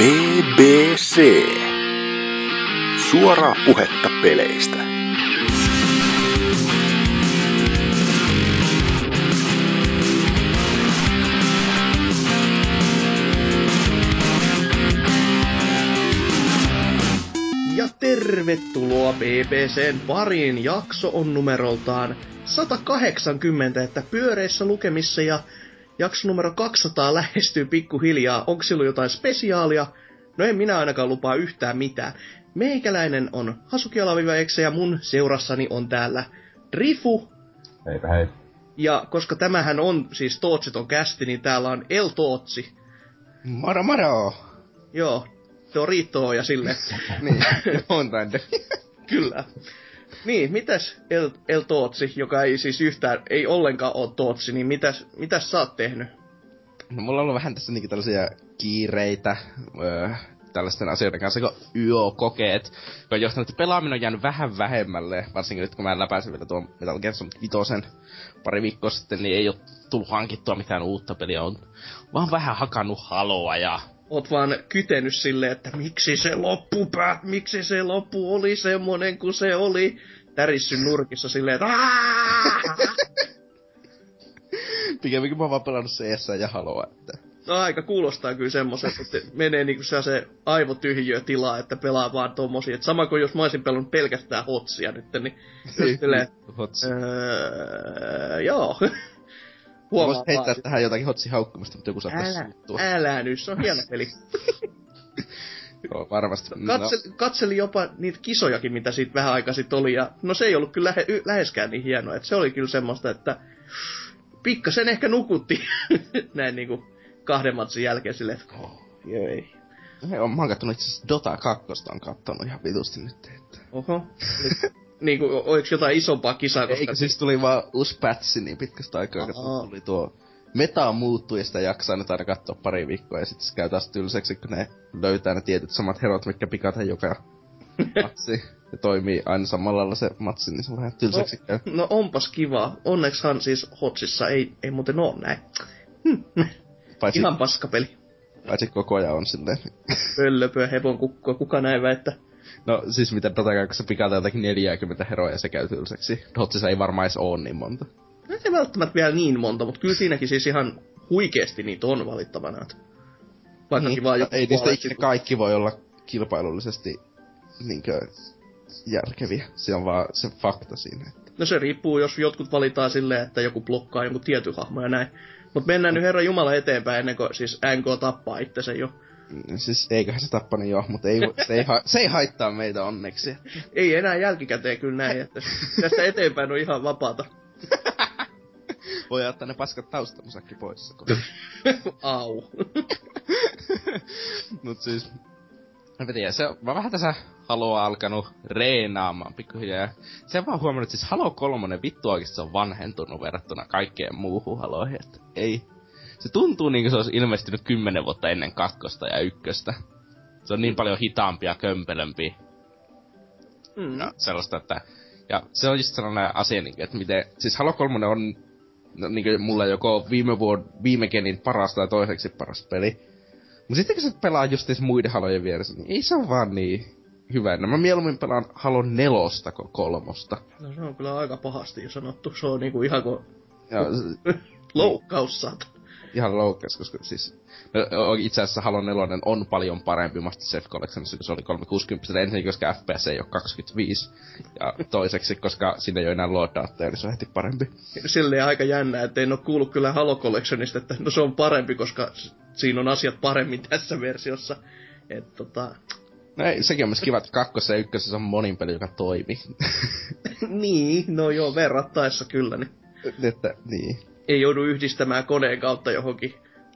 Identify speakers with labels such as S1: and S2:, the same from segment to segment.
S1: BBC. Suoraa puhetta peleistä.
S2: Ja tervetuloa BBCn pariin. Jakso on numeroltaan 180, että pyöreissä lukemissa ja jakso numero 200 lähestyy pikkuhiljaa. Onko silloin jotain spesiaalia? No en minä ainakaan lupaa yhtään mitään. Meikäläinen on Hasuki ja mun seurassani on täällä Rifu.
S3: Eipä hei.
S2: Ja koska tämähän on siis Tootsiton kästi, niin täällä on El Tootsi.
S4: Moro moro!
S2: Joo, Dorito ja sille.
S4: niin, on tänne.
S2: Kyllä. Niin, mitäs El, El Tootsi, joka ei siis yhtään, ei ollenkaan ole Tootsi, niin mitäs, mitäs sä oot tehnyt?
S4: No mulla on ollut vähän tässä niinkin tällaisia kiireitä öö, tällaisten asioiden kanssa, kun YO-kokeet, kun on johtanut, että pelaaminen on jäänyt vähän vähemmälle, varsinkin nyt kun mä läpäisin vielä tuon Metal Gear Solid 5 pari viikkoa sitten, niin ei ole tullut hankittua mitään uutta peliä, on vaan vähän hakannut haloa ja
S2: Oot vaan kytenyt silleen, että miksi se loppupäät, miksi se loppu oli semmonen kuin se oli. Tärissy nurkissa silleen, että
S4: pikemminkin mä oon vaan pelannut CS ja haloa, että
S2: No aika kuulostaa kyllä semmoiset, että menee niinku se aivotyhjiö tilaa, että pelaa vaan tommosia. Et sama kuin jos mä olisin pelannut pelkästään hotsia nyt, niin silleen,
S4: Hotsi.
S2: öö, joo.
S4: Huomaa heittää
S2: vaan,
S4: tähän jotakin hotsi haukkumista, mutta joku saattaa
S2: älä,
S4: suuttua.
S2: älä nyt, se on hieno peli.
S4: Joo, varmasti.
S2: Katseli, katseli jopa niitä kisojakin, mitä siitä vähän aikaa sitten oli, ja no se ei ollut kyllä lähe, läheskään niin hienoa, että se oli kyllä semmoista, että pikkasen ehkä nukutti näin niinku kahden matsin jälkeen silleen, että oh.
S4: No, joo, mä oon kattonut itse asiassa Dota 2, on kattonut ihan vitusti nyt, että...
S2: Oho. niinku, oliko jotain isompaa kisaa, koska...
S4: Eikö siis tuli vaan uusi patchi niin pitkästä aikaa, kun tuli tuo meta muuttui ja sitä jaksaa nyt aina katsoa pari viikkoa ja sitten se käy taas tylsäksi, kun ne löytää ne tietyt samat herot, mitkä pikata joka matsi. Ja toimii aina samalla lailla se matsi, niin se vähän tylsäksi käy.
S2: No onpas kiva. Onnekshan siis Hotsissa ei, ei muuten oo näin.
S4: Paitsi,
S2: Ihan paskapeli.
S4: paitsi koko ajan on silleen.
S2: Pöllöpöä, hepon kukkua, kuka näin väittää.
S4: No siis mitä Dota 2 pikata jotakin 40 heroa ja se käy tylsäksi. Hotsissa ei varmaan edes oo niin monta.
S2: No ei välttämättä vielä niin monta, mutta kyllä siinäkin siis ihan huikeesti niitä on valittavana. että Vaikkakin
S4: Niin,
S2: vaan
S4: ei niistä ikinä kaikki voi olla kilpailullisesti niinkö järkeviä. Se on vaan se fakta siinä.
S2: No se riippuu, jos jotkut valitaan silleen, että joku blokkaa jonkun tietyn hahmon ja näin. Mutta mennään nyt Herra Jumala eteenpäin ennen kuin siis NK tappaa itsensä jo.
S4: Siis eiköhän se tappanut jo, mutta ei, se, ei, ha- se ei haittaa meitä onneksi.
S2: Ei enää jälkikäteen kyllä näin, että tästä eteenpäin on ihan vapaata.
S4: Voi ottaa ne paskat taustamusakki pois.
S2: Au.
S4: Mut siis... En tiedä, se on mä vähän tässä Haloa alkanut reenaamaan pikkuhiljaa. Se on vaan huomannut, että siis Halo 3 vittu oikeesti se on vanhentunut verrattuna kaikkeen muuhun Haloihin. Että ei. Se tuntuu niinku se olisi ilmestynyt kymmenen vuotta ennen kakkosta ja ykköstä. Se on niin paljon hitaampi ja kömpelömpi
S2: Mm.
S4: ja sellaista, että... Ja se on just sellainen asia, niin, että miten... Siis Halo 3 on no, niin mulla joko viime vuod, viime genin paras tai toiseksi paras peli. Mut sitten kun se pelaa just muiden Halojen vieressä, niin ei se on vaan niin hyvä. No mä mieluummin pelaan Halo nelosta kuin kolmosta.
S2: No se on kyllä aika pahasti sanottu. Se on niinku ihan kuin
S4: Ja
S2: loukkaus saat.
S4: Ihan loukas, koska siis... No, itse asiassa Halo 4 on paljon parempi Master Chief Collectionissa, kun se oli 360. Ensinnäkin, koska FPS ei ole 25. Ja toiseksi, koska siinä ei ole enää loadoutteja, niin se on heti parempi.
S2: Silleen aika jännä, että en oo kuullut kyllä Halo Collectionista, että no se on parempi, koska siinä on asiat paremmin tässä versiossa. Et tota...
S4: No ei, sekin on myös kiva, että kakkosessa ja ykkösessä on monin peli, joka toimii.
S2: niin, no joo, verrattaessa kyllä, niin
S4: että, niin.
S2: Ei joudu yhdistämään koneen kautta johonkin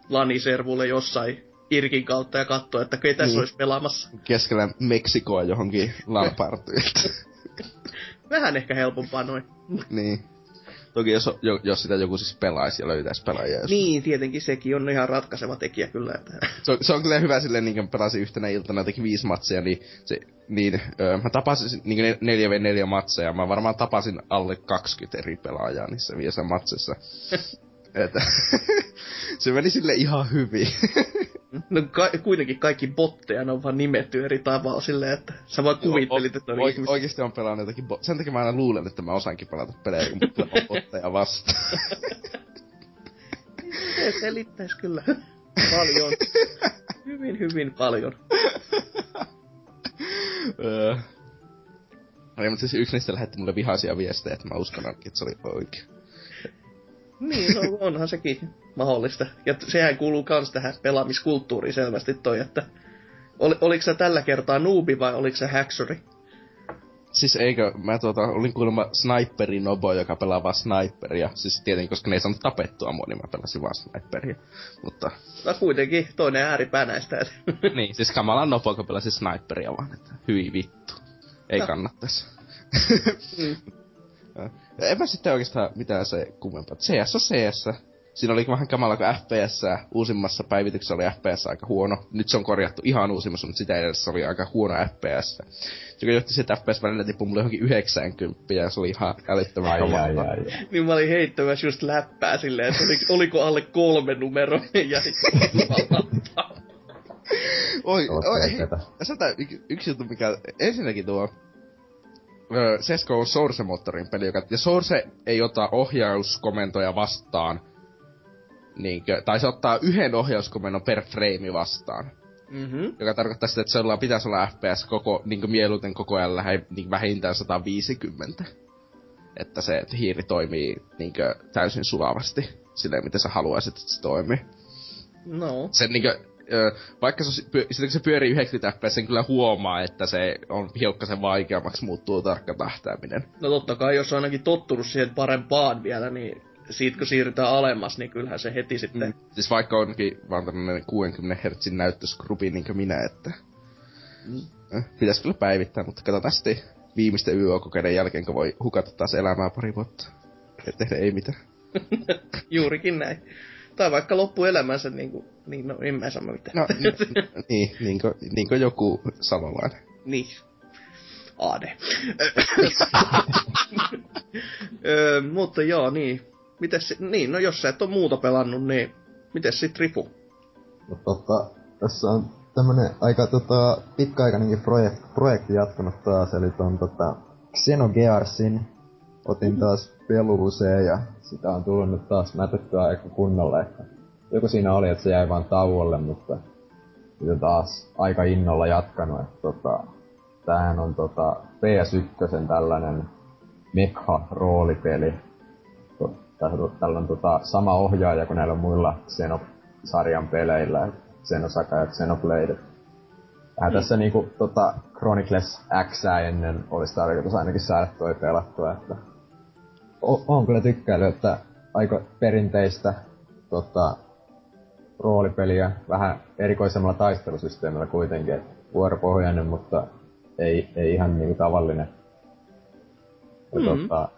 S2: laniservulle jossain Irkin kautta ja katsoa, että ketä tässä
S4: Niin.
S2: olisi pelaamassa.
S4: Keskellä Meksikoa johonkin lampartyyn.
S2: Vähän ehkä helpompaa noin.
S4: niin. Toki jos, jo- jos sitä joku siis pelaisi ja löytäisi pelaajia. Jos...
S2: Niin, tietenkin sekin on ihan ratkaiseva tekijä kyllä. Että...
S4: Se, on, se on kyllä hyvä silleen, niin kuin pelasin yhtenä iltana jotenkin viisi matsia, niin, se, niin öö, mä tapasin niin 4v4 matseja, mä varmaan tapasin alle 20 eri pelaajaa niissä viidessä matsissa. Että se meni sille ihan hyvin.
S2: No ka- kuitenkin kaikki botteja ne on vaan nimetty eri tavalla silleen, että sä vaan kuvittelit, että on
S4: o-
S2: ihmisiä.
S4: Oikeesti on pelannut jotakin bo- Sen takia mä aina luulen, että mä osaankin pelata pelejä, kun pelaan botteja vastaan.
S2: Se selittäis kyllä paljon. hyvin, hyvin paljon.
S4: Ei, mutta siis yksi niistä lähetti mulle vihaisia viestejä, että mä uskon että se oli oikein.
S2: Niin, no onhan sekin mahdollista. Ja sehän kuuluu kans tähän pelaamiskulttuuriin selvästi toi, että ol, oliko se tällä kertaa nuubi vai oliko se häksyri?
S4: Siis eikö, mä tuota, olin kuulemma sniperi nobo, joka pelaa vaan sniperia. Siis tietenkin, koska ne ei saanut tapettua mua, niin mä pelasin vaan sniperia. Mutta,
S2: No kuitenkin toinen ääripää näistä.
S4: niin, siis kamala nobo, joka pelasi sniperia vaan, että hyi vittu. Ei
S2: No.
S4: kannattais.
S2: Mm.
S4: en mä sitten oikeastaan mitään se kummempaa. CS on CS. Siinä oli vähän kamala kuin FPS. Uusimmassa päivityksessä oli FPS aika huono. Nyt se on korjattu ihan uusimmassa, mutta sitä edessä oli aika huono FPS. Joka johti siihen, että FPS välillä tippui mulle johonkin 90 ja se oli ihan älyttömän kamalaa.
S2: niin mä olin heittämässä just läppää silleen, että oli, oliko alle kolme numeroa ja
S4: Oi, oi, hei, sata, yksi juttu, mikä ensinnäkin tuo öö, Sesko on Source-moottorin peli, joka, ja Source ei ota ohjauskomentoja vastaan, niinkö, tai se ottaa yhden ohjauskomennon per frame vastaan.
S2: mm-hmm.
S4: Joka tarkoittaa sitä, että se olla, pitäisi olla FPS koko, niin mieluiten koko ajan lähe, niin vähintään 150. Että se että hiiri toimii niin täysin sulavasti silleen, miten sä haluaisit, että se toimii.
S2: No.
S4: Sen niinkö, ö, vaikka se, sitten kun se pyörii 90 fps, sen kyllä huomaa, että se on hiukkasen vaikeammaksi muuttuu tarkka tähtääminen.
S2: No totta kai, jos on ainakin tottunut siihen parempaan vielä, niin siitä kun siirrytään alemmas, niin kyllähän se heti sitten...
S4: Mm. Siis vaikka onkin vaan tämmönen 60 Hz näyttöskrupi niinkö minä, että...
S2: Mm.
S4: Pitäis kyllä päivittää, mutta katsotaan sitten viimeisten YO-kokeiden jälkeen, kun voi hukata taas elämää pari vuotta. Et tehdä ei mitään.
S2: Juurikin näin. Tai vaikka loppuelämänsä, niin, kuin, niin no en mä sano mitään.
S4: No, n- niin, niinkö, niinkö joku salolainen.
S2: niin. AD. Öö, mutta joo, niin. Mites, niin, no jos sä et oo muuta pelannut, niin mites sit Rifu?
S3: No tota, tässä on tämmönen aika tota, pitkäaikainenkin projekt, projekti jatkunut taas, eli ton tota Xenogearsin otin taas peluuseen ja sitä on tullut nyt taas mätettyä aika kunnolla, että joku siinä oli, että se jäi vaan tauolle, mutta sitä taas aika innolla jatkanut, että tota, tämähän on tota PS1 tällainen mekha-roolipeli, Tällä on tota, sama ohjaaja kuin näillä muilla Xeno-sarjan peleillä, Xenosaka ja Xenoblade. Vähän mm. tässä niinku tota Chronicles X ennen olisi tarkoitus ainakin saada toi pelattua, että o- on kyllä tykkäillyt, että aika perinteistä tota, roolipeliä, vähän erikoisemmalla taistelusysteemillä kuitenkin, että vuoropohjainen, mutta ei, ei ihan niinku tavallinen. Ja
S2: Mm.
S3: tota,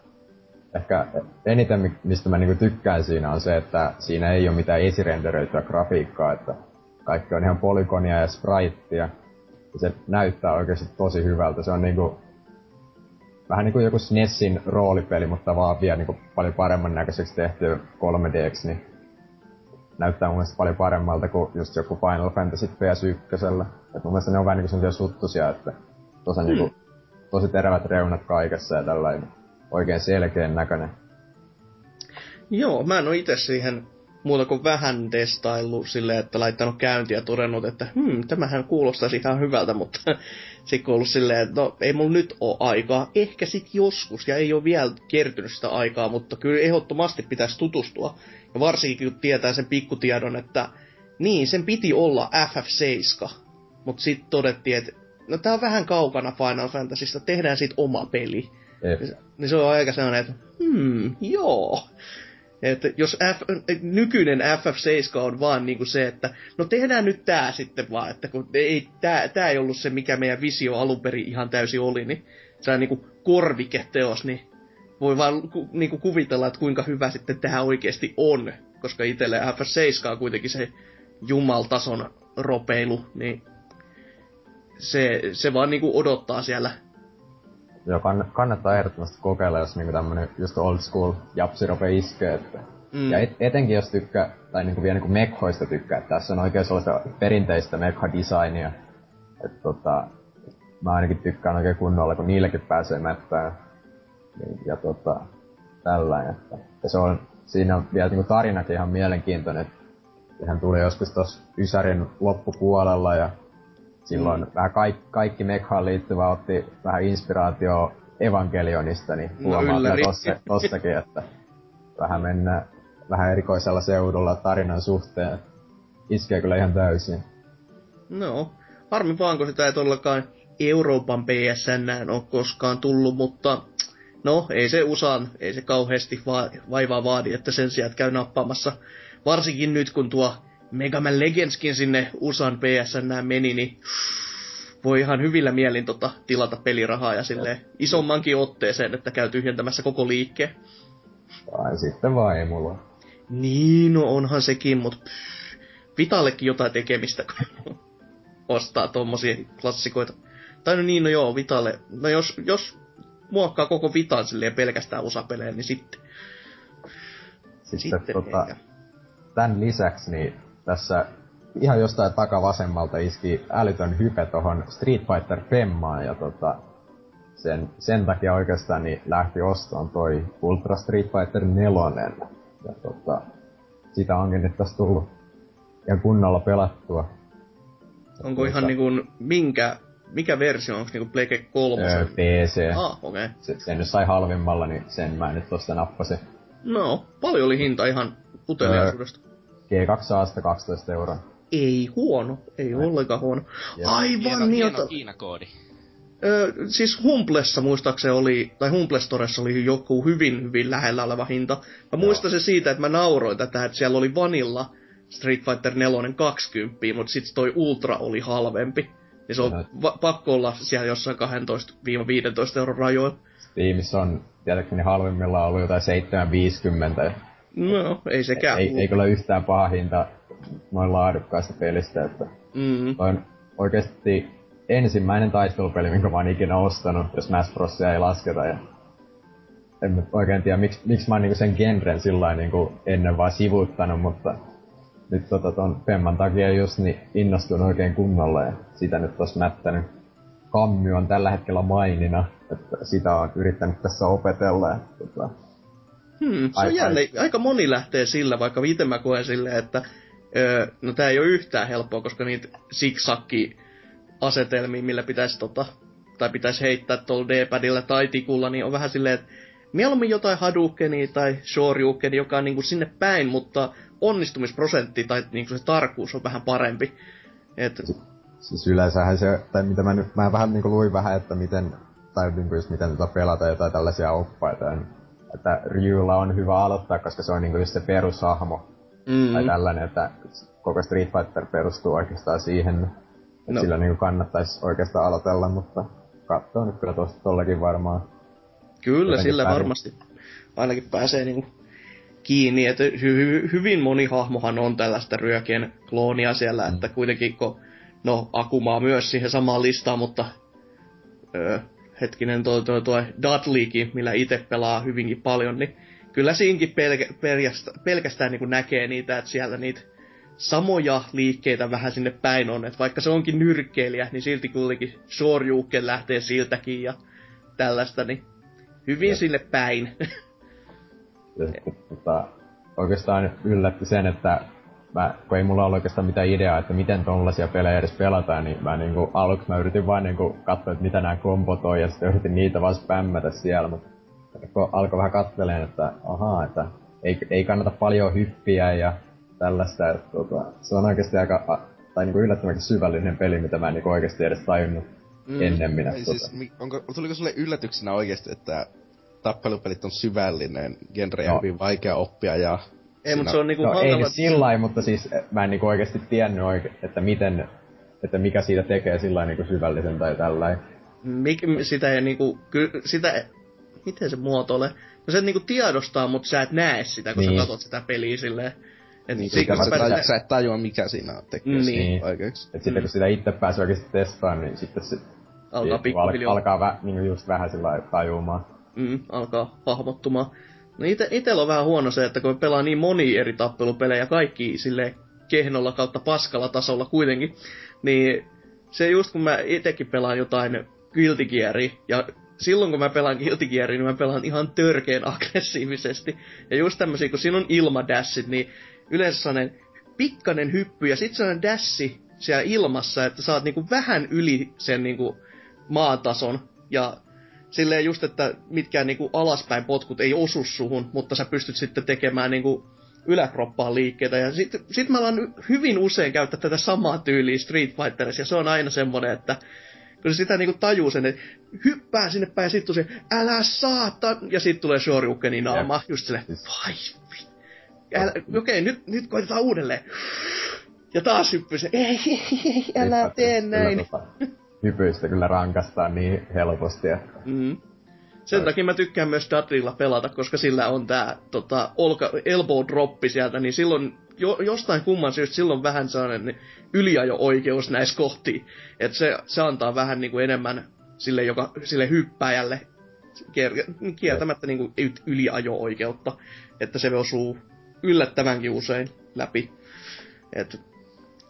S3: ehkä eniten mi- mistä mä niinku tykkään siinä on se, että siinä ei ole mitään esirenderöityä grafiikkaa, että kaikki on ihan polygonia ja spritea. Ja se näyttää oikeasti tosi hyvältä. Se on niinku vähän niinku joku SNESin roolipeli, mutta vaan vielä niinku paljon paremman näköiseksi tehty 3Dx, niin näyttää mun mielestä paljon paremmalta kuin just joku Final Fantasy PS1. Et mun mielestä ne on vähän niinku semmosia suttusia, että tosi
S2: Hmm.
S3: niinku, tosi terävät reunat kaikessa ja tällainen oikein selkeän näköinen.
S2: Joo, mä en oo itse siihen muuta kuin vähän testaillut silleen, että laittanut käyntiä ja todennut, että hmm, tämähän kuulostaisi ihan hyvältä, mutta sitten ollut silleen, että no ei mulla nyt oo aikaa, ehkä sit joskus, ja ei ole vielä kertynyt sitä aikaa, mutta kyllä ehdottomasti pitäisi tutustua. Ja varsinkin kun tietää sen pikkutiedon, että niin, sen piti olla FF7, mutta sitten todettiin, että no tää on vähän kaukana Final Fantasysta, tehdään siitä oma peli.
S3: Jep.
S2: Niin se on aika sellainen, että hmm, joo. Että jos F, nykyinen FF7 on vaan niinku se, että no tehdään nyt tää sitten vaan, että kun ei, tää, tää ei ollut se, mikä meidän visio alun perin ihan täysin oli, niin se on niinku korviketeos, niin voi vaan ku, niinku kuvitella, että kuinka hyvä sitten tähän oikeasti on. Koska itselle FF7 on kuitenkin se jumaltason ropeilu, niin se, se vaan niinku odottaa siellä
S3: Joo, kann- kannattaa ehdottomasti kokeilla, jos niinku tämmönen just old school japsi rupeaa iskee, että Mm. Ja et, etenkin jos tykkää, tai niinku vielä niinku mekhoista tykkää, että tässä on oikein sellaista perinteistä mekha-designia. Että tota, mä ainakin tykkään oikein kunnolla, kun niilläkin pääsee mäppään. Niin, ja tota, tällä. Että, ja se on, siinä on vielä niinku tarinakin ihan mielenkiintoinen. Sehän tuli joskus tuossa Ysärin loppupuolella ja silloin mm. vähän kaikki, kaikki Mekhaan liittyvä otti vähän inspiraatio Evangelionista, niin no, huomaa no, tossa, tossakin, että vähän mennään vähän erikoisella seudulla tarinan suhteen. Iskee kyllä ihan täysin.
S2: No, harmi vaan, kun sitä ei todellakaan Euroopan PSN ole koskaan tullut, mutta no, ei se USAan, ei se kauheasti va- vaivaa vaadi, että sen sijaan käy nappaamassa. Varsinkin nyt, kun tuo Mega Man Legendskin sinne USAn PSN meni, niin voi ihan hyvillä mielin tota, tilata pelirahaa ja sille isommankin otteeseen, että käy tyhjentämässä koko liikkeen.
S3: Tai sitten mulla.
S2: Niin, no onhan sekin, mutta Vitallekin jotain tekemistä, kun ostaa tommosia klassikoita. Tai no niin, no joo, Vitalle. No jos, jos muokkaa koko Vitan silleen pelkästään usapelejä, niin sitten.
S3: Sitten, sitten tota, tämän lisäksi niin tässä ihan jostain takavasemmalta iski älytön hype tohon Street Fighter Femmaan ja tota, sen, sen takia oikeastaan niin lähti ostoon toi Ultra Street Fighter 4. Ja tota, sitä onkin nyt tässä tullut ihan kunnolla pelattua.
S2: Onko ihan niinku minkä, mikä versio, onko niinku Play 3? Öö,
S3: PC.
S2: Ah, okei. Okay.
S3: Se, sen nyt sai halvimmalla, niin sen mä nyt tosta nappasin.
S2: No, paljon oli hinta ihan uteliaisuudesta.
S3: Öö, G2 12 euroa.
S2: Ei huono, ei Näin. ollenkaan huono. Yes. Aivan hieno, niin,
S4: hieno Kiina-koodi.
S2: Öö, siis Humplessa muistaakseni oli, tai Humplestoressa oli joku hyvin, hyvin lähellä oleva hinta. Mä Joo. muistan se siitä, että mä nauroin tätä, että siellä oli Vanilla Street Fighter 4 20, mutta sitten toi Ultra oli halvempi. Niin se on va- pakko olla siellä jossain 12-15 euron rajoilla.
S3: Steamissa on tietenkin halvimmilla ollut jotain 750.
S2: No, ei sekään.
S3: Ei, ei kyllä yhtään paha hinta noin laadukkaasta pelistä, että mm. on oikeasti ensimmäinen taistelupeli, minkä mä oon ikinä ostanut, jos Smash Brosia ei lasketa. Ja en mä oikein tiedä, miksi, miksi mä oon niinku sen genren sillä niinku ennen vaan sivuuttanut, mutta nyt tota ton Femman takia just niin innostun oikein kunnolla ja sitä nyt tos mättänyt. Kammy on tällä hetkellä mainina, että sitä on yrittänyt tässä opetella. Ja, tota,
S2: hmm, se on jälleen, aika moni lähtee sillä, vaikka itse mä koen silleen, että öö, no tää ei ole yhtään helppoa, koska niitä siksakki asetelmia, millä pitäisi tota, tai pitäisi heittää tuolla D-padilla tai tikulla, niin on vähän silleen, että mieluummin jotain Hadoukenia tai Shoryukeni, joka on niin kuin sinne päin, mutta onnistumisprosentti tai niin kuin se tarkkuus on vähän parempi. Et...
S3: Siis yleensähän se, tai mitä mä nyt, mä vähän niinku luin vähän, että miten, tai niinku just miten tota pelata jotain tällaisia oppaita, niin, että Ryulla on hyvä aloittaa, koska se on niinku just se perushahmo, mm-hmm. tai tällainen, että koko Street Fighter perustuu oikeastaan siihen, että no. sillä niinku kannattaisi oikeastaan aloitella, mutta katsoo nyt kyllä tosta tollakin varmaan.
S2: Kyllä, sillä pärjää. varmasti ainakin pääsee niinku kiinni, että hy- hy- hyvin moni hahmohan on tällaista ryökien kloonia siellä, mm. että kuitenkin kun, no Akumaa myös siihen samaan listaan, mutta öö, hetkinen tuo, tuo, tuo Dudleykin, millä itse pelaa hyvinkin paljon, niin kyllä siinkin pelkä, pelkästään, pelkästään niin näkee niitä, että siellä niitä samoja liikkeitä vähän sinne päin on. Että vaikka se onkin nyrkkeilijä, niin silti kuitenkin Shoryuken lähtee siltäkin ja tällaista, niin hyvin ja. sille päin.
S3: Ja sitten, tota, oikeastaan yllätti sen, että mä, kun ei mulla ollut oikeastaan mitään ideaa, että miten tollasia pelejä edes pelataan, niin mä niinku, aluksi mä yritin vaan niinku katsoa, että mitä nämä kombot on, ja sitten yritin niitä vaan spämmätä siellä, mutta kun alkoi vähän katteleen, että ahaa, että ei, ei kannata paljon hyppiä ja tällaista, että tota, se on oikeasti aika, tai niinku yllättävänkin syvällinen peli, mitä mä en niinku oikeasti edes tajunnut mm. ennen minä. Tota.
S4: Siis, onko, tuliko sulle yllätyksenä oikeasti, että tappelupelit on syvällinen genre ja no. hyvin vaikea oppia ja...
S2: Ei, mutta se on niinku
S3: no, hankala... ei sillä mutta siis mä en niinku oikeesti tiennyt oike- että miten, että mikä siitä tekee sillä niinku syvällisen tai tällä.
S2: Mik, sitä ei niinku, ky, sitä, miten se muotoilee? No se niinku tiedostaa, mutta sä et näe sitä, kun niin. sä katsot sitä peliä silleen.
S4: Et niin, siksi, sä, tajua, sä et tajua, mikä siinä tekee niin. niin. vaikeaksi.
S3: Et sitten mm. kun sitä itse pääsee oikeesti testaamaan, niin sitten se
S2: alkaa pikkuhiljaa.
S3: Alkaa vä, niin just vähän sillä tajumaan
S2: mm, alkaa hahmottumaan. No ite, itellä on vähän huono se, että kun pelaa niin moni eri tappelupelejä, kaikki sille kehnolla kautta paskalla tasolla kuitenkin, niin se just kun mä itekin pelaan jotain Guilty ja silloin kun mä pelaan Guilty niin mä pelaan ihan törkeen aggressiivisesti. Ja just tämmösiä, kun siinä on ilmadassit, niin yleensä sellainen pikkanen hyppy ja sitten sellainen dassi siellä ilmassa, että saat niinku vähän yli sen niinku maatason. Ja silleen just, että mitkään niinku alaspäin potkut ei osu suhun, mutta sä pystyt sitten tekemään niinku yläkroppaan liikkeitä. Ja sitten sit mä alan hyvin usein käyttää tätä samaa tyyliä Street Fighterissa, ja se on aina semmonen, että kun se sitä niinku tajuu sen, että hyppää sinne päin, ja sitten se, älä saata, ja sitten tulee Shoryukenin naama, yep. just silleen,
S3: Siis-
S2: vai okei, nyt, nyt koitetaan uudelleen. Ja taas hyppy se, ei, ei, ei, älä tee
S3: kyllä
S2: näin.
S3: Tota, hypyistä kyllä rankastaa niin helposti, että
S2: Mm. Sen takia mä tykkään myös Dudleylla pelata, koska sillä on tää tota, olka, elbow droppi sieltä, niin silloin jo, jostain kumman syystä silloin vähän sellainen niin yliajo-oikeus näissä kohtiin. Että se, se antaa vähän niin kuin enemmän sille, joka, sille hyppäjälle kier- kieltämättä niin kuin yliajo-oikeutta. Että se osuu yllättävänkin usein läpi. Et,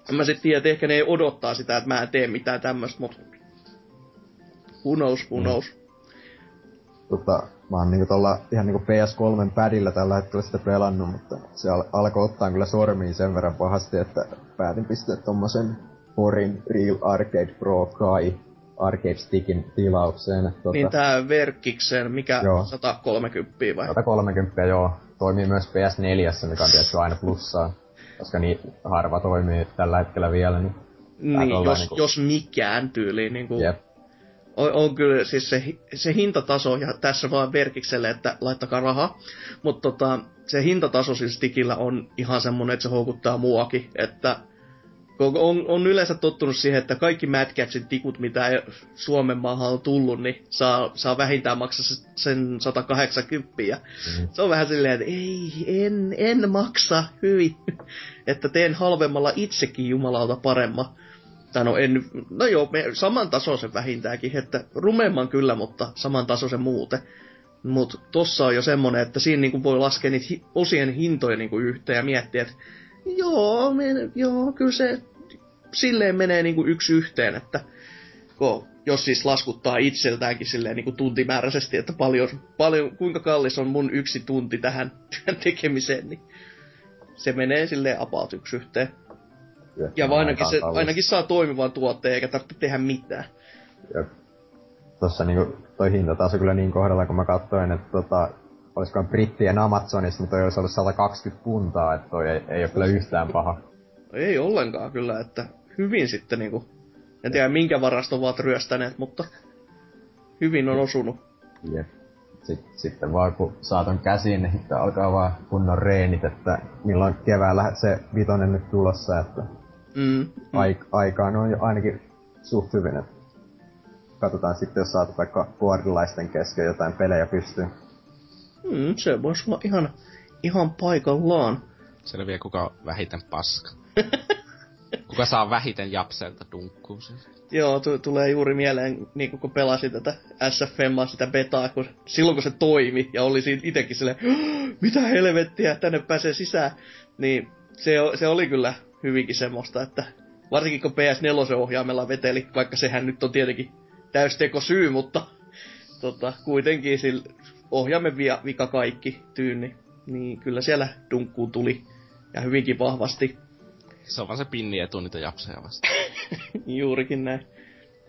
S2: en mä sitten tiedä, että ehkä ne ei odottaa sitä, että mä en tee mitään tämmöistä, mutta who knows, who knows.
S3: tota, mä oon niinku tolla ihan niinku PS3 padilla tällä hetkellä sitä pelannut, mutta se al- alkoi ottaa kyllä sormiin sen verran pahasti, että päätin pistää tommosen Porin Real Arcade Pro Kai Arcade Stickin tilaukseen. Tota,
S2: Niin tää Verkkiksen, mikä
S3: Joo.
S2: 130 vai?
S3: 130 joo, toimii myös PS4, mikä on tietysti aina plussaa, koska niin harva toimii tällä hetkellä vielä, niin
S2: Niin, jos,
S3: niinku-
S2: jos mikään tyyli. Niin kuin,
S3: jep.
S2: on, on kyllä siis se, se hintataso, ja tässä vaan Verkikselle, että laittakaa rahaa, mutta tota, se hintataso siis Stickillä on ihan semmonen, että se houkuttaa muakin, että on, on yleensä tottunut siihen, että kaikki Mad Catsin tikut, mitä ei Suomen maahan on tullut, niin saa, saa vähintään maksaa se- sen 180. Ja
S3: Mhm.
S2: Se on vähän silleen, että ei, en, en maksa hyvin. että teen halvemmalla itsekin jumalauta paremman. Tai no en, no joo, me, saman tasoisen vähintäänkin, että rumemman kyllä, mutta saman tasoisen muuten. Mut tossa on jo semmonen, että siinä niinku voi laskea niitä osien hintoja niinku yhteen ja miettiä, että joo, me, joo, kyllä se silleen menee niinku yksi yhteen, että kun, jos siis laskuttaa itseltäänkin silleen niinku tuntimääräisesti, että paljon, paljon, kuinka kallis on mun yksi tunti tähän työn tekemiseen, niin se menee silleen about yksi yhteen. Ja ainakin, se, ainakin saa toimivan tuotteen eikä tarvitse tehdä mitään.
S3: Jep. Tossa niinku toi hintataso kyllä niin kohdalla, kun mä katsoin, että tota, olisikohan brittien Amazonissa, niin toi olisi ollut 120 puntaa, että toi ei, ei ole kyllä yhtään paha.
S2: Ei ollenkaan kyllä, että hyvin sitten niinku, en tiedä minkä varasta ovat ryöstäneet, mutta hyvin on osunut.
S3: Jep. Sitten, sitten vaan kun saatan käsiin, niin sitten alkaa vaan kunnon reenit, että milloin keväällä se vitonen nyt tulossa, että
S2: Mm.
S3: aik- aikaan on jo ainakin suht hyvin, että katsotaan sitten, jos saat vaikka boardilaisten kesken jotain pelejä pystyyn.
S2: Mm, se voisi olla ihan, ihan paikallaan.
S4: Selviää kuka on vähiten paska. kuka saa vähiten japselta dunkkuun siis.
S2: Joo, t- tulee juuri mieleen, niin kun pelasin tätä SFMaa, sitä betaa, kun silloin kun se toimi, ja oli siinä itekin silleen, mitä helvettiä, tänne pääsee sisään, niin se, se oli kyllä hyvinkin semmoista, että varsinkin kun PS4-ohjaimella veteli, vaikka sehän nyt on tietenkin täysteko syy, mutta tota, kuitenkin sillä ohjaimen via, vika kaikki tyyni, niin kyllä siellä dunkkuun tuli, ja hyvinkin vahvasti,
S4: Se on vaan se pinni etu niitä japseja vasta.
S2: juurikin näin.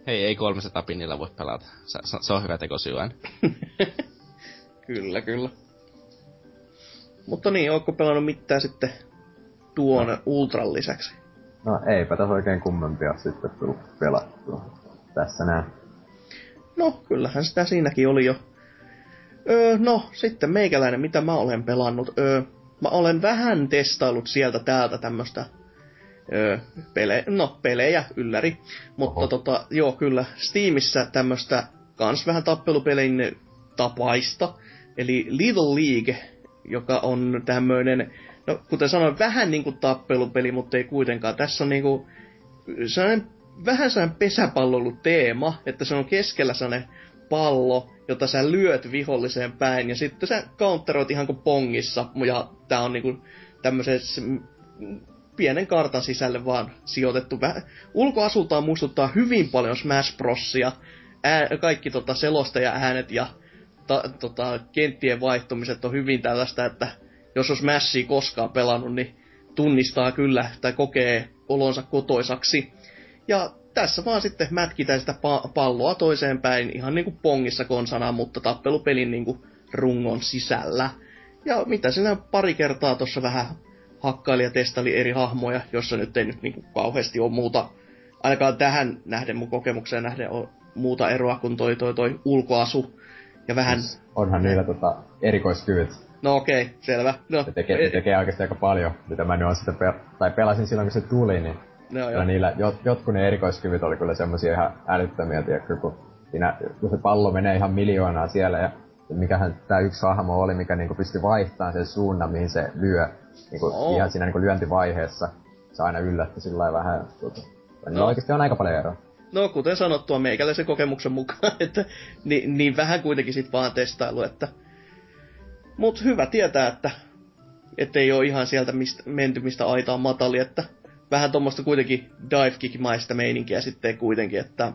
S4: Hei, ei 300 pinnillä voi pelata. Se, se, on hyvä tekosyy.
S2: Kyllä, kyllä. Mutta niin, ootko pelannut mitään sitten tuon no. Ultran lisäksi?
S3: No eipä tässä oikein kummempia sitten tullut pelattua. Tässä näin.
S2: No, kyllähän sitä siinäkin oli jo. Öö, no, sitten meikäläinen, mitä mä olen pelannut. Öö, mä olen vähän testaillut sieltä täältä tämmöstä öö, pele, no, pelejä ylläri. Mutta
S3: Oho.
S2: tota, joo, kyllä, Steamissa tämmöstä kans vähän tappelupelin tapaista. Eli Little League, joka on tämmöinen, no kuten sanoin, vähän niinku tappelupeli, mutta ei kuitenkaan. Tässä on niinku sellainen vähän sellainen pesäpallollu teema, että se on keskellä sellainen pallo, jota sä lyöt viholliseen päin, ja sitten sä counteroit ihan kuin pongissa, ja tää on niinku tämmöisessä pienen kartan sisälle vaan sijoitettu. Ulkoasultaan muistuttaa hyvin paljon Smash Brosia. Ää, kaikki tota selostaja äänet ja ta, tota, kenttien vaihtumiset on hyvin tällaista, että jos on Smashia koskaan pelannut, niin tunnistaa kyllä tai kokee olonsa kotoisaksi. Ja tässä vaan sitten mätkitään sitä pa- palloa toiseen päin, ihan niinku pongissa konsana, mutta tappelupelin niinku rungon sisällä. Ja mitä sinä pari kertaa tuossa vähän hakkaili ja testaili eri hahmoja, jossa nyt ei nyt niinku kauheasti ole muuta, ainakaan tähän nähden mun kokemukseen nähden on muuta eroa kuin toi, toi, toi ulkoasu. Ja vähän... Siis
S3: onhan niillä tota erikoiskyvyt.
S2: No okei, okay, selvä. No,
S3: se tekee, se tekee oikeasti aika paljon, mitä mä nyt on sitten pe- tai pelasin silloin, kun se tuli, niin No, joo. niillä jot, jotkut ne erikoiskyvyt oli kyllä semmosia ihan älyttömiä, tiedätkö, kun, siinä, kun se pallo menee ihan miljoonaa siellä ja mikähän tämä yksi hahmo oli, mikä niinku pystyi vaihtamaan sen suunnan, mihin se lyö. Niinku, oh. Ihan siinä niinku lyöntivaiheessa. Se aina yllätti sillä vähän. Tuota. No. oikeasti on aika paljon eroa.
S2: No, kuten sanottua, meikäläisen kokemuksen mukaan, että niin, niin vähän kuitenkin sit vaan testailu, että... Mut hyvä tietää, että ettei ole ihan sieltä mistä, menty mistä aitaan matali, että vähän tuommoista kuitenkin dive kick-maista meininkiä sitten kuitenkin, että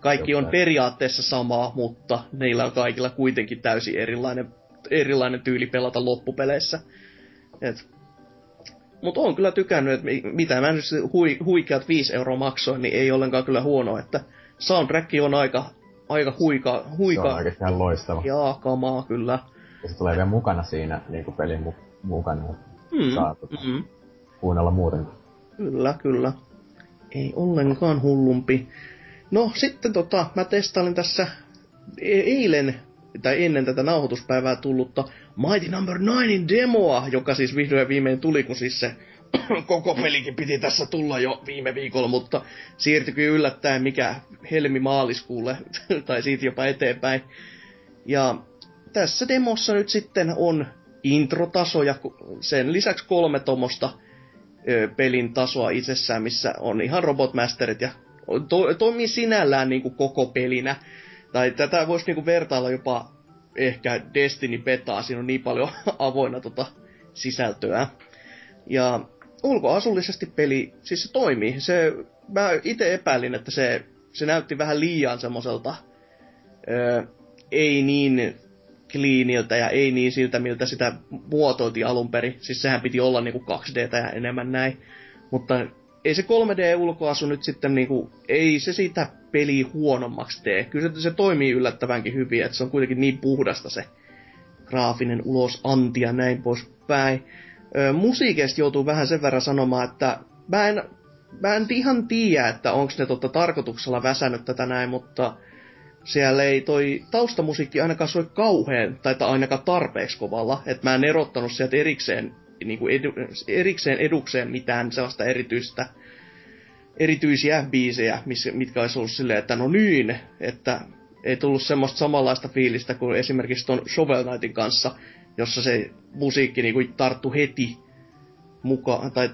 S2: kaikki on periaatteessa samaa, mutta neillä on kaikilla kuitenkin täysin erilainen, erilainen tyyli pelata loppupeleissä. Et, mutta on kyllä tykännyt, että mitä mä nyt hui, huikeat 5 euroa maksoin, niin ei ollenkaan kyllä huono, että soundtrack on aika, aika huika, huika. Se
S3: on oikeasti ihan loistava.
S2: Jaa, kamaa kyllä.
S3: Ja se tulee vielä mukana siinä niin kuin pelin mu- mukana. Mm, saa tota, mm. kuunnella muutenkin.
S2: Kyllä, kyllä. Ei ollenkaan hullumpi. No sitten tota, mä testailin tässä e- eilen, tai ennen tätä nauhoituspäivää tullutta Mighty Number no. 9 demoa, joka siis vihdoin ja viimein tuli, kun siis se koko pelikin piti tässä tulla jo viime viikolla, mutta siirtyikin yllättäen mikä helmi maaliskuulle, tai siitä jopa eteenpäin. Ja tässä demossa nyt sitten on introtaso ja sen lisäksi kolme tomosta pelin tasoa itsessään, missä on ihan robotmasterit ja to, toimii sinällään niin kuin koko pelinä. Tai tätä voisi niin kuin vertailla jopa ehkä Destiny Betaa, siinä on niin paljon avoinna tota sisältöä. Ja ulkoasullisesti peli, siis se toimii. Se, mä itse epäilin, että se, se näytti vähän liian semmoiselta ei niin cleaniltä ja ei niin siltä, miltä sitä muotoiltiin alun perin. Siis sehän piti olla niinku 2D ja enemmän näin. Mutta ei se 3D-ulkoasu nyt sitten niinku, ei se sitä peli huonommaksi tee. Kyllä se, se toimii yllättävänkin hyvin, että se on kuitenkin niin puhdasta se graafinen ulos anti ja näin poispäin. Ö, musiikeista joutuu vähän sen verran sanomaan, että mä en, mä en ihan tiedä, että onko ne totta tarkoituksella väsännyt tätä näin, mutta siellä ei toi taustamusiikki ainakaan soi kauhean, tai ainakaan tarpeeksi kovalla, että mä en erottanut sieltä erikseen, niin kuin edu, erikseen edukseen mitään sellaista erityistä, erityisiä biisejä, mitkä olisi ollut silleen, että no niin, että ei tullut semmoista samanlaista fiilistä kuin esimerkiksi ton Shovel Knightin kanssa, jossa se musiikki niin kuin tarttu heti mukaan, tai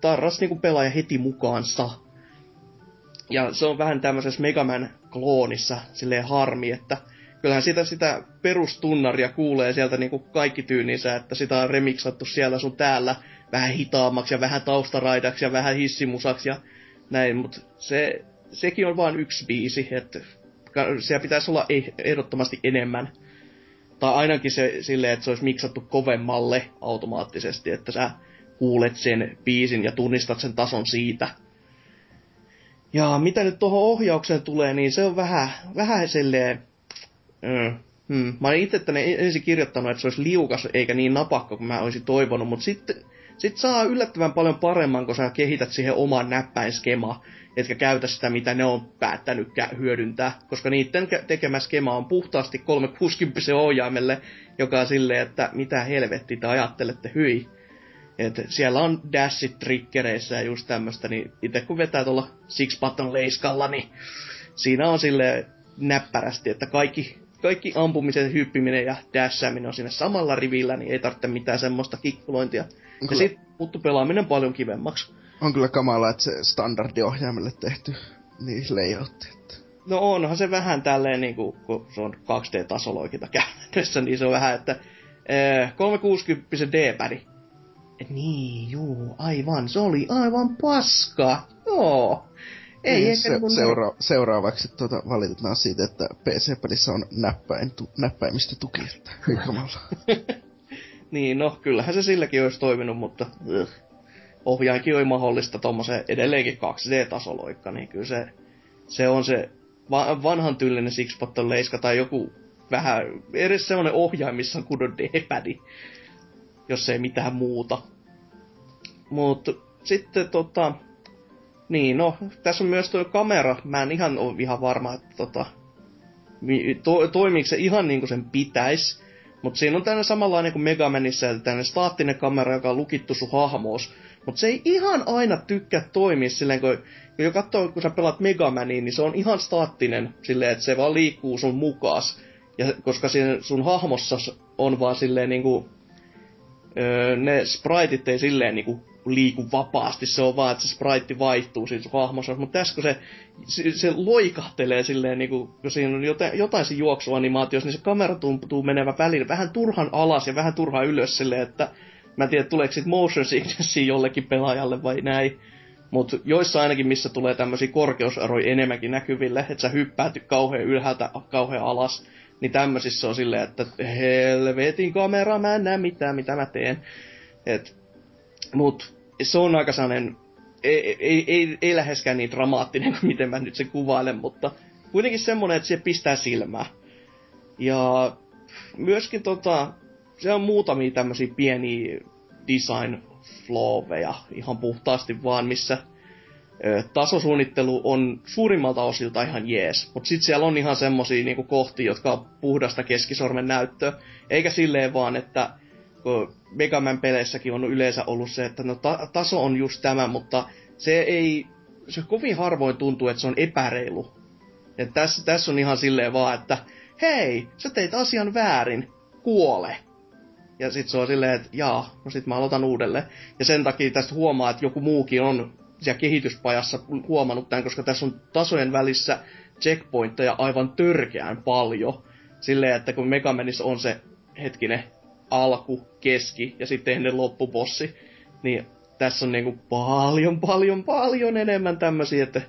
S2: tarras niin kuin pelaaja heti mukaansa. Ja se on vähän tämmöisessä Megaman kloonissa silleen harmi, että kyllähän sitä, sitä perustunnaria kuulee sieltä niinku kaikki tyyninsä, että sitä on remiksattu siellä sun täällä vähän hitaammaksi ja vähän taustaraidaksi ja vähän hissimusaksi ja näin, mutta se, sekin on vain yksi biisi, että siellä pitäisi olla ehdottomasti enemmän. Tai ainakin se silleen, että se olisi miksattu kovemmalle automaattisesti, että sä kuulet sen biisin ja tunnistat sen tason siitä. Ja mitä nyt tuohon ohjaukseen tulee, niin se on vähän, vähän silleen... Mm, hmm. Mä olin itse tänne ensin kirjoittanut, että se olisi liukas eikä niin napakka kuin mä olisin toivonut, mutta sitten sit saa yllättävän paljon paremman, kun sä kehität siihen oman näppäinskema, etkä käytä sitä, mitä ne on päättänyt hyödyntää, koska niiden tekemä skema on puhtaasti 360 ohjaimelle, joka on silleen, että mitä helvetti te ajattelette, hyi. Et siellä on dashit triggereissä ja just tämmöstä, niin itse kun vetää tuolla six button leiskalla, niin siinä on sille näppärästi, että kaikki, kaikki ampumisen, hyppiminen ja dashääminen on siinä samalla rivillä, niin ei tarvitse mitään semmoista kikkulointia. Ja kyllä. sit muuttu pelaaminen paljon kivemmaksi.
S5: On kyllä kamala, että se standardiohjaimelle tehty niin layoutti. Että...
S2: no onhan se vähän tälleen niinku, kun se on 2D-tasoloikinta käytännössä, niin se on vähän, että äh, 360 D-pädi. Niin, juu, aivan, se oli aivan paska. Joo. Ei
S5: niin, se,
S2: niinku
S5: seura- seuraavaksi tuota, valitetaan siitä, että PC-pelissä on näppäin, tu- näppäimistötuki, että kamala.
S2: Niin, no kyllähän se silläkin olisi toiminut, mutta ugh. ohjainkin oli mahdollista tuommoisen edelleenkin 2D-tasoloikka, niin kyllä se, se on se va- vanhan tyylinen sixpotton leiska tai joku vähän, edes semmoinen ohjain, missä on kunnon D-padi, jos ei mitään muuta. Mutta sitten tota, niin no, tässä on myös tuo kamera, mä en ihan ole ihan varma, että tota, to, toimiiko se ihan niin kuin sen pitäisi, mutta siinä on tämmöinen samanlainen kuin Megamanissa, eli tämmöinen staattinen kamera, joka on lukittu sun hahmoos. Mutta se ei ihan aina tykkää toimia silleen, kun, kun katsoo, kun sä pelaat Megamaniin, niin se on ihan staattinen silleen, että se vaan liikkuu sun mukaas. Ja koska siinä sun hahmossa on vaan silleen niinku, öö, ne spriteit ei silleen niinku liiku vapaasti, se on vaan, että se sprite vaihtuu siinä hahmossa, mutta tässä kun se, se, se loikahtelee silleen, niinku, kun siinä on jotain, jotain se juoksuanimaatiossa, niin se kamera tuntuu menevä välillä vähän turhan alas ja vähän turhan ylös silleen, että mä en tiedä, tuleeko sit motion sicknessia jollekin pelaajalle vai näin. Mutta joissa ainakin, missä tulee tämmöisiä korkeuseroja enemmänkin näkyville, että sä hyppäät kauhean ylhäältä kauhean alas, niin tämmöisissä on silleen, että helvetin kamera, mä en näe mitään, mitä mä teen. Et, mut se on aika sellainen, ei, ei, ei, ei läheskään niin dramaattinen kuin miten mä nyt sen kuvailen, mutta kuitenkin semmonen, että se pistää silmää. Ja myöskin tota, se on muutamia tämmöisiä pieniä design flooveja ihan puhtaasti vaan, missä tasosuunnittelu on suurimmalta osilta ihan jees. Mutta sitten siellä on ihan semmosia niinku kohtia, jotka on puhdasta keskisormen näyttöä. Eikä silleen vaan, että kun Megaman peleissäkin on yleensä ollut se, että no ta- taso on just tämä, mutta se ei, se kovin harvoin tuntuu, että se on epäreilu. Ja tässä, tässä on ihan silleen vaan, että hei, sä teit asian väärin, kuole. Ja sit se on silleen, että jaa, no sit mä aloitan uudelleen. Ja sen takia tästä huomaa, että joku muukin on siellä kehityspajassa huomannut tämän, koska tässä on tasojen välissä checkpointteja aivan törkeään paljon. Silleen, että kun Megamanissa on se hetkinen alku, keski ja sitten ennen loppubossi, niin tässä on niinku paljon, paljon, paljon enemmän tämmöisiä, että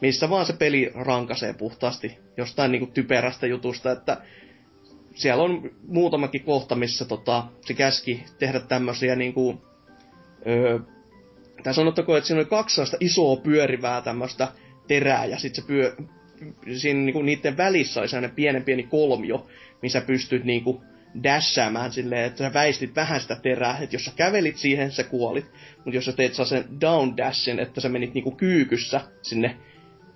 S2: missä vaan se peli rankasee puhtaasti jostain niinku typerästä jutusta, että siellä on muutamakin kohta, missä tota, se käski tehdä tämmöisiä niinku, öö, tai sanottako, että siinä oli kaksi isoa pyörivää tämmöistä terää, ja sitten se pyö, siinä niinku niiden välissä oli sellainen pienen pieni kolmio, missä pystyt niinku dashaamaan silleen, että sä väistit vähän sitä terää, että jos sä kävelit siihen, sä kuolit, mutta jos sä teet sen down dashin, että sä menit niinku kyykyssä sinne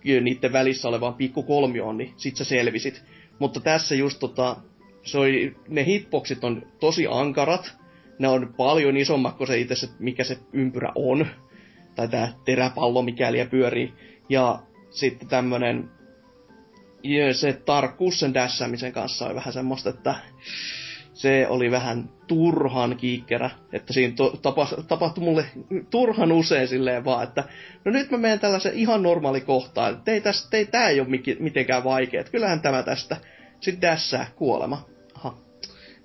S2: niiden välissä olevaan pikku kolmioon, niin sit sä selvisit. Mutta tässä just tota, se oli, ne hitboxit on tosi ankarat, ne on paljon isommat kuin se itse se, mikä se ympyrä on, tai tää teräpallo, mikäli pyörii, ja sitten tämmönen, se tarkkuus sen dashämisen kanssa oli vähän semmoista, että se oli vähän turhan kiikkerä, että siinä to, tapa, tapahtui mulle turhan usein silleen vaan, että no nyt mä menen tällaisen ihan normaali kohtaan, että ei, tästä, ei tää ei ole mitenkään vaikea, että kyllähän tämä tästä. Sitten dässää, kuolema. Aha.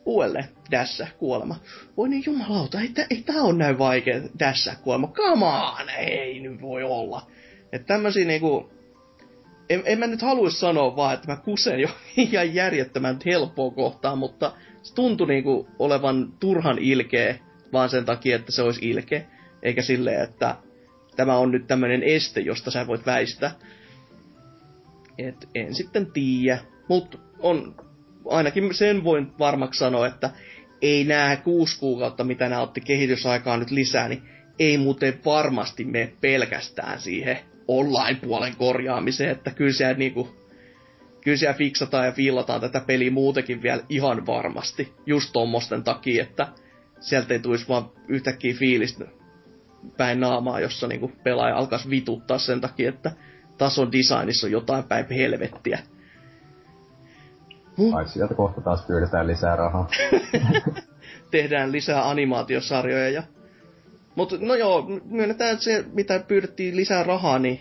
S2: Uudelleen, dässää, kuolema. Voi niin jumalauta, ei, ei tää on näin vaikea, dässää, kuolema. Come on, ei nyt voi olla. Että tämmösiä niinku, en, en mä nyt haluaisi sanoa vaan, että mä kusen jo ihan järjettömän helppoa kohtaan, mutta tuntui niinku olevan turhan ilkeä vaan sen takia, että se olisi ilkeä. Eikä silleen, että tämä on nyt tämmöinen este, josta sä voit väistää. Et en sitten tiedä. Mutta on, ainakin sen voin varmaksi sanoa, että ei nää kuusi kuukautta, mitä nämä otti kehitysaikaa nyt lisää, niin ei muuten varmasti mene pelkästään siihen online-puolen korjaamiseen, että kyllä siellä niinku kyllä siellä fiksataan ja fiilataan tätä peliä muutenkin vielä ihan varmasti. Just tommosten takia, että sieltä ei tulisi vaan yhtäkkiä fiilistä päin naamaa, jossa niinku pelaaja alkaisi vituttaa sen takia, että tason designissa on jotain päin helvettiä.
S3: Huh? Ai sieltä kohta taas pyydetään lisää rahaa.
S2: Tehdään lisää animaatiosarjoja ja... Mutta no joo, myönnetään, että se mitä pyydettiin lisää rahaa, niin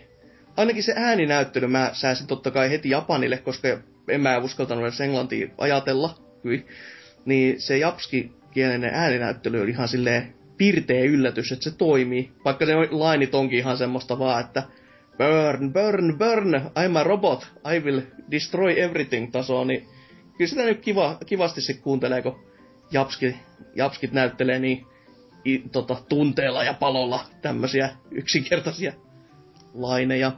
S2: ainakin se ääninäyttely mä sääsin totta kai heti Japanille, koska en mä uskaltanut edes englantia ajatella. Hyi. Niin se japski-kielinen ääninäyttely oli ihan silleen pirteä yllätys, että se toimii. Vaikka ne lainit onkin ihan semmoista vaan, että burn, burn, burn, I'm a robot, I will destroy everything tasoa, niin kyllä sitä nyt kiva, kivasti se kuuntelee, kun japski, japskit näyttelee niin i, tota, tunteella ja palolla tämmöisiä yksinkertaisia laineja.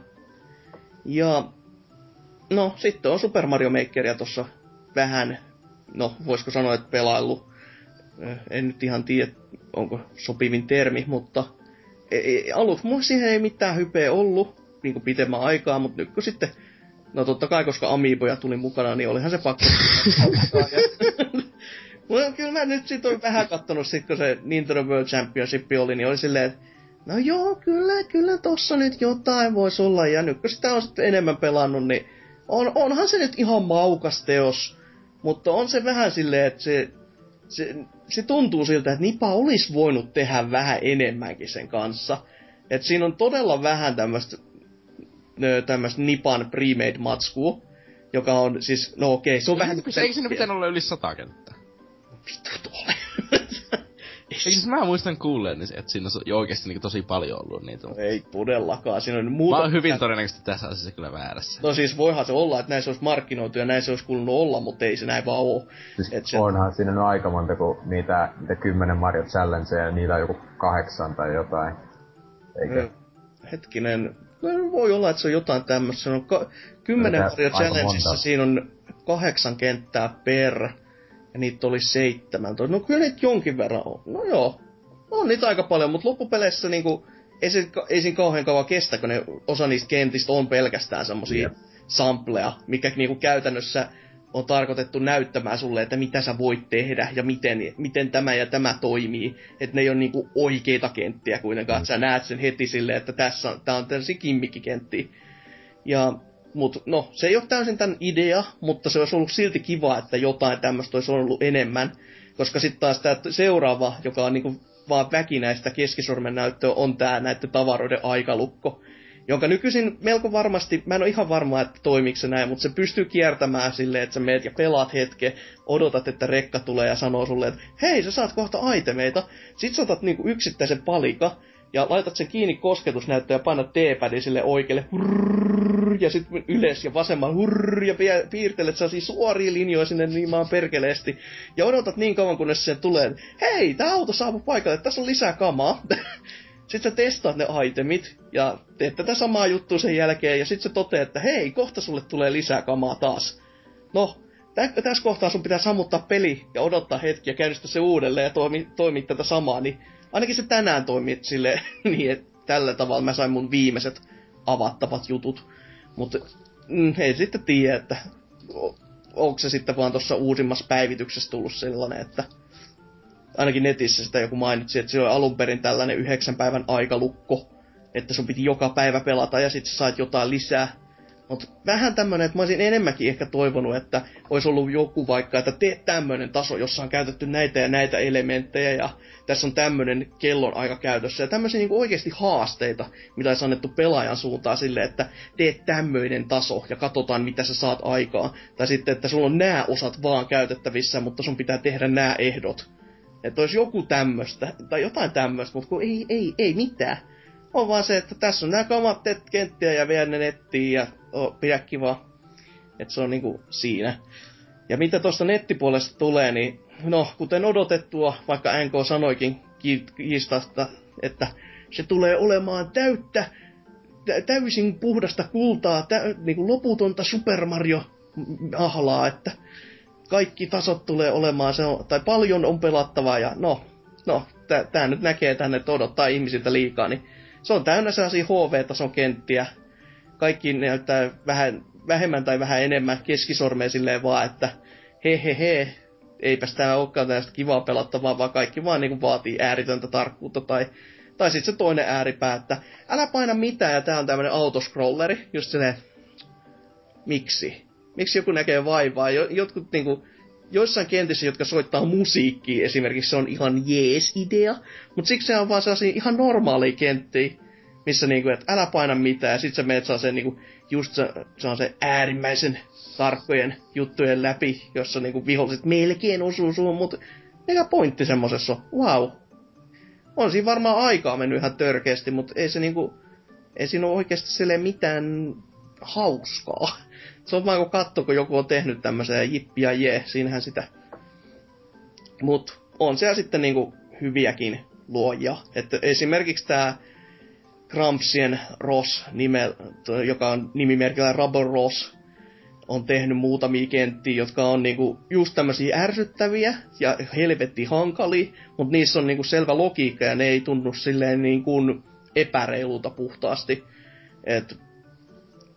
S2: Ja no sitten on Super Mario Makeria tossa vähän, no voisiko sanoa, että pelaillut. En nyt ihan tiedä, onko sopivin termi, mutta e, e, aluksi mulla siihen ei mitään hypeä ollut niin kuin pitemmän aikaa, mutta nyt kun sitten, no totta kai koska Amiiboja tuli mukana, niin olihan se pakko. Mutta kyllä mä nyt sit on vähän kattonut sit, kun se Nintendo World Championship oli, niin oli silleen, että no joo, kyllä, kyllä tossa nyt jotain voisi olla. Ja nyt kun sitä on sitten enemmän pelannut, niin on, onhan se nyt ihan maukas teos. Mutta on se vähän silleen, että se, se, se tuntuu siltä, että Nipa olisi voinut tehdä vähän enemmänkin sen kanssa. että siinä on todella vähän tämmöistä tämmöistä Nipan pre-made matskua, joka on siis, no okei, okay, se on no, vähän...
S4: Eikö siinä pitänyt olla yli sata kenttää?
S2: Vittu tuolle.
S4: Eikö siis mä muistan kuulleen, että siinä on oikeasti niin tosi paljon ollut niitä. No,
S2: ei todellakaan, siinä on muuta...
S4: Mä oon hyvin todennäköisesti tässä asiassa kyllä väärässä.
S2: No siis voihan se olla, että näin se olisi markkinoitu ja näin se olisi kuulunut olla, mutta ei se näin vaan oo.
S3: Siis Et se... onhan siinä nyt aika monta, kun niitä, niitä kymmenen Mario Challengea ja niitä on joku kahdeksan tai jotain. Eikö? Mm,
S2: hetkinen, no, voi olla, että se on jotain tämmöistä. Se on ka- kymmenen Mario Challengeissa siinä on kahdeksan kenttää per ja niitä oli seitsemän. No kyllä niitä jonkin verran on. No joo, on niitä aika paljon, mutta loppupeleissä niinku, ei, se, ei siinä kauhean kauan kestä, kun ne, osa niistä kentistä on pelkästään semmosia yep. sampleja, mikä niinku käytännössä on tarkoitettu näyttämään sulle, että mitä sä voit tehdä ja miten, miten tämä ja tämä toimii. Että ne ei ole niinku oikeita kenttiä kuitenkaan, mm. sä näet sen heti silleen, että tässä on, tää on tällaisia kimmikkikenttiä. Ja Mut no, se ei ole täysin tämän idea, mutta se olisi ollut silti kiva, että jotain tämmöistä olisi ollut enemmän. Koska sitten taas tämä seuraava, joka on niinku vaan väkinäistä keskisormen näyttöä, on tämä näiden tavaroiden aikalukko. Jonka nykyisin melko varmasti, mä en ole ihan varma, että toimiiko se näin, mutta se pystyy kiertämään silleen, että sä meet ja pelaat hetke, odotat, että rekka tulee ja sanoo sulle, että hei, sä saat kohta aitemeita. Sit sä otat niinku yksittäisen palika, ja laitat sen kiinni kosketusnäyttöön ja painat D-padin sille oikealle, hurrrr, ja sitten ylös ja vasemman, hurrrr, ja piirtelet sellaisia suoria linjoja sinne niin maan perkeleesti. Ja odotat niin kauan, kunnes se tulee, hei, tämä auto saapuu paikalle, tässä on lisää kamaa. sitten sä testaat ne itemit, ja teet tätä samaa juttua sen jälkeen, ja sitten se toteaa, että hei, kohta sulle tulee lisää kamaa taas. No, tässä kohtaa sun pitää sammuttaa peli ja odottaa hetki ja käynnistää se uudelleen ja toimi, toimii tätä samaa, niin ainakin se tänään toimi sille niin, että tällä tavalla mä sain mun viimeiset avattavat jutut. Mutta mm, ei sitten tiedä, että onko se sitten vaan tuossa uusimmassa päivityksessä tullut sellainen, että ainakin netissä sitä joku mainitsi, että se oli alun perin tällainen yhdeksän päivän aikalukko, että sun piti joka päivä pelata ja sitten sait jotain lisää. Mutta vähän tämmönen, että mä olisin enemmänkin ehkä toivonut, että olisi ollut joku vaikka, että teet tämmönen taso, jossa on käytetty näitä ja näitä elementtejä ja tässä on tämmönen kellon aika käytössä. Ja tämmöisiä niin oikeasti haasteita, mitä olisi annettu pelaajan suuntaan sille, että teet tämmöinen taso ja katsotaan mitä sä saat aikaa. Tai sitten, että sulla on nämä osat vaan käytettävissä, mutta sun pitää tehdä nämä ehdot. Että olisi joku tämmöistä, tai jotain tämmöistä, mutta kun ei, ei, ei mitään. On vaan se, että tässä on nämä kamat kenttiä ja vie ne nettiin ja oh, pidä kiva. Että se on niinku siinä. Ja mitä tuosta nettipuolesta tulee, niin no, kuten odotettua, vaikka NK sanoikin kiistasta, että se tulee olemaan täyttä, täysin puhdasta kultaa, tä, niin kuin loputonta Super Mario ahlaa, että kaikki tasot tulee olemaan, se on, tai paljon on pelattavaa, ja no, no tämä nyt näkee tänne, että odottaa ihmisiltä liikaa, niin se on täynnä sellaisia HV-tason kenttiä. Kaikki näyttää vähän vähemmän tai vähän enemmän keskisormea silleen vaan, että he he he, eipäs tää olekaan tästä kivaa pelattavaa, vaan kaikki vaan niinku vaatii ääritöntä tarkkuutta tai tai sitten se toinen ääripää, että älä paina mitään ja tää on tämmönen autoscrolleri, just silleen, miksi? Miksi joku näkee vaivaa? Jotkut niinku, joissain kentissä, jotka soittaa musiikkia esimerkiksi, se on ihan jees idea, mutta siksi se on vaan sellaisia ihan normaaleja kenttiä, missä niinku, että älä paina mitään, ja sit sä meet saa sen niinku, just se, se on se äärimmäisen tarkkojen juttujen läpi, jossa niinku viholliset melkein osuu suun, mutta mikä pointti semmosessa on? Wow. On siinä varmaan aikaa mennyt ihan törkeästi, mutta ei se niinku, ei siinä ole oikeasti sille mitään hauskaa. Se on vaan kun katso, kun joku on tehnyt tämmöisen ja jippi ja jee, siinähän sitä. Mut on siellä sitten niinku hyviäkin luojia. Että esimerkiksi tämä Krampsien Ross, nime, joka on nimimerkillä Rubber Ross, on tehnyt muutamia kenttiä, jotka on niinku just tämmöisiä ärsyttäviä ja helvetti hankalia, mutta niissä on niinku selvä logiikka ja ne ei tunnu silleen niinku epäreilulta puhtaasti. Et,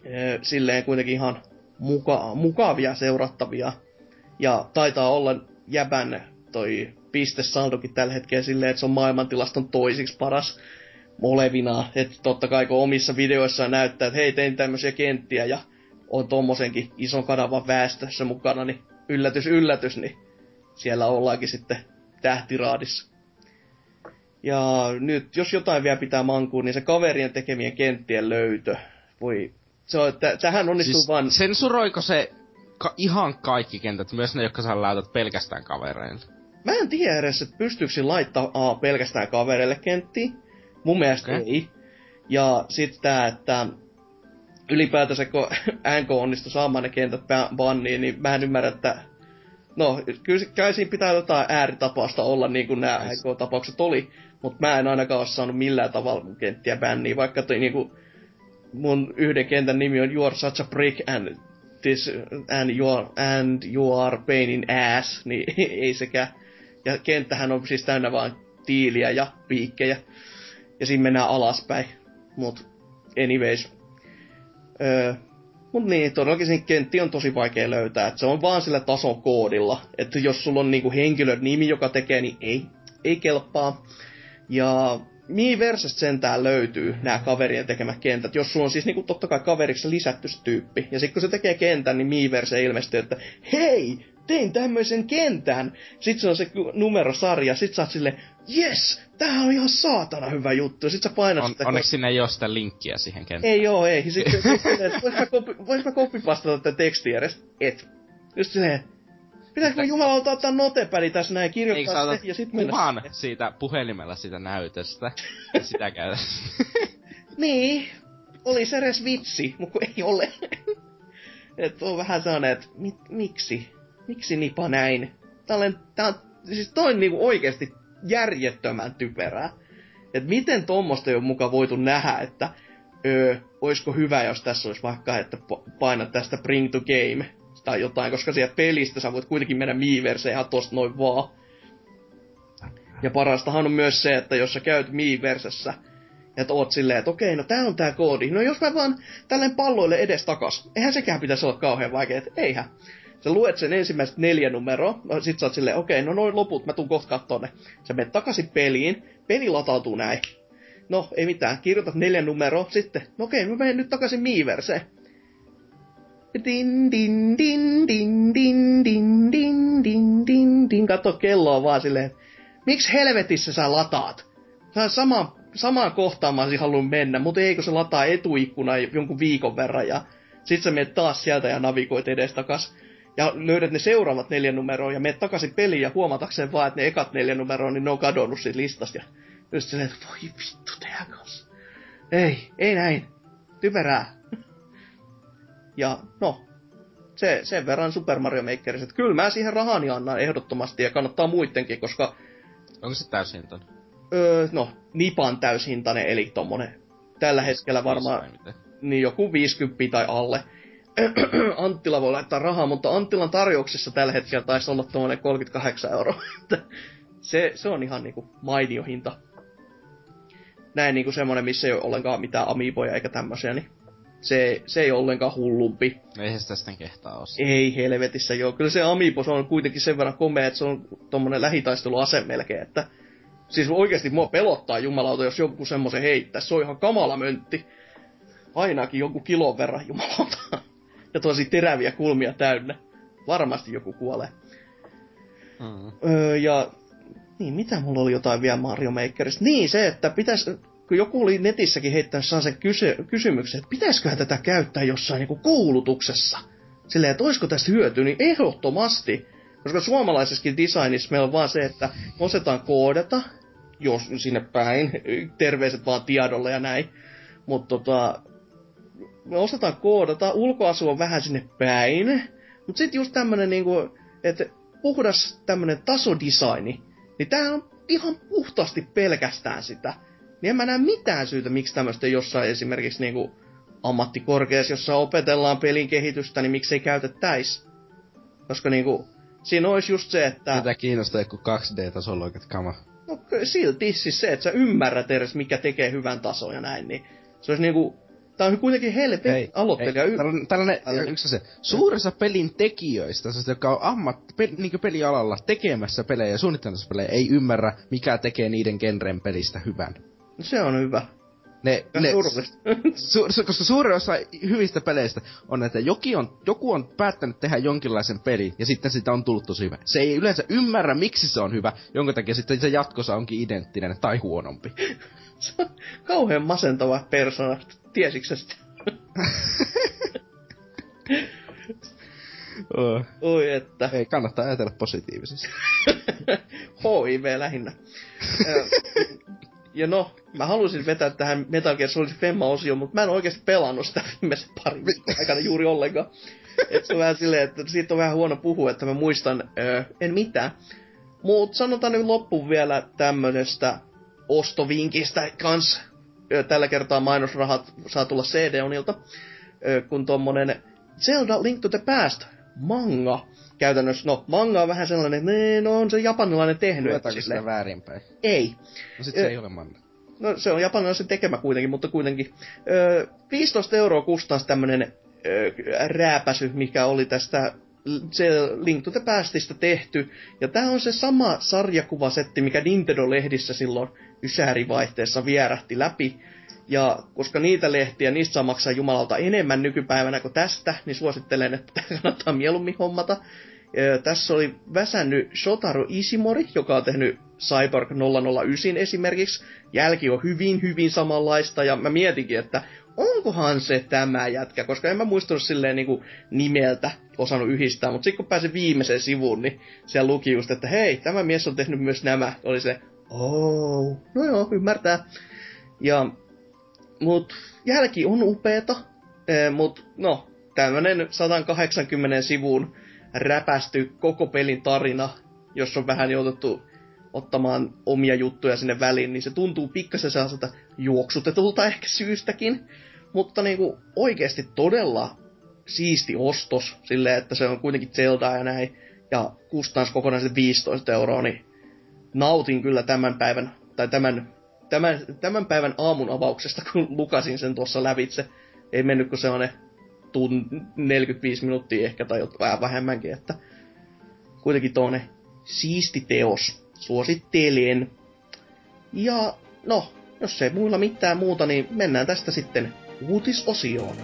S2: e, silleen kuitenkin ihan muka, mukavia seurattavia. Ja taitaa olla jäbän toi pistesaldokin tällä hetkellä silleen, että se on maailmantilaston toisiksi paras molevina. Että totta kai kun omissa videoissaan näyttää, että hei tein tämmöisiä kenttiä ja on tommosenkin ison kanavan väestössä mukana, niin yllätys yllätys, niin siellä ollaankin sitten tähtiraadissa. Ja nyt, jos jotain vielä pitää mankuun, niin se kaverien tekemien kenttien löytö. Voi, se on, t- tähän onnistuu siis vaan...
S4: Sensuroiko se ka- ihan kaikki kentät, myös ne, jotka sä laitat pelkästään kavereille?
S2: Mä en tiedä edes, että pystyykö laittaa A, pelkästään kavereille kenttiin. Mun mielestä okay. ei. Ja sitten tää, että ylipäätänsä kun NK onnistui saamaan ne kentät banniin, niin mä en ymmärrä, että No, kyllä kai siinä pitää jotain ääritapausta olla, niin kuin nämä NK-tapaukset oli. Mutta mä en ainakaan ole saanut millään tavalla mun kenttiä bänniä, vaikka toi niinku, mun yhden kentän nimi on You are such a prick and, this, and, you are, and you are pain in ass, niin ei sekään. Ja kenttähän on siis täynnä vaan tiiliä ja piikkejä. Ja siinä mennään alaspäin. Mut anyways. Öö, mut niin, todellakin siinä kentti on tosi vaikea löytää. Et se on vaan sillä tason koodilla. Että jos sulla on niinku henkilön nimi, joka tekee, niin ei, ei kelpaa. Ja Miiversesta sentään löytyy nämä kaverien tekemät kentät, jos sulla on siis niinku totta kai kaveriksi lisätty tyyppi. Ja sitten kun se tekee kentän, niin Miiverse ilmestyy, että hei, tein tämmöisen kentän. Sitten se on se numerosarja, sit sä oot silleen, yes, tää on ihan saatana hyvä juttu. Sit sä painat
S4: on,
S2: sitä.
S4: Onneksi sinne ei ole sitä linkkiä siihen kenttään.
S2: Ei oo, ei. Sitten vois mä, kopi, vois mä kopipastata tätä tekstiä edes? Et. Just silleen, Pitääkö me jumalauta ottaa notepädi tässä näin kirjoittaa se, ja sitten mennä
S4: kuvan siitä puhelimella siitä näytöstä, ja sitä käydä.
S2: niin, oli se edes vitsi, mutta ei ole. Et on vähän sellainen, että mit, miksi? Miksi nipa näin? Tää on, tää on, siis toi on niinku oikeesti järjettömän typerää. Et miten tuommoista ei ole mukaan voitu nähdä, että öö, oisko hyvä, jos tässä olisi vaikka, että painat tästä bring to game tai jotain, koska sieltä pelistä sä voit kuitenkin mennä Miiverseen ihan tosta noin vaan. Ja parastahan on myös se, että jos sä käyt Miiversessä, että oot silleen, että okei, no tää on tää koodi. No jos mä vaan tälleen palloille edes takas, eihän sekään pitäisi olla kauhean vaikea, että eihän. Sä luet sen ensimmäiset neljä numeroa, no sit sä oot silleen, okei, no noin loput, mä tuun kohta kattoo ne. Sä menet takaisin peliin, peli latautuu näin. No, ei mitään, kirjoitat neljä numeroa, sitten, no okei, mä menen nyt takaisin Miiverseen. Din, din, din, din, din, din, din, din, din, din. Katso kelloa vaan silleen, miksi helvetissä sä lataat? Sä sama, samaan kohtaan mä olisin halunnut mennä, mutta eikö se lataa etuikkuna jonkun viikon verran ja sit sä menet taas sieltä ja navigoit edestakas. Ja löydät ne seuraavat neljä numeroa ja menet takaisin peliin ja huomatakseen vaan, että ne ekat neljä numeroa, niin ne on kadonnut siitä listasta. Ja just silleen, että voi vittu teidän kanssa. Ei, ei näin. Typerää. Ja no, se, sen verran Super Mario Makerissa, että kyllä mä siihen rahani annan ehdottomasti ja kannattaa muidenkin, koska...
S4: Onko se täyshintainen?
S2: Öö, no, Nipan täyshintainen, eli tommonen tällä hetkellä varmaan niin joku 50 tai alle. Anttila voi laittaa rahaa, mutta Anttilan tarjouksessa tällä hetkellä taisi olla tuommoinen 38 euroa. se, se on ihan niinku mainio hinta. Näin niinku semmonen, missä ei ole ollenkaan mitään amiiboja eikä tämmösiä, niin se, se ei ollenkaan hullumpi.
S4: Eihän sitä sitten kehtaa ole.
S2: Ei helvetissä joo. Kyllä se Amiibo se on kuitenkin sen verran komea, että se on tommonen lähitaisteluase melkein, että Siis oikeasti mua pelottaa jumalauta, jos joku semmoisen heittää. Se on ihan kamala möntti. Ainakin joku kilon verran jumalauta. Ja tosi teräviä kulmia täynnä. Varmasti joku kuolee. Mm. Öö, ja niin, mitä mulla oli jotain vielä Mario Makerista? Niin, se, että pitäisi kun joku oli netissäkin heittänyt sen kysy- kysymyksen, että pitäisiköhän tätä käyttää jossain niin koulutuksessa, silleen, että olisiko tästä hyötyä, niin ehdottomasti. Koska suomalaisessakin designissa meillä on vaan se, että me osataan koodata, jos sinne päin, terveiset vaan tiedolle ja näin. Mutta tota, me osataan koodata, ulkoasu on vähän sinne päin, mutta sitten just tämmönen niinku, että puhdas tämmönen tasodesigni, niin tää on ihan puhtaasti pelkästään sitä. Niin en mä näe mitään syytä, miksi tämmöistä jossain esimerkiksi niinku ammattikorkeassa, jossa opetellaan pelin kehitystä, niin miksei käytettäisi. Koska niinku, siinä olisi just se, että...
S4: Mitä kiinnostaa joku 2D-tasolla oikeat kama?
S2: No silti siis se, että sä ymmärrät edes, mikä tekee hyvän tason ja näin, niin se olisi niinku Tää on kuitenkin helvetti aloittelija.
S4: Hei, tällainen, tällainen, yksi se. Suurissa pelin tekijöistä, se, joka on ammat, pe, niin pelialalla tekemässä pelejä ja suunnittelemassa pelejä, ei ymmärrä, mikä tekee niiden genren pelistä hyvän.
S2: No se on hyvä.
S4: Ne, ne, su, su, koska suurin osa hyvistä peleistä on, että joki on, joku on päättänyt tehdä jonkinlaisen pelin, ja sitten sitä on tullut tosi hyvä. Se ei yleensä ymmärrä, miksi se on hyvä, jonka takia sitten se jatkossa onkin identtinen tai huonompi.
S2: se on kauhean masentava persona. Tiesitkö sitä?
S4: oh.
S2: Oi että.
S4: Ei, kannattaa ajatella positiivisesti.
S2: HIV lähinnä. Ja no, mä halusin vetää tähän Metal Gear Solid Femma-osioon, mutta mä en oikeasti pelannut sitä viimeisen pari viikkoa aikana juuri ollenkaan. Et se on vähän silleen, että siitä on vähän huono puhua, että mä muistan, öö, en mitään. Mutta sanotaan nyt loppuun vielä tämmöisestä ostovinkistä kans tällä kertaa mainosrahat saa tulla CD-onilta, kun tommonen Zelda Link to the Past manga käytännössä, no manga on vähän sellainen, että no on se japanilainen tehnyt.
S4: Luetaanko sitä väärinpäin?
S2: Ei.
S4: No sit se ei ole manga.
S2: No se on japanilaisen tekemä kuitenkin, mutta kuitenkin. Ö, 15 euroa kustansi tämmönen rääpäsy, mikä oli tästä se Link to the Pastista tehty. Ja tämä on se sama sarjakuvasetti, mikä Nintendo-lehdissä silloin ysärivaihteessa vierähti läpi. Ja koska niitä lehtiä, niistä saa maksaa jumalalta enemmän nykypäivänä kuin tästä, niin suosittelen, että kannattaa mieluummin hommata. Tässä oli väsännyt Shotaro Ishimori, joka on tehnyt Cyborg 009 esimerkiksi. Jälki on hyvin, hyvin samanlaista, ja mä mietinkin, että onkohan se tämä jätkä, koska en mä muistanut silleen niin kuin nimeltä osannut yhdistää, mutta sitten kun pääsin viimeiseen sivuun, niin siellä luki just, että hei, tämä mies on tehnyt myös nämä. Oli se, oh, no joo, ymmärtää. Ja, mut jälki on upeeta, e, mut no, tämmönen 180 sivun räpästy koko pelin tarina, jos on vähän joutettu ottamaan omia juttuja sinne väliin, niin se tuntuu pikkasen sellaiselta juoksutetulta ehkä syystäkin. Mutta niinku oikeasti todella siisti ostos, silleen, että se on kuitenkin Zelda ja näin, ja kustans kokonaisen 15 euroa, niin nautin kyllä tämän päivän, tai tämän, tämän, tämän päivän aamun avauksesta, kun lukasin sen tuossa lävitse. Ei mennyt kuin sellainen tun 45 minuuttia ehkä, tai vähän vähemmänkin, että kuitenkin tuonne siisti teos. Suosittelen. Ja no, jos ei muilla mitään muuta, niin mennään tästä sitten uutisosioon.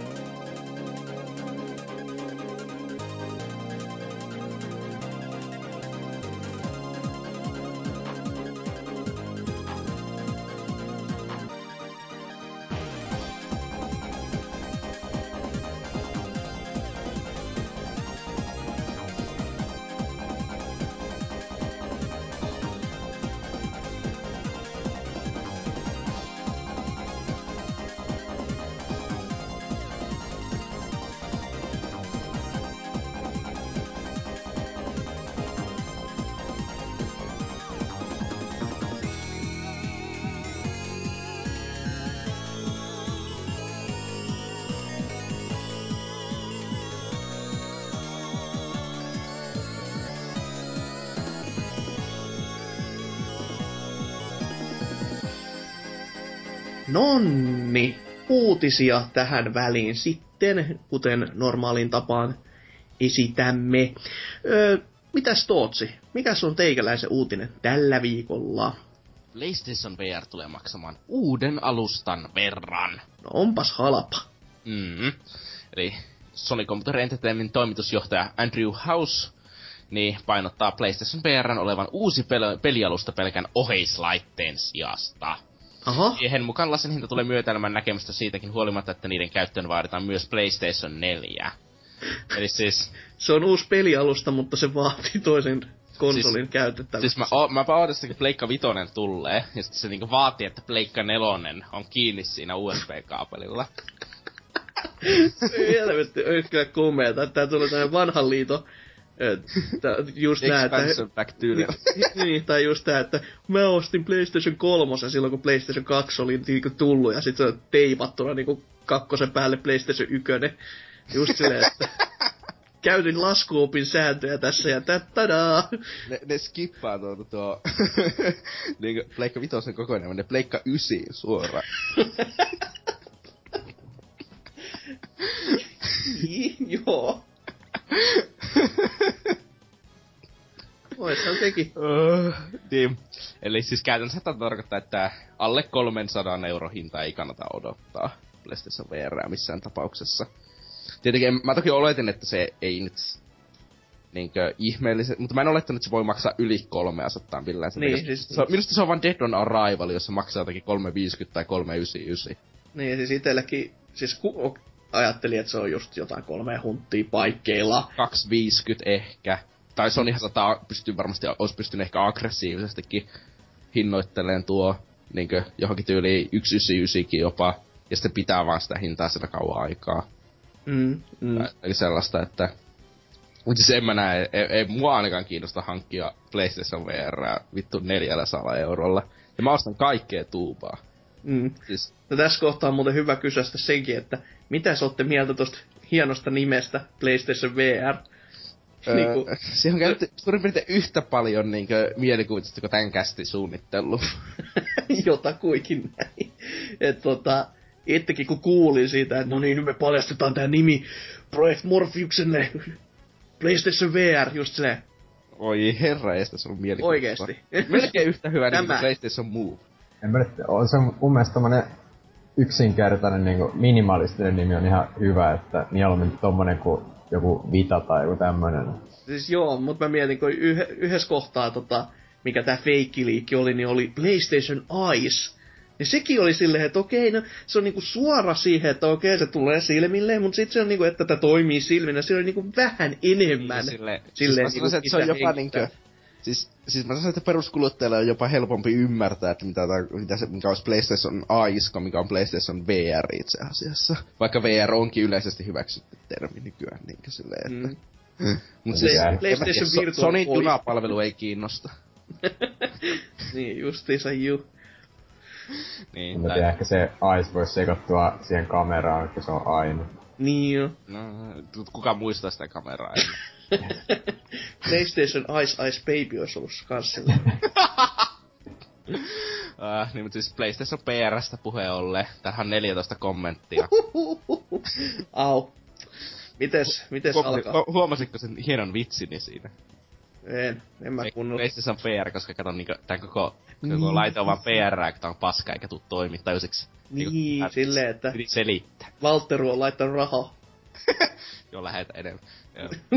S2: Uutisia tähän väliin sitten, kuten normaalin tapaan esitämme. Öö, mitäs Tootsi? Mikä on teikäläisen uutinen tällä viikolla?
S4: PlayStation VR tulee maksamaan uuden alustan verran.
S2: No onpas halpa.
S4: Mm. Eli Sony Computer Entertainment toimitusjohtaja Andrew House niin painottaa PlayStation VRn olevan uusi pel- pelialusta pelkän oheislaitteen sijasta.
S2: Aha.
S4: Siihen mukaan lasin hinta tulee myötäilemään näkemystä siitäkin huolimatta, että niiden käyttöön vaaditaan myös PlayStation 4. Eli siis...
S2: Se on uusi pelialusta, mutta se vaatii toisen konsolin siis, käytettäväksi.
S4: Siis mä, o, mäpä ootan että Pleikka Vitonen tulee, ja sitten se niinku vaatii, että Pleikka Nelonen on kiinni siinä USB-kaapelilla.
S2: Helvetti, olisi kyllä kuumeeta. Tää tulee tämmönen vanhan liiton just nää, että...
S4: back
S2: niin, tai just tää, että mä ostin PlayStation 3 silloin, kun PlayStation 2 oli niinku tullut, ja sit se on teipattuna niinku kakkosen päälle PlayStation 1. Just silleen, että käytin laskuopin sääntöjä tässä ja tadaa.
S5: Ne, ne skippaa tuota tuo, niinku Pleikka Vitosen kokoinen, ne Pleikka 9 suoraan.
S2: Joo. Voisi teki.
S4: Uh, niin. Eli siis käytännössä tämä tarkoittaa, että alle 300 euro hinta ei kannata odottaa PlayStation VR missään tapauksessa. Tietenkin mä toki oletin, että se ei nyt niinkö ihmeellisen, mutta mä en olettanut, että se voi maksaa yli 300 millään.
S2: Niin, mikä, siis,
S4: se, minusta se on vaan Dead on Arrival, jos se maksaa jotakin 350 tai 399.
S2: Niin, siis itselläkin, siis ku, ajattelin, että se on just jotain kolme hunttia paikkeilla.
S4: 250 ehkä. Tai se on ihan sata, pystyy varmasti, olisi pystynyt ehkä aggressiivisestikin hinnoitteleen tuo niinkö johonkin tyyliin 199 jopa. Ja sitten pitää vaan sitä hintaa sitä kauan aikaa.
S2: Mm, mm.
S4: Tai sellaista, että... Mutta siis en mä näe, ei, ei mua ainakaan kiinnosta hankkia PlayStation VR vittu 400 eurolla. Ja mä ostan kaikkea tuubaa.
S2: Mm. Siis... No tässä kohtaa on muuten hyvä kysyä senkin, että mitä sä ootte mieltä tosta hienosta nimestä PlayStation VR?
S4: Öö, niinku... Se on käytetty suurin piirtein yhtä paljon niinkö mielikuvitusta kuin tämän kästi suunnittelu.
S2: Jotakuikin näin. Et tota, itsekin kun kuulin siitä, että no niin, nyt me paljastetaan tää nimi Project Morphiuksenne PlayStation VR, just silleen.
S4: Oi herra, estä se on mielikuva.
S2: Oikeesti.
S4: Melkein yhtä hyvä nimi kuin PlayStation Move.
S3: En mä on se mun mielestä tommonen yksinkertainen niinku minimalistinen nimi on ihan hyvä, että mieluummin tommonen kuin joku Vita tai joku tämmönen.
S2: Siis joo, mutta mä mietin, kun yh- yhdessä kohtaa tota, mikä tää feikkiliikki oli, niin oli PlayStation Eyes. Ja sekin oli silleen, että okei, no se on niinku suora siihen, että okei, se tulee silmille, mutta sitten se on niinku, että tämä toimii silminä, se on niinku vähän enemmän. Niin,
S5: sille, silleen, siis niinku, se on jopa niinkö, Siis, siis mä sanoin, että peruskuluttajalle on jopa helpompi ymmärtää, että mitä, mitä se, mikä olisi PlayStation Aiska, mikä on PlayStation VR itse asiassa. Vaikka VR onkin yleisesti hyväksytty termi nykyään, niin silleen, että...
S2: Mm. Mut siis, PlayStation Virtual
S4: so, Sonin junapalvelu ei kiinnosta.
S2: niin, justiinsa juu.
S3: niin, Mä tiedän, ehkä se Ice voisi sekoittua siihen kameraan, että se on aina.
S2: Niin jo.
S4: No, kuka muistaa sitä kameraa?
S2: PlayStation Ice Ice Baby olisi ollut kans uh,
S4: niin, mutta siis PlayStation PRstä puheen olle. Tähän 14 kommenttia.
S2: Au. Mites, mites Huom- alkaa?
S4: Huomasitko sen hienon vitsini siinä?
S2: En, en mä kunnolla.
S4: PlayStation PR, koska katon niinku, tän koko, niin. koko laite on vaan PR, kun tää on paska eikä tuu toimittajuiseksi.
S2: Niin, niin silleen, että...
S4: selittää.
S2: Valteru on laittanut rahaa.
S4: Joo, lähetä enemmän.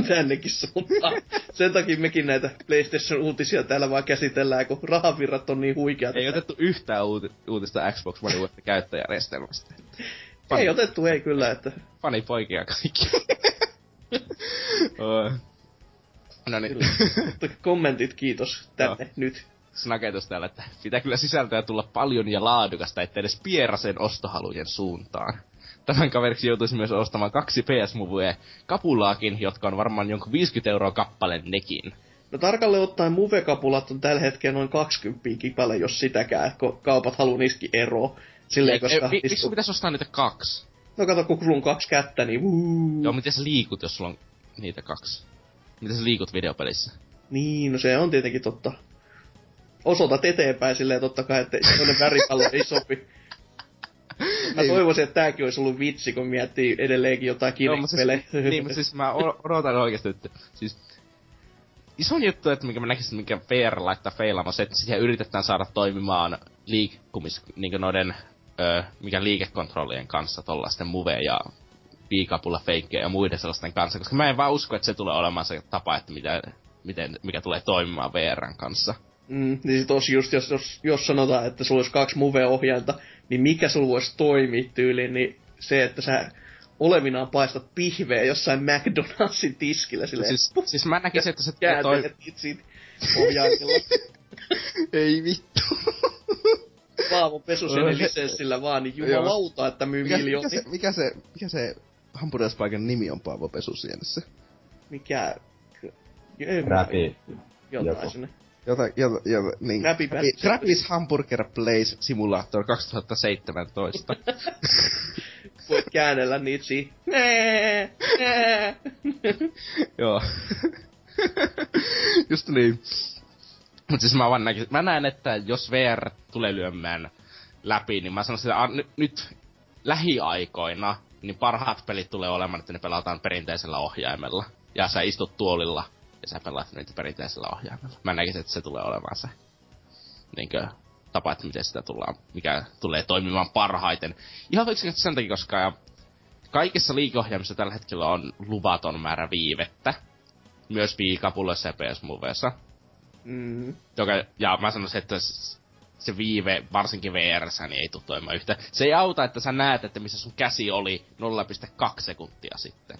S2: Tännekin suuntaan. Sen takia mekin näitä PlayStation-uutisia täällä vaan käsitellään, kun rahavirrat on niin huikeat.
S4: Ei otettu yhtään uuti- uutista Xbox One uudesta käyttäjärjestelmästä.
S2: Pani... Ei otettu, ei kyllä, että...
S4: Pani poikia kaikki.
S2: no niin. Kommentit kiitos tänne no. nyt.
S4: Snaketus täällä, että pitää kyllä sisältöä tulla paljon ja laadukasta, ettei edes pierasen ostohalujen suuntaan. Tämän kaveriksi joutuisi myös ostamaan kaksi ps Movie kapulaakin, jotka on varmaan jonkun 50 euroa kappale nekin.
S2: No tarkalleen ottaen Move-kapulat on tällä hetkellä noin 20 kipale, jos sitäkään, kun kaupat haluaa niistäkin eroa. Silleen, koska...
S4: Ei, miksi pitäisi ostaa niitä kaksi?
S2: No kato, kun sulla on kaksi kättä, niin
S4: wuu. Joo, miten sä liikut, jos sulla on niitä kaksi? Miten sä liikut videopelissä?
S2: Niin, no se on tietenkin totta. Osoitat eteenpäin silleen totta kai, että sellainen väripallo ei sopi. Mä toivoisin, että tääkin olisi ollut vitsi, kun miettii edelleenkin jotain
S4: Kinect-pelejä. Siis, niin, mutta siis mä odotan oikeesti, että siis iso juttu, että mikä mä näkisin, mikä VR laittaa feilaamaan, se, että siihen yritetään saada toimimaan liikkumis, niin noiden, ö, mikä liikekontrollien kanssa, tollasten muve ja piikapulla feikkejä ja muiden sellaisten kanssa, koska mä en vaan usko, että se tulee olemaan se tapa, että mitä, miten, mikä tulee toimimaan VRn kanssa.
S2: Mm, niin sit just, jos, jos, jos sanotaan, että sulla olisi kaksi move-ohjainta, niin mikä sulla voisi toimia tyyliin, niin se, että sä olevinaan paistat pihveä jossain McDonaldsin tiskillä silleen.
S4: Siis, siis mä näkisin, että se
S2: toi... siitä ohjaimilla.
S5: Ei vittu.
S2: Paavo sen lisenssillä vaan, niin jumalauta, että myy mikä,
S5: mikä, se, mikä se, mikä se hampurilaispaikan nimi on Paavo Pesusienessä?
S2: Mikä?
S3: Räpi.
S2: Jotain sinne.
S5: Jota, jota, jota, niin. Trappis Hamburger Place Simulator 2017.
S2: Voit käännellä niitä siihen.
S5: Joo. Just niin.
S4: Mut siis mä vaan näkin, mä näen, että jos VR tulee lyömään läpi, niin mä sanoisin, että nyt, nyt lähiaikoina, niin parhaat pelit tulee olemaan, että ne pelataan perinteisellä ohjaimella. Ja sä istut tuolilla ja sä pelaat niitä perinteisellä ohjaimella. Mä näkisin, että se tulee olemaan se niinkö, tapa, että miten sitä tullaan, mikä tulee toimimaan parhaiten. Ihan yksinkertaisesti sen takia, koska kaikissa liikeohjaimissa tällä hetkellä on luvaton määrä viivettä. Myös viikapuloissa ja ps moveissa
S2: Mm.
S4: Joka, ja mä sanoisin, että se viive, varsinkin vr niin ei tule toimimaan yhtä. Se ei auta, että sä näet, että missä sun käsi oli 0,2 sekuntia sitten.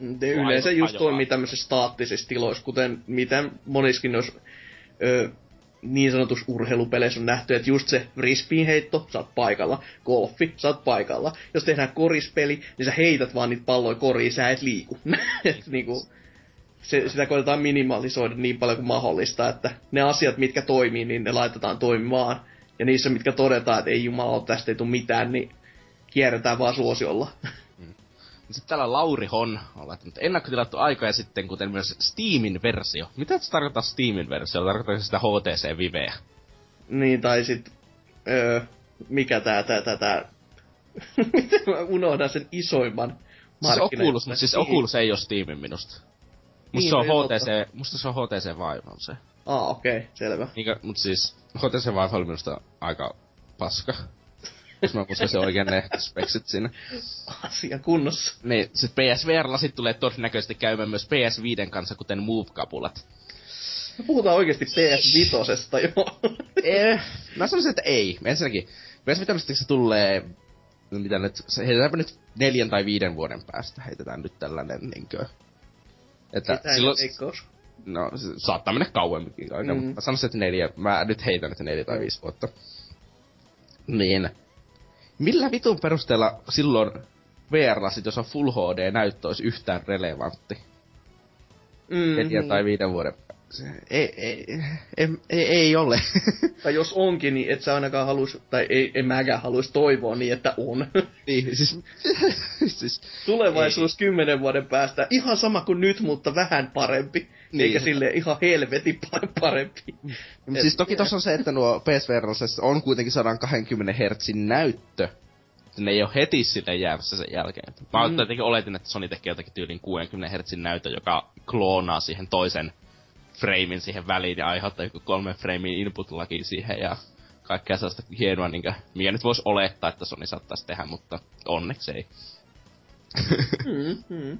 S2: Mm, yleensä just toimii tämmöisissä staattisissa tiloissa, kuten mitä moniskin jos ö, niin sanotus urheilupeleissä on nähty, että just se frisbeen heitto, sä oot paikalla, golfi, sä oot paikalla. Jos tehdään korispeli, niin sä heität vaan niitä palloja koriin, sä et liiku. et niinku, se, sitä koitetaan minimalisoida niin paljon kuin mahdollista, että ne asiat, mitkä toimii, niin ne laitetaan toimimaan. Ja niissä, mitkä todetaan, että ei jumala, tästä ei tule mitään, niin kierretään vaan suosiolla. Mm.
S4: Sitten täällä Lauri Hon on laittanut ennakkotilattu aikoja sitten, kuten myös Steamin versio. Mitä se tarkoittaa Steamin versio? Tarkoittaako sitä HTC Viveä?
S2: Niin, tai sitten, öö, mikä tää, tää, tää, tää, miten mä unohdan sen isoimman
S4: Siis Oculus, mutta siis Oculus ei ole Steamin minusta. Musta, niin, se on HTC, musta se on HTC Vive on se.
S2: Ah, okei, okay, selvä.
S4: Niinkö, mut siis HTC Vive oli minusta aika paska. Jos mä muistan se oikein ne speksit siinä.
S2: Asia kunnossa.
S4: Niin, sit PSVR-lasit tulee todennäköisesti käymään myös PS5 kanssa, kuten Move-kapulat.
S2: Me puhutaan oikeesti PS5 jo.
S4: eh, mä sanoisin, että ei. Ensinnäkin, PS5 se tulee mitä nyt, se heitetäänpä nyt neljän tai viiden vuoden päästä, heitetään nyt tällainen niinkö
S2: että Sitä silloin... Veikkaus.
S4: No, se saattaa mennä kauemminkin aika, mm. mutta mä sanoisin, että neljä, mä nyt heitän, että neljä tai viisi vuotta. Niin. Millä vitun perusteella silloin VR-lasit, jos on Full HD-näyttö, olisi yhtään relevantti? Mm-hmm. Neljä tai viiden vuoden se, ei, ei, ei, ei, ei ole.
S2: tai jos onkin, niin et sä ainakaan halus, tai ei, en mäkään halus toivoa niin, että on.
S4: niin, siis... siis
S2: Tulevaisuus ei. kymmenen vuoden päästä, ihan sama kuin nyt, mutta vähän parempi. Niin. Eikä sille ihan helvetin parempi.
S4: Et, siis toki tossa on se, että nuo PSVR on kuitenkin 120 Hz näyttö. Ne ei ole heti sille jäävässä sen jälkeen. Mä mm. jotenkin oletin, että Sony tekee jotakin tyylin 60 Hz näytö, joka kloonaa siihen toisen framein siihen väliin ja aiheuttaa joku kolmen framein input laki siihen ja kaikkea sellaista hienoa, niin mikä nyt voisi olettaa, että Sony saattaisi tehdä, mutta onneksi ei.
S2: mm, mm.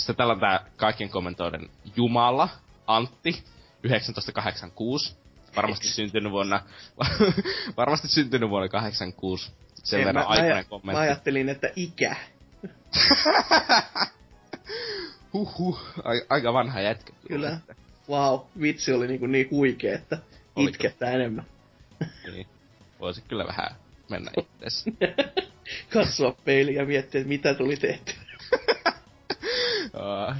S4: Sitten täällä on tää kaikkien kommentoiden Jumala, Antti, 1986. Varmasti syntynyt vuonna, varmasti syntynyt vuonna 86. Sen verran aikainen kommentti.
S2: Mä ajattelin, että ikä.
S4: Huhhuh, aika vanha jätkä.
S2: Kyllä. Wow, vitsi oli niinku niin huikea, että itkettää enemmän.
S4: niin. Voisi kyllä vähän mennä itse.
S2: Katsoa peiliä ja miettiä, että mitä tuli tehty.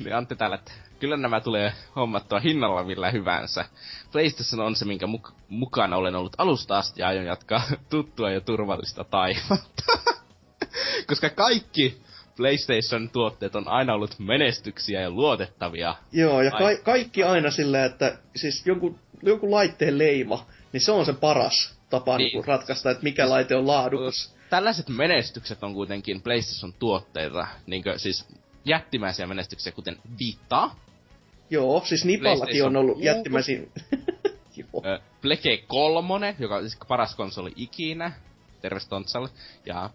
S4: Niin Antti täällä, että kyllä nämä tulee hommattua hinnalla millä hyvänsä. PlayStation on se, minkä muk- mukana olen ollut alusta asti ja aion jatkaa tuttua ja turvallista taivatta. Koska kaikki PlayStation-tuotteet on aina ollut menestyksiä ja luotettavia.
S2: Joo, ja ka- kaikki aina sillä, että siis jonkun, jonkun laitteen leima, niin se on se paras tapa niin. Niin ratkaista, että mikä laite on laadukas.
S4: Tällaiset menestykset on kuitenkin PlayStation-tuotteita, niin siis jättimäisiä menestyksiä, kuten Vita.
S2: Joo, siis Nipallakin on ollut jättimäisiä...
S4: Pleke 3, joka on siis paras konsoli ikinä terve Stontsalle. Ja...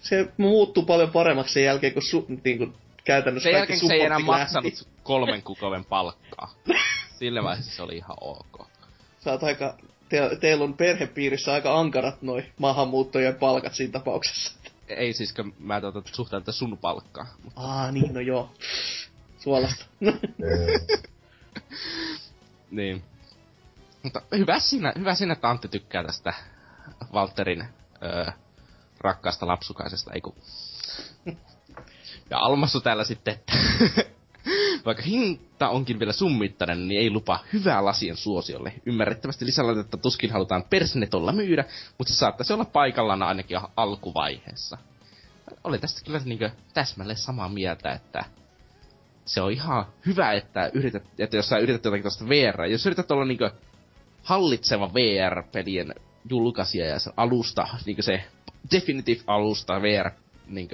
S2: Se muuttuu paljon paremmaksi sen jälkeen, kun, su, niin kuin, käytännössä
S4: Sen jälkeen se ei enää lähti. maksanut kolmen kuukauden palkkaa. Sille vaiheessa se oli ihan ok.
S2: Sä oot aika, te, teillä on perhepiirissä aika ankarat noi maahanmuuttojen palkat siinä tapauksessa.
S4: Ei siis, mä tuota suhtaan sun palkkaa.
S2: Mutta... Aa, niin, no joo. Suolasta.
S4: niin. Mutta hyvä siinä, hyvä siinä, että Antti tykkää tästä Walterin öö, rakkaasta lapsukaisesta, eiku. Ja Almasu täällä sitten, että vaikka hinta onkin vielä summittainen, niin ei lupa hyvää lasien suosiolle. Ymmärrettävästi lisälaitetta tuskin halutaan persnetolla myydä, mutta se saattaisi olla paikallaan ainakin alkuvaiheessa. Olen tästä kyllä niin täsmälleen samaa mieltä, että se on ihan hyvä, että, yrität, että jos sä yrität jotakin tuosta VR, jos yrität olla niin hallitseva VR-pelien julkaisija ja se alusta, niin se definitive alusta VR niin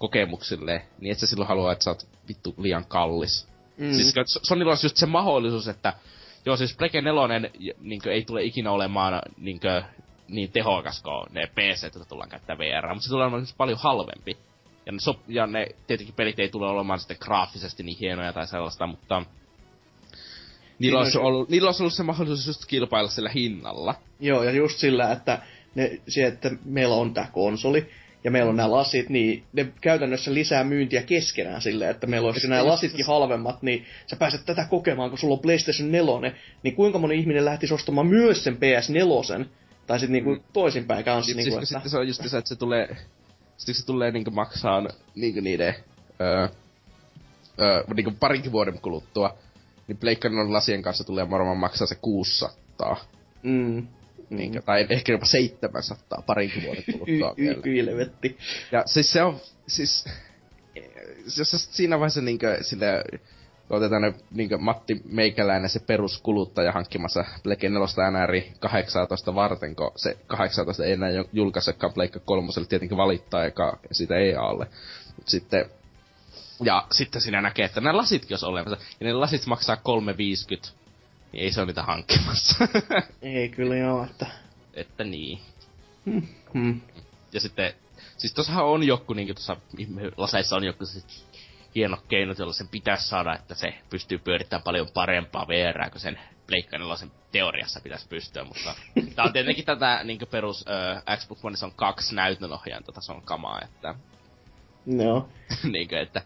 S4: kokemuksille, niin et sä silloin halua, että sä oot vittu liian kallis. Mm. Siis Sonilla olisi just se mahdollisuus, että joo siis Plege 4 niin ei tule ikinä olemaan niin, kuin, niin tehokas kuin ne PC, joita tullaan käyttää VR, mutta se tulee olemaan siis paljon halvempi. Ja ne, sop- ja ne tietenkin pelit ei tule olemaan sitten graafisesti niin hienoja tai sellaista, mutta niillä olisi, ollut, niillä olisi ollut se mahdollisuus just kilpailla sillä hinnalla.
S2: Joo, ja just sillä, että, ne, se, että meillä on tämä konsoli, ja meillä on nämä lasit, niin ne käytännössä lisää myyntiä keskenään silleen, että meillä olisi nämä lasitkin halvemmat, niin sä pääset tätä kokemaan, kun sulla on PlayStation 4, niin kuinka moni ihminen lähtisi ostamaan myös sen PS4, tai sitten niinku mm. toisinpäin kanssa.
S4: Sitten, niinku,
S2: että...
S4: sitten se on just se, että se tulee, sitten se tulee niinku maksaa niinku niiden, öö, öö, niinku parinkin vuoden kuluttua, niin Pleikkarin lasien kanssa tulee varmaan maksaa se 600.
S2: Mm.
S4: Niin, mm. tai ehkä jopa 700 parinkin vuoden kuluttua
S2: vielä.
S4: Ja siis se on, siis, jos siinä vaiheessa niinkö sille otetaan ne niinkö Matti Meikäläinen se peruskuluttaja hankkimassa Black 4 NR 18 varten, kun se 18 ei enää julkaisekaan Pleikka kolmoselle tietenkin valittaa eka siitä EAlle. Mut sitten ja sitten siinä näkee, että nämä lasitkin olisi olemassa. Ja ne lasit maksaa 3,50 niin ei se ole niitä hankkimassa.
S2: ei kyllä joo, että...
S4: Että niin.
S2: Hmm. Hmm.
S4: Ja sitten, siis tossahan on joku, niin tuossa laseissa on joku se hieno keino, jolla sen pitäisi saada, että se pystyy pyörittämään paljon parempaa VR, kuin sen pleikkarilla sen teoriassa pitäisi pystyä, mutta tää on tietenkin tätä niin perus äh, Xbox One, se on kaksi näytönohjainta tason kamaa, että
S2: No.
S4: Niinkö, että...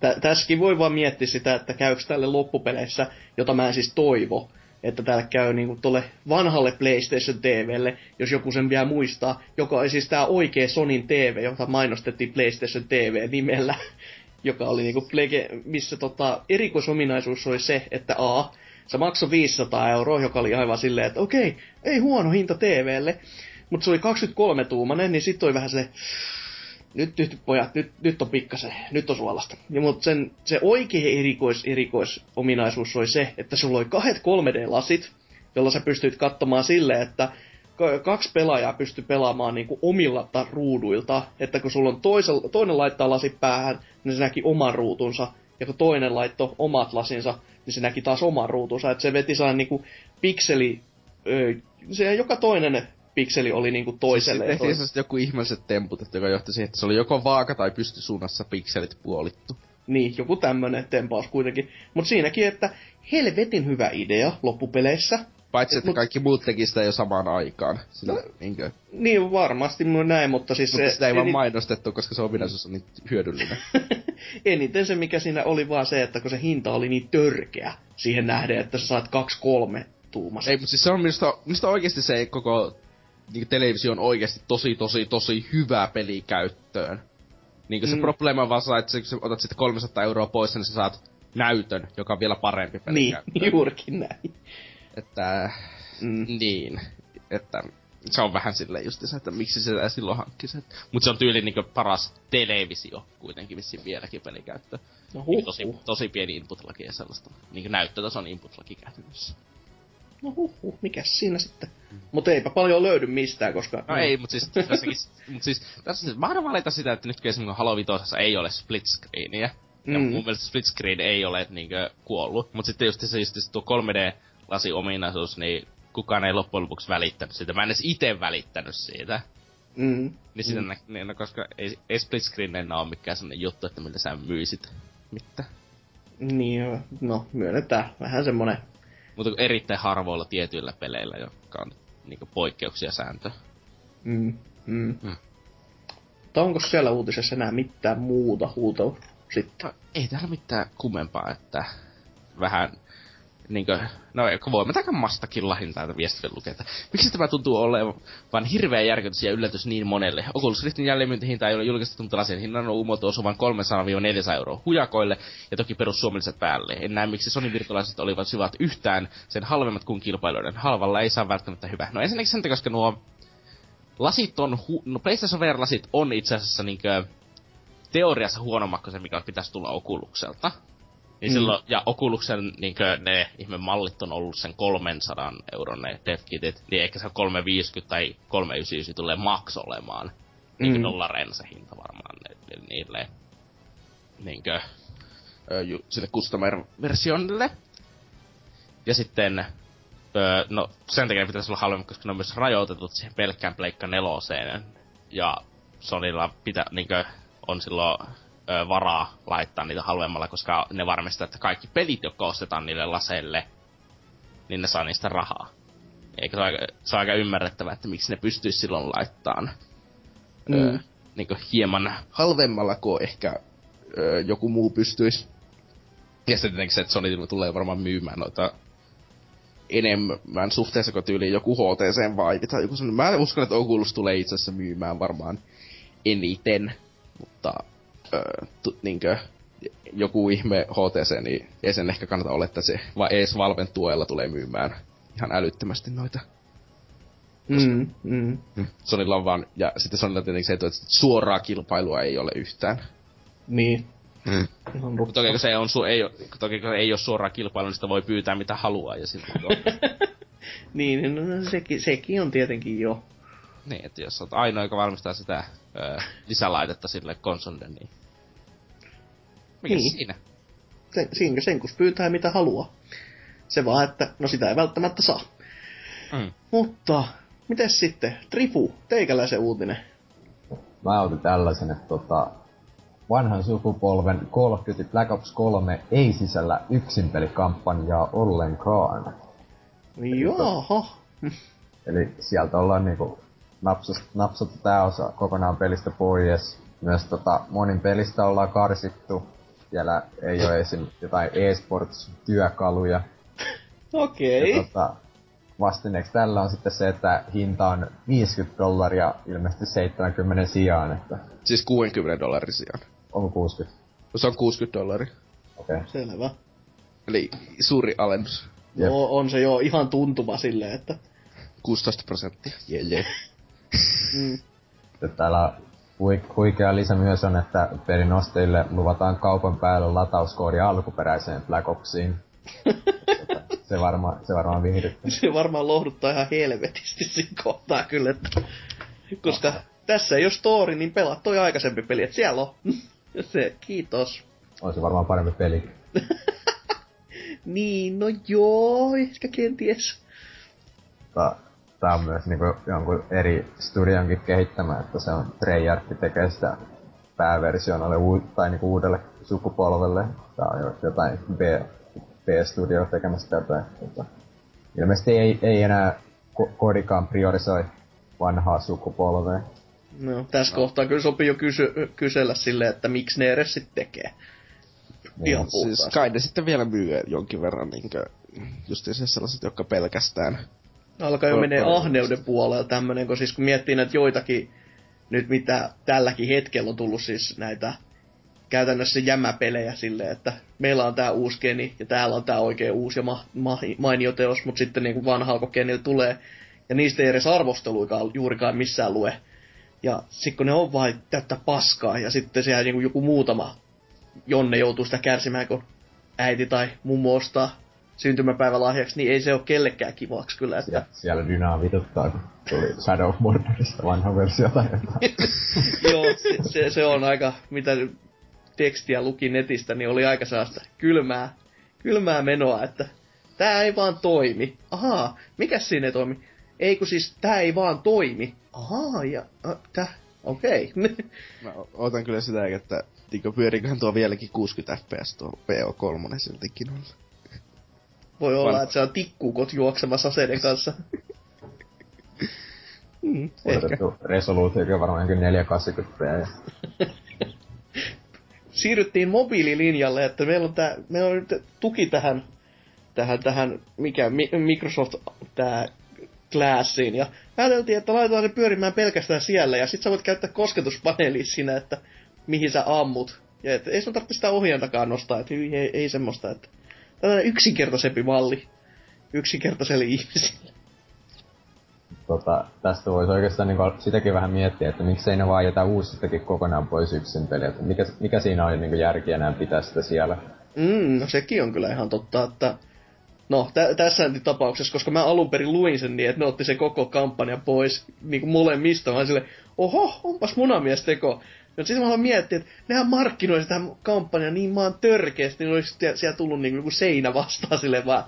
S2: Tä, tässäkin voi vaan miettiä sitä, että käykö tälle loppupeleissä, jota mä en siis toivo, että täällä käy niinku tolle vanhalle PlayStation TVlle, jos joku sen vielä muistaa, joka on siis tää oikea Sonin TV, jota mainostettiin PlayStation TV nimellä, joka oli niinku plege, missä tota, erikoisominaisuus oli se, että A, se maksoi 500 euroa, joka oli aivan silleen, että okei, ei huono hinta TVlle, mutta se oli 23-tuumainen, niin sitten oli vähän se, nyt, nyt pojat, nyt, nyt on pikkasen, nyt on suolasta. Ja, mutta sen, se oikea erikois, erikoisominaisuus oli se, että sulla oli kahdet 3D-lasit, jolla sä pystyt katsomaan silleen, että kaksi pelaajaa pystyy pelaamaan niin kuin omilla ruuduilta, että kun sulla on toisella, toinen laittaa lasit päähän, niin se näki oman ruutunsa, ja kun toinen laittoi omat lasinsa, niin se näki taas oman ruutunsa, että se veti saa niin kuin pikseli, se joka toinen pikseli oli niinku toiselle.
S4: Siis tehtiin tois... joku ihmeelliset temput, että joka johti siihen, että se oli joko vaaka tai pystysuunnassa pikselit puolittu.
S2: Niin, joku tämmönen tempaus kuitenkin. Mutta siinäkin, että helvetin hyvä idea loppupeleissä.
S4: Paitsi, että mut... kaikki muut teki sitä jo samaan aikaan. Sillä, no,
S2: niinkö? Niin, varmasti näin, mutta siis
S4: mutta se... sitä ei eni... vaan mainostettu, koska se ominaisuus on niin hyödyllinen.
S2: Eniten se, mikä siinä oli vaan se, että kun se hinta oli niin törkeä siihen nähden, että sä saat kaksi kolme tuumasta.
S4: Ei, mutta siis se on minusta, minusta oikeasti se koko niin televisio on oikeasti tosi, tosi, tosi hyvä peli käyttöön. Niin se mm. problema on vaan että kun sä otat sitten 300 euroa pois, niin sä saat näytön, joka on vielä parempi peli
S2: Niin, käyttöön. juurikin näin.
S4: Että, mm. niin, että se on vähän silleen just se, että miksi se silloin hankkisi. Mutta se on tyyli niinku paras televisio kuitenkin vissiin vieläkin pelikäyttö. No niin tosi, tosi pieni input-laki ja sellaista. Niinku näyttötason input-laki käytännössä
S2: no huh, mikäs siinä sitten. Mm. Mutta eipä paljon löydy mistään, koska...
S4: No, no. ei, mutta siis tässäkin, mut siis, tässä siis, mä valita sitä, että nyt esimerkiksi Halo Vitosessa ei ole split screenia. Mm. Ja mun mielestä split screen ei ole niinkö kuollut. Mutta sitten just se, just se tuo 3D-lasi ominaisuus, niin kukaan ei loppujen lopuksi välittänyt siitä. Mä en edes itse välittänyt siitä.
S2: Mm.
S4: Niin sitä mm. Nä, niin, no, koska ei, ei split screen enää ole mikään sellainen juttu, että millä sä myisit mitään.
S2: Niin, no myönnetään. Vähän semmonen
S4: Mutta erittäin harvoilla tietyillä peleillä, jotka on niinku poikkeuksia sääntö.
S2: Mm, mm. mm. onko siellä uutisessa enää mitään muuta huutoa sitten? No,
S4: ei täällä mitään kummempaa, että vähän niinkö, no voimme takan mastakin lahintaa viestille lukea, että miksi tämä tuntuu olevan hirveä järkytys ja yllätys niin monelle. Oculus Riftin jälleenmyyntihinta ei ole julkistettu, mutta lasien hinnan on umotu osuvan 300-400 euroa hujakoille ja toki perussuomalliset päälle. En näe, miksi Sony virtuaaliset olivat syvät yhtään sen halvemmat kuin kilpailijoiden. Halvalla ei saa välttämättä hyvä. No ensinnäkin sen, koska nuo lasit on, hu- no PlayStation VR-lasit on itse asiassa niinkö teoriassa huonommat kuin se, mikä pitäisi tulla Oculukselta. Niin mm. silloin, ja Oculusen niinkö, ne ihme mallit on ollut sen 300 euron ne devkitit, niin ehkä se 350 tai 399 tulee maks olemaan. Niinkö mm. dollaren se hinta varmaan ne, niille niinkö, ju, sille customer-versionille. Ja sitten, öö, no sen takia pitäisi olla halvemmin, koska ne on myös rajoitetut siihen pelkkään Pleikka neloseen. Ja Sonylla pitää, niinkö, on silloin ö, varaa laittaa niitä halvemmalla, koska ne varmistaa, että kaikki pelit, jotka ostetaan niille laseille, niin ne saa niistä rahaa. Eikö se ole aika, se aika ymmärrettävää, että miksi ne pystyisi silloin laittamaan mm. niin hieman halvemmalla kuin ehkä ö, joku muu pystyisi. Ja sitten tietenkin se, että Sony tulee varmaan myymään noita enemmän suhteessa kuin tyyliin joku HTC Vive tai joku sellainen. Mä uskon, että Oculus tulee itse asiassa myymään varmaan eniten, mutta öö, tu, niinkö, joku ihme HTC, niin ei sen ehkä kannata olettaa se, vai ees Valven tuella tulee myymään ihan älyttömästi noita.
S2: Mm, mm.
S4: mm. Sonilla on vaan, ja sitten Sonilla tietenkin se, että suoraa kilpailua ei ole yhtään.
S2: Niin.
S4: Mm. Mutta toki kun se on su- ei, toki kun ei ole suoraa kilpailua, niin sitä voi pyytää mitä haluaa ja silloin
S2: Niin, no, no sekin, sekin on tietenkin jo.
S4: Niin, että jos olet ainoa, joka valmistaa sitä öö, lisälaitetta sille konsolille, niin... Mikä niin. siinä?
S2: Sen, siinä sen kun pyytää mitä haluaa. Se vaan, että no sitä ei välttämättä saa. Mm. Mutta, miten sitten? Trifu, teikäläisen uutinen.
S3: Mä otin tällaisen, että tota, vanhan sukupolven Call of Duty Black Ops 3 ei sisällä yksinpelikampanjaa ollenkaan.
S2: Jaha.
S3: Eli sieltä ollaan niinku napsattu tää osa kokonaan pelistä pois. Myös tota, monin pelistä ollaan karsittu. Siellä ei ole esim. jotain e-sports-työkaluja.
S2: Okei. Okay.
S3: Tota, vastineeksi tällä on sitten se, että hinta on 50 dollaria ilmeisesti 70 sijaan. Että...
S4: Siis 60 dollarin sijaan.
S3: Onko 60?
S4: No se on 60 dollaria.
S3: Okei. Okay.
S2: Selvä.
S4: Eli suuri alennus.
S2: No, on se jo ihan tuntuma silleen, että...
S4: 16 prosenttia. Jee, yeah, jee.
S3: Mm. Täällä huikea lisä myös on, että pelin ostajille luvataan kaupan päälle latauskoodi alkuperäiseen Black Opsiin. se, varma, se varmaan viihdyttää.
S2: Se varmaan lohduttaa ihan helvetisti siinä kohtaa kyllä, että... Koska Aha. tässä ei ole story, niin pelaat toi aikaisempi peli, että siellä on. se, kiitos.
S3: On se varmaan parempi peli.
S2: niin, no joo, ehkä kenties.
S3: Ta- tää on myös niinku jonkun eri studionkin kehittämä, että se on Treyarch tekee sitä pääversionalle u- tai niinku uudelle sukupolvelle. Tää on jotain B, B-studio tekemässä tätä. Että ilmeisesti ei, ei enää ko- kodikaan priorisoi vanhaa sukupolvea.
S2: No, tässä no. kohtaa kyllä sopii jo kysy- kysellä silleen, että miksi ne edes sitten tekee.
S4: Niin, Ihan siis kai ne sitten vielä myy jonkin verran niinkö, just sellaiset, jotka pelkästään
S2: Alkaa jo menee ahneuden puolella tämmönen, kun siis kun miettii näitä joitakin, nyt mitä tälläkin hetkellä on tullut siis näitä käytännössä jämäpelejä silleen, että meillä on tää uusi geni ja täällä on tää oikein uusi ja ma- ma- mainio teos, mutta sitten niin vanhaa genillä tulee ja niistä ei edes arvosteluikaan juurikaan missään lue. Ja sitten kun ne on vain täyttä paskaa ja sitten siellä niin joku muutama Jonne joutuu sitä kärsimään, kun äiti tai mummo ostaa syntymäpäivälahjaksi, niin ei se ole kellekään kivaksi kyllä. Että...
S3: Siellä, siellä dynaa vituttaa, kun tuli Shadow of Mordorista vanha versio tai
S2: Joo, se, se, se, on aika, mitä tekstiä luki netistä, niin oli aika saasta kylmää, kylmää menoa, että tää ei vaan toimi. Ahaa, mikä siinä ei toimi? Ei kun siis tää ei vaan toimi. Ahaa, ja äh, tää, okei. Okay.
S4: Mä otan kyllä sitä, että pyöriköhän tuo vieläkin 60 fps tuo PO3 siltikin on.
S2: Voi olla, että se on tikkukot juoksemassa aseiden kanssa.
S3: mm, ehkä. resoluutio varmaan 480p.
S2: Siirryttiin mobiililinjalle, että meillä on, tää, meillä on nyt tuki tähän, tähän, tähän mikä, Microsoft tää Glassiin. Ja ajateltiin, että laitetaan se pyörimään pelkästään siellä. Ja sit sä voit käyttää kosketuspaneelia siinä, että mihin sä ammut. Ja et, ei sun tarvitse sitä ohjaintakaan nostaa, että ei, ei, ei semmoista, että yksinkertaisempi malli yksinkertaiselle ihmiselle.
S3: Tota, tästä voisi oikeastaan niin sitäkin vähän miettiä, että miksei ne vaan jätä uusistakin kokonaan pois yksin peliä. Mikä, mikä siinä oli niin järkiä enää pitää sitä siellä?
S2: Mm, no sekin on kyllä ihan totta, että No, tä- tässä tapauksessa, koska mä alun perin luin sen niin, että ne otti se koko kampanja pois niin kuin molemmista. Mä sille, oho, onpas munamies No sitten mä haluan miettiä, että nehän markkinoi sitä kampanjaa niin maan törkeästi, niin olisi siellä tullut niin kuin seinä vastaan sille vaan.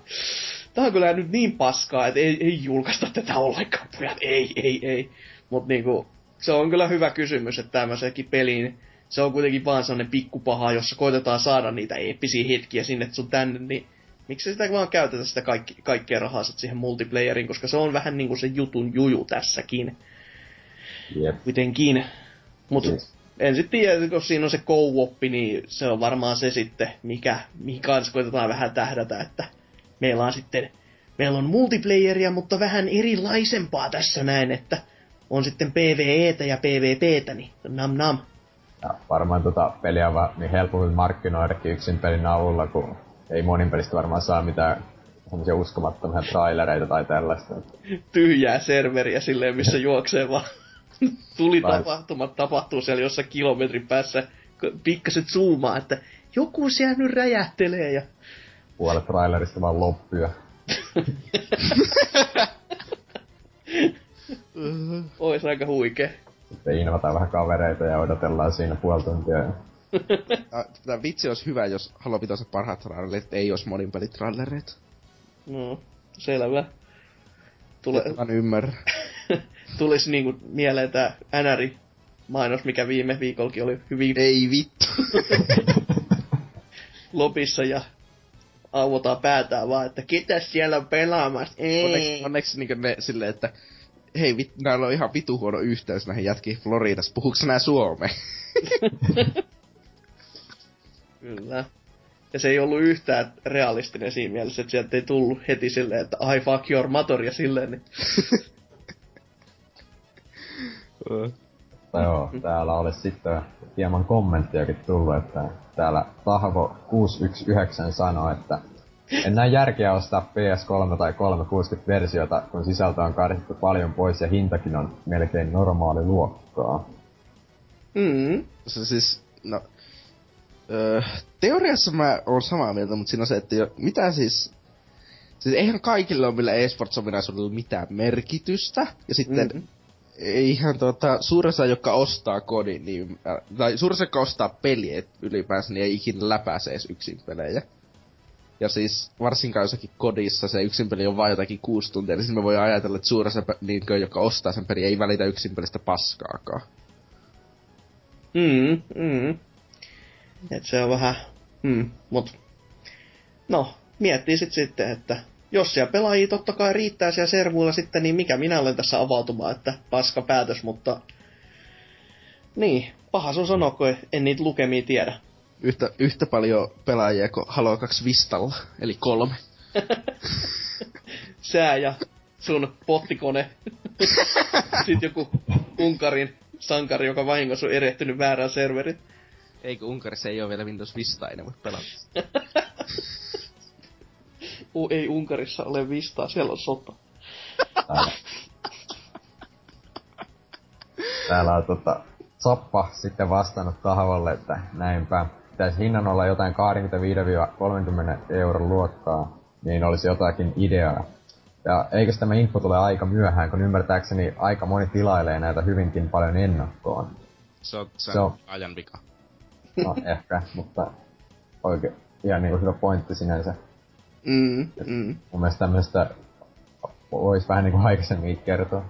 S2: Tää on kyllä nyt niin paskaa, että ei, ei julkaista tätä ollenkaan, pojat. Ei, ei, ei. Mut niinku, se on kyllä hyvä kysymys, että tämmöisenkin peliin, se on kuitenkin vaan sellainen pikkupaha, jossa koitetaan saada niitä eeppisiä hetkiä sinne sun tänne, niin miksi sitä vaan käytetä sitä kaikki, kaikkea rahaa siihen multiplayeriin, koska se on vähän niinku se jutun juju tässäkin.
S3: Yep.
S2: Kuitenkin. Mut yes. En sitten tiedä, kun siinä on se co niin se on varmaan se sitten, mikä, mihin kanssa koitetaan vähän tähdätä, että meillä on sitten, meillä on multiplayeria, mutta vähän erilaisempaa tässä näin, että on sitten PvEtä ja PvPtä, niin nam nam.
S3: Ja varmaan tota peliä on niin helpommin markkinoidakin yksin pelin avulla, kun ei monin pelistä varmaan saa mitään semmoisia uskomattomia trailereita tai tällaista.
S2: Tyhjää serveriä silleen, missä juoksee vaan tuli tapahtumat tapahtuu siellä jossain kilometrin päässä pikkaset zoomaa, että joku siellä nyt räjähtelee ja...
S3: Puolet trailerista vaan loppua.
S2: Ois aika huikee.
S3: Sitten invataan vähän kavereita ja odotellaan siinä puoli tuntia.
S4: Tämä vitsi olisi hyvä, jos Halo pitäisi parhaat trailerit, ei olisi monin pelit trailereita.
S2: No, selvä.
S4: Tule... Mä ymmärrä.
S2: Tulisi niinku mieleen tää NRI mainos, mikä viime viikollakin oli hyvin...
S4: Ei vittu.
S2: lopissa ja auotaan päätään vaan, että ketä siellä on pelaamassa. Ei.
S4: Onneksi, onneksi niin ne silleen, että hei, vit, näillä on ihan vitu huono yhteys näihin jätkiin Floridassa. Puhuuko nää Suomeen?
S2: Kyllä. Ja se ei ollut yhtään realistinen siinä mielessä, että sieltä ei tullut heti silleen, että I fuck your mother ja silleen. Niin.
S3: joo, täällä olisi sitten hieman kommenttiakin tullut, että täällä Tahvo 619 sanoi, että en näe järkeä ostaa PS3 tai 360-versiota, kun sisältö on karsittu paljon pois ja hintakin on melkein normaali luokkaa.
S2: Mm.
S4: Se siis, no, öö, teoriassa mä oon samaa mieltä, mutta siinä on se, että jo, mitä siis... Siis eihän kaikille ole millä eSports-ominaisuudella mitään merkitystä. Ja sitten mm-hmm. Eihän tota, suuressa, joka ostaa kodin, niin, äh, tai suuressa, joka ostaa peliä ylipäänsä, niin ei ikinä läpäise edes yksin pelejä. Ja siis varsinkaan jossakin kodissa se yksin peli on vain jotakin kuusi tuntia, niin me voi ajatella, että suuressa, niin joka ostaa sen peli, ei välitä yksin pelistä paskaakaan.
S2: Mm, mm. Et se on vähän, mm, mut no, miettii sit sitten, että jos siellä pelaajia totta kai riittää siellä servuilla sitten, niin mikä minä olen tässä avautumaan, että paska päätös, mutta niin, paha sun sanoa, kun en niitä lukemia tiedä.
S4: Yhtä, yhtä paljon pelaajia kuin Halo 2 Vistalla, eli kolme.
S2: Sää ja sun pottikone. Sitten joku Unkarin sankari, joka vahingossa on erehtynyt väärään serverit.
S4: Eikö Unkarissa ei ole vielä Windows Vista, ei ne voi pelata.
S2: U- ei Unkarissa ole Vistaa, siellä on sota.
S3: Täällä, Täällä on tota, Soppa sitten vastannut kahvalle, että näinpä. Pitäisi hinnan olla jotain 25-30 euron luokkaa, niin olisi jotakin ideaa. Ja eikö tämä info tule aika myöhään, kun ymmärtääkseni aika moni tilailee näitä hyvinkin paljon ennakkoon.
S4: Se on, se, se on ajan vika.
S3: No ehkä, mutta oikein ihan niinku hyvä pointti sinänsä.
S2: Mm, mm.
S3: Mun mielestä tämmöstä vois vähän niinku aikaisemmin kertoa.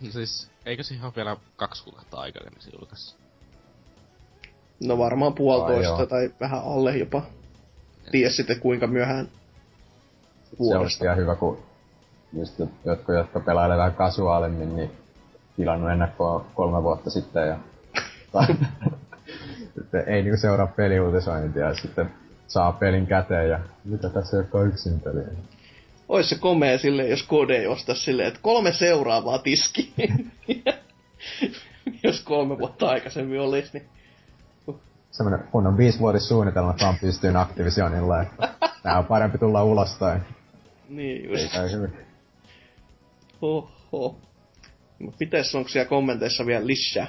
S4: No siis, eikö se ihan vielä kaksi kuukautta aikaa, se julkaisi?
S2: No varmaan puolitoista Ai tai vähän alle jopa. Ties sitten kuinka myöhään. vuodesta.
S3: Se on hyvä, kun just jotkut, jotka pelailee vähän kasuaalimmin, niin tilannut ennakkoa kolme vuotta sitten ja sitten ei niinku seuraa peliuutisointia ja sitten saa pelin käteen ja mitä tässä ei olekaan yksin peliä.
S2: Ois se komea silleen, jos kode ei osta silleen, että kolme seuraavaa tiski. jos kolme vuotta aikaisemmin olisi, niin...
S3: Semmoinen kunnon viisivuotissuunnitelma vaan pystyyn Activisionilla, että nää on parempi tulla ulos tai...
S2: Niin just. Ei käy hyvin. Oho. Mites onko siellä kommenteissa vielä lisää?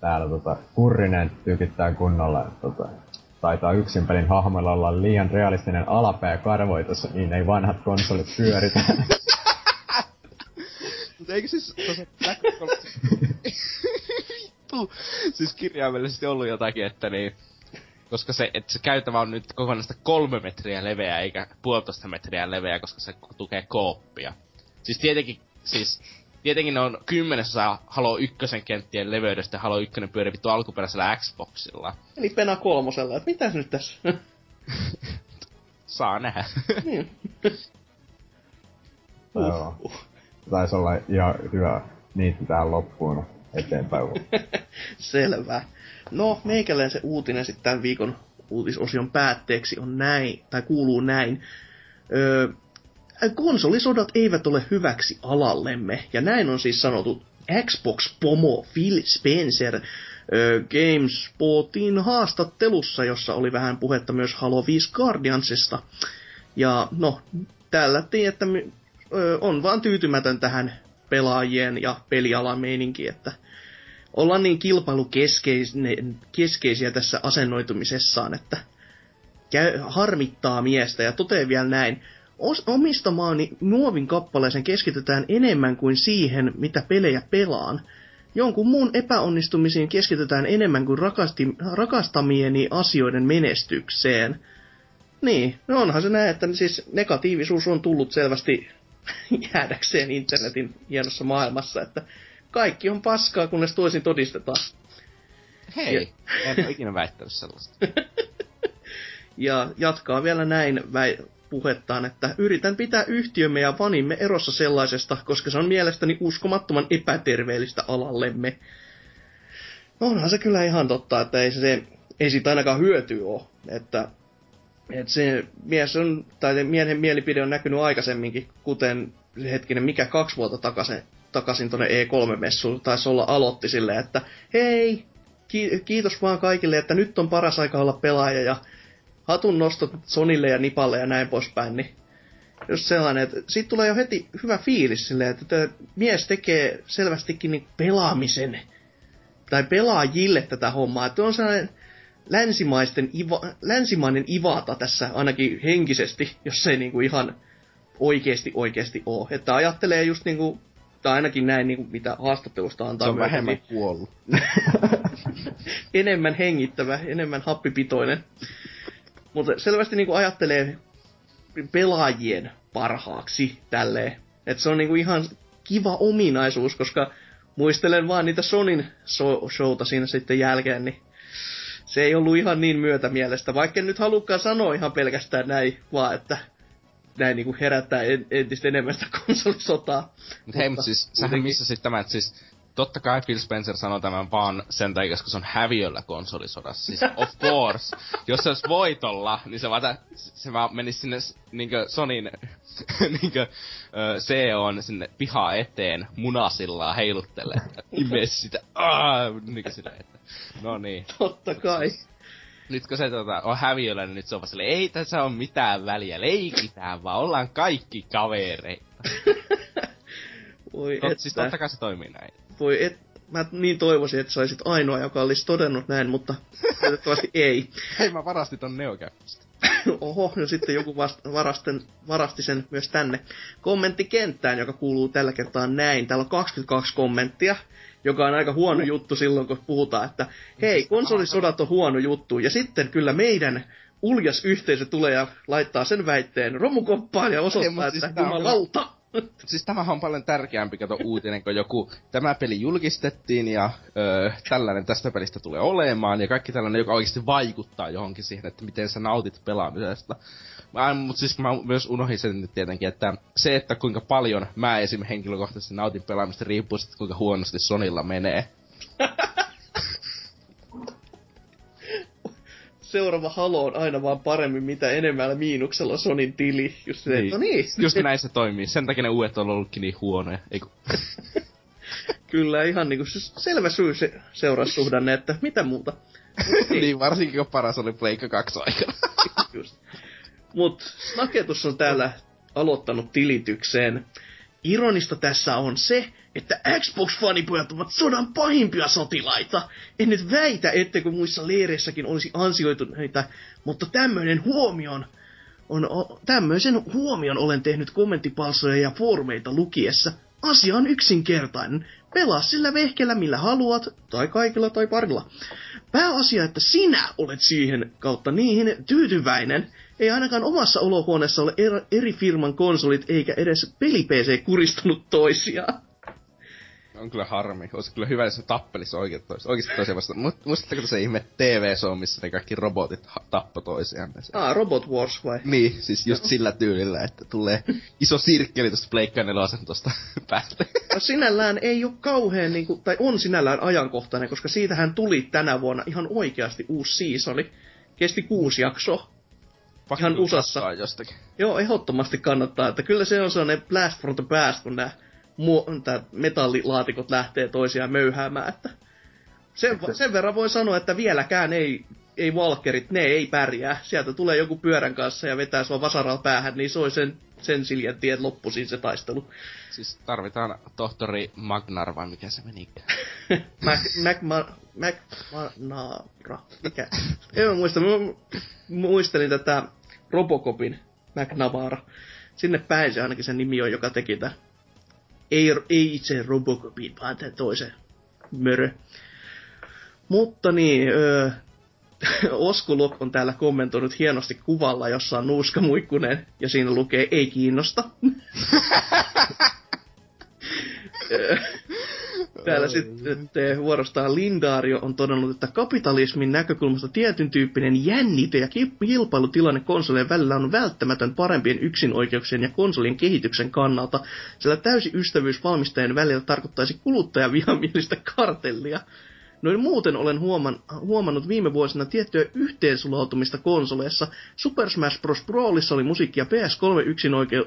S3: Täällä tota, Kurrinen tykittää kunnolla, että tota, taitaa yksin pelin hahmoilla olla liian realistinen alapää karvoitus, niin ei vanhat konsolit pyöritä.
S4: Mutta eikö siis Vittu! Siis kirjaimellisesti ollut jotakin, että niin... Koska se, että se käytävä on nyt kokonaista kolme metriä leveä, eikä puolitoista metriä leveä, koska se tukee kooppia. Siis tietenkin, siis tietenkin ne on kymmenesosa Halo 1 kenttien leveydestä ja Halo 1 pyöri vittu alkuperäisellä Xboxilla.
S2: Eli Pena kolmosella, että mitäs nyt tässä?
S4: Saa nähdä. niin.
S3: Joo. Taisi olla ihan hyvä niitti tähän loppuun eteenpäin.
S2: Selvä. No, meikälleen se uutinen sitten tämän viikon uutisosion päätteeksi on näin, tai kuuluu näin. Öö, konsolisodat eivät ole hyväksi alallemme, ja näin on siis sanottu Xbox-pomo Phil Spencer GameSpotin haastattelussa, jossa oli vähän puhetta myös Halo 5 Guardiansista. Ja no, tällä että on vaan tyytymätön tähän pelaajien ja pelialan meininkiin, että ollaan niin kilpailukeskeisiä tässä asennoitumisessaan, että käy, harmittaa miestä ja toteaa vielä näin, omistamaani muovin kappaleeseen keskitytään enemmän kuin siihen, mitä pelejä pelaan. Jonkun muun epäonnistumisiin keskitytään enemmän kuin rakasti, rakastamieni asioiden menestykseen. Niin, no onhan se näin, että siis negatiivisuus on tullut selvästi jäädäkseen internetin hienossa maailmassa, että kaikki on paskaa, kunnes toisin todistetaan.
S4: Hei, ja... en ole ikinä väittänyt sellaista.
S2: ja jatkaa vielä näin väi- puhettaan, että yritän pitää yhtiömme ja vanimme erossa sellaisesta, koska se on mielestäni uskomattoman epäterveellistä alallemme. No onhan se kyllä ihan totta, että ei, se, ei siitä ainakaan hyötyä ole. Että, että se mies on, tai miehen mielipide on näkynyt aikaisemminkin, kuten hetkinen, mikä kaksi vuotta takaisin, takaisin tuonne E3-messuun taisi olla aloitti silleen, että hei, kiitos vaan kaikille, että nyt on paras aika olla pelaaja ja hatun nostot Sonille ja Nipalle ja näin poispäin, niin just sellainen, että siitä tulee jo heti hyvä fiilis silleen, että tämä mies tekee selvästikin niin pelaamisen tai pelaajille tätä hommaa, että on sellainen länsimaisten iva, länsimainen ivata tässä ainakin henkisesti, jos se ei niinku ihan oikeasti oikeasti ole. Että ajattelee just niinku, tai ainakin näin niinku, mitä haastattelusta antaa.
S4: Se on vähemmän kuollut.
S2: enemmän hengittävä, enemmän happipitoinen. Mutta selvästi niinku ajattelee pelaajien parhaaksi tälleen. Että se on niinku ihan kiva ominaisuus, koska muistelen vaan niitä Sonin so- showta siinä sitten jälkeen, niin se ei ollut ihan niin myötä mielestä, vaikka en nyt halukkaan sanoa ihan pelkästään näin, vaan että näin niinku herättää entistä enemmän sitä konsolisotaa.
S4: Mut hei, mutta siis sähän missä sitten tämä, että siis totta kai Phil Spencer sanoi tämän vaan sen takia, koska se on häviöllä konsolisodassa. Siis of course. Jos se olisi voitolla, niin se vaan, se vaan menisi sinne niinkö Sonin niinkö on sinne pihaa eteen munasillaan heiluttelee. Imesi sitä. Aah, niinkö sitä, että no niin.
S2: Totta kai.
S4: Nyt kun se tota, on häviöllä, niin nyt se on vaan silleen, ei tässä on mitään väliä, leikitään vaan, ollaan kaikki kavereita.
S2: Voi
S4: Tot, Siis totta kai se toimii näin
S2: voi et, mä niin toivoisin, että saisit ainoa, joka olisi todennut näin, mutta valitettavasti ei.
S4: Hei, mä varastin ton neokäppistä.
S2: Oho, no sitten joku vast, varasten, varasti sen myös tänne. Kommenttikenttään, joka kuuluu tällä kertaa näin. Täällä on 22 kommenttia, joka on aika huono juttu silloin, kun puhutaan, että hei, konsolisodat on huono juttu. Ja sitten kyllä meidän uljas yhteisö tulee ja laittaa sen väitteen romukoppaan ja osoittaa, Ei, että siis jumalauta,
S4: siis tämähän on paljon tärkeämpi kato uutinen, kun joku, tämä peli julkistettiin ja öö, tällainen tästä pelistä tulee olemaan ja kaikki tällainen, joka oikeasti vaikuttaa johonkin siihen, että miten sä nautit pelaamisesta. Mutta siis mä myös unohdin sen nyt tietenkin, että se, että kuinka paljon mä esim. henkilökohtaisesti nautin pelaamista, riippuu sitten kuinka huonosti Sonilla menee.
S2: seuraava Halo on aina vaan paremmin, mitä enemmällä miinuksella Sonin tili. Just, se, niin. no niin.
S4: Just näin se toimii. Sen takia ne uudet on ollutkin niin huonoja. Eiku.
S2: Kyllä, ihan niinku selvä syy se seurassuhdanne, että mitä muuta.
S4: niin, varsinkin kun paras oli Pleikka 2 aikana.
S2: Just. Mut Snaketus on täällä aloittanut tilitykseen. Ironista tässä on se, että Xbox-fanipojat ovat sodan pahimpia sotilaita. En nyt väitä, etteikö muissa leireissäkin olisi ansioituneita, mutta tämmöinen huomion on, tämmöisen huomion olen tehnyt kommenttipalsoja ja foorumeita lukiessa. Asia on yksinkertainen. Pelaa sillä vehkellä millä haluat, tai kaikilla tai parilla. Pääasia, että sinä olet siihen kautta niihin tyytyväinen. Ei ainakaan omassa olohuoneessa ole eri firman konsolit eikä edes peli-PC kuristanut toisiaan
S4: on kyllä harmi. Olisi kyllä hyvä, jos se tappelisi oikein toista. Oikeasti toisiaan vastaan. Muistatteko se ihme TV-show, missä ne kaikki robotit tappo toisiaan?
S2: Ah, Robot Wars vai?
S4: Niin, siis just no. sillä tyylillä, että tulee iso sirkkeli tuosta Pleikka tuosta päältä.
S2: No sinällään ei ole kauhean, niin kuin, tai on sinällään ajankohtainen, koska siitähän tuli tänä vuonna ihan oikeasti uusi seasoni. Kesti kuusi jaksoa.
S4: Ihan USAssa. Jostakin.
S2: Joo, ehdottomasti kannattaa. Että kyllä se on sellainen blast from the past, kun nämä metallilaatikot lähtee toisiaan möyhäämään, että sen, sen verran voi sanoa, että vieläkään ei, ei Walkerit, ne ei pärjää. Sieltä tulee joku pyörän kanssa ja vetää sua vasaralla päähän, niin se on sen, sen siljen tien loppu siinä se taistelu.
S4: Siis tarvitaan tohtori Magnar vai mikä se meni?
S2: Mac, Mac, Mac, Mac, Magnara. Mikä? En muista. Mä muistelin tätä Robocopin McNavara. Sinne päin se ainakin sen nimi on, joka teki tämän ei, ei itse Robocopin, vaan tämän toisen mörö. Mutta niin, öö, Oskulok on täällä kommentoinut hienosti kuvalla, jossa on Nuuska Muikkunen, ja siinä lukee ei kiinnosta. Täällä sitten vuorostaan Lindario on todennut, että kapitalismin näkökulmasta tietyn tyyppinen jännite ja kilpailutilanne konsolien välillä on välttämätön parempien yksinoikeuksien ja konsolien kehityksen kannalta, sillä täysi ystävyys valmistajien välillä tarkoittaisi kuluttajavihamielistä kartellia. Noin muuten olen huoman, huomannut viime vuosina tiettyä yhteensulautumista konsoleissa. Super Smash Bros. Brawlissa oli musiikkia PS3 yksin, oikeu,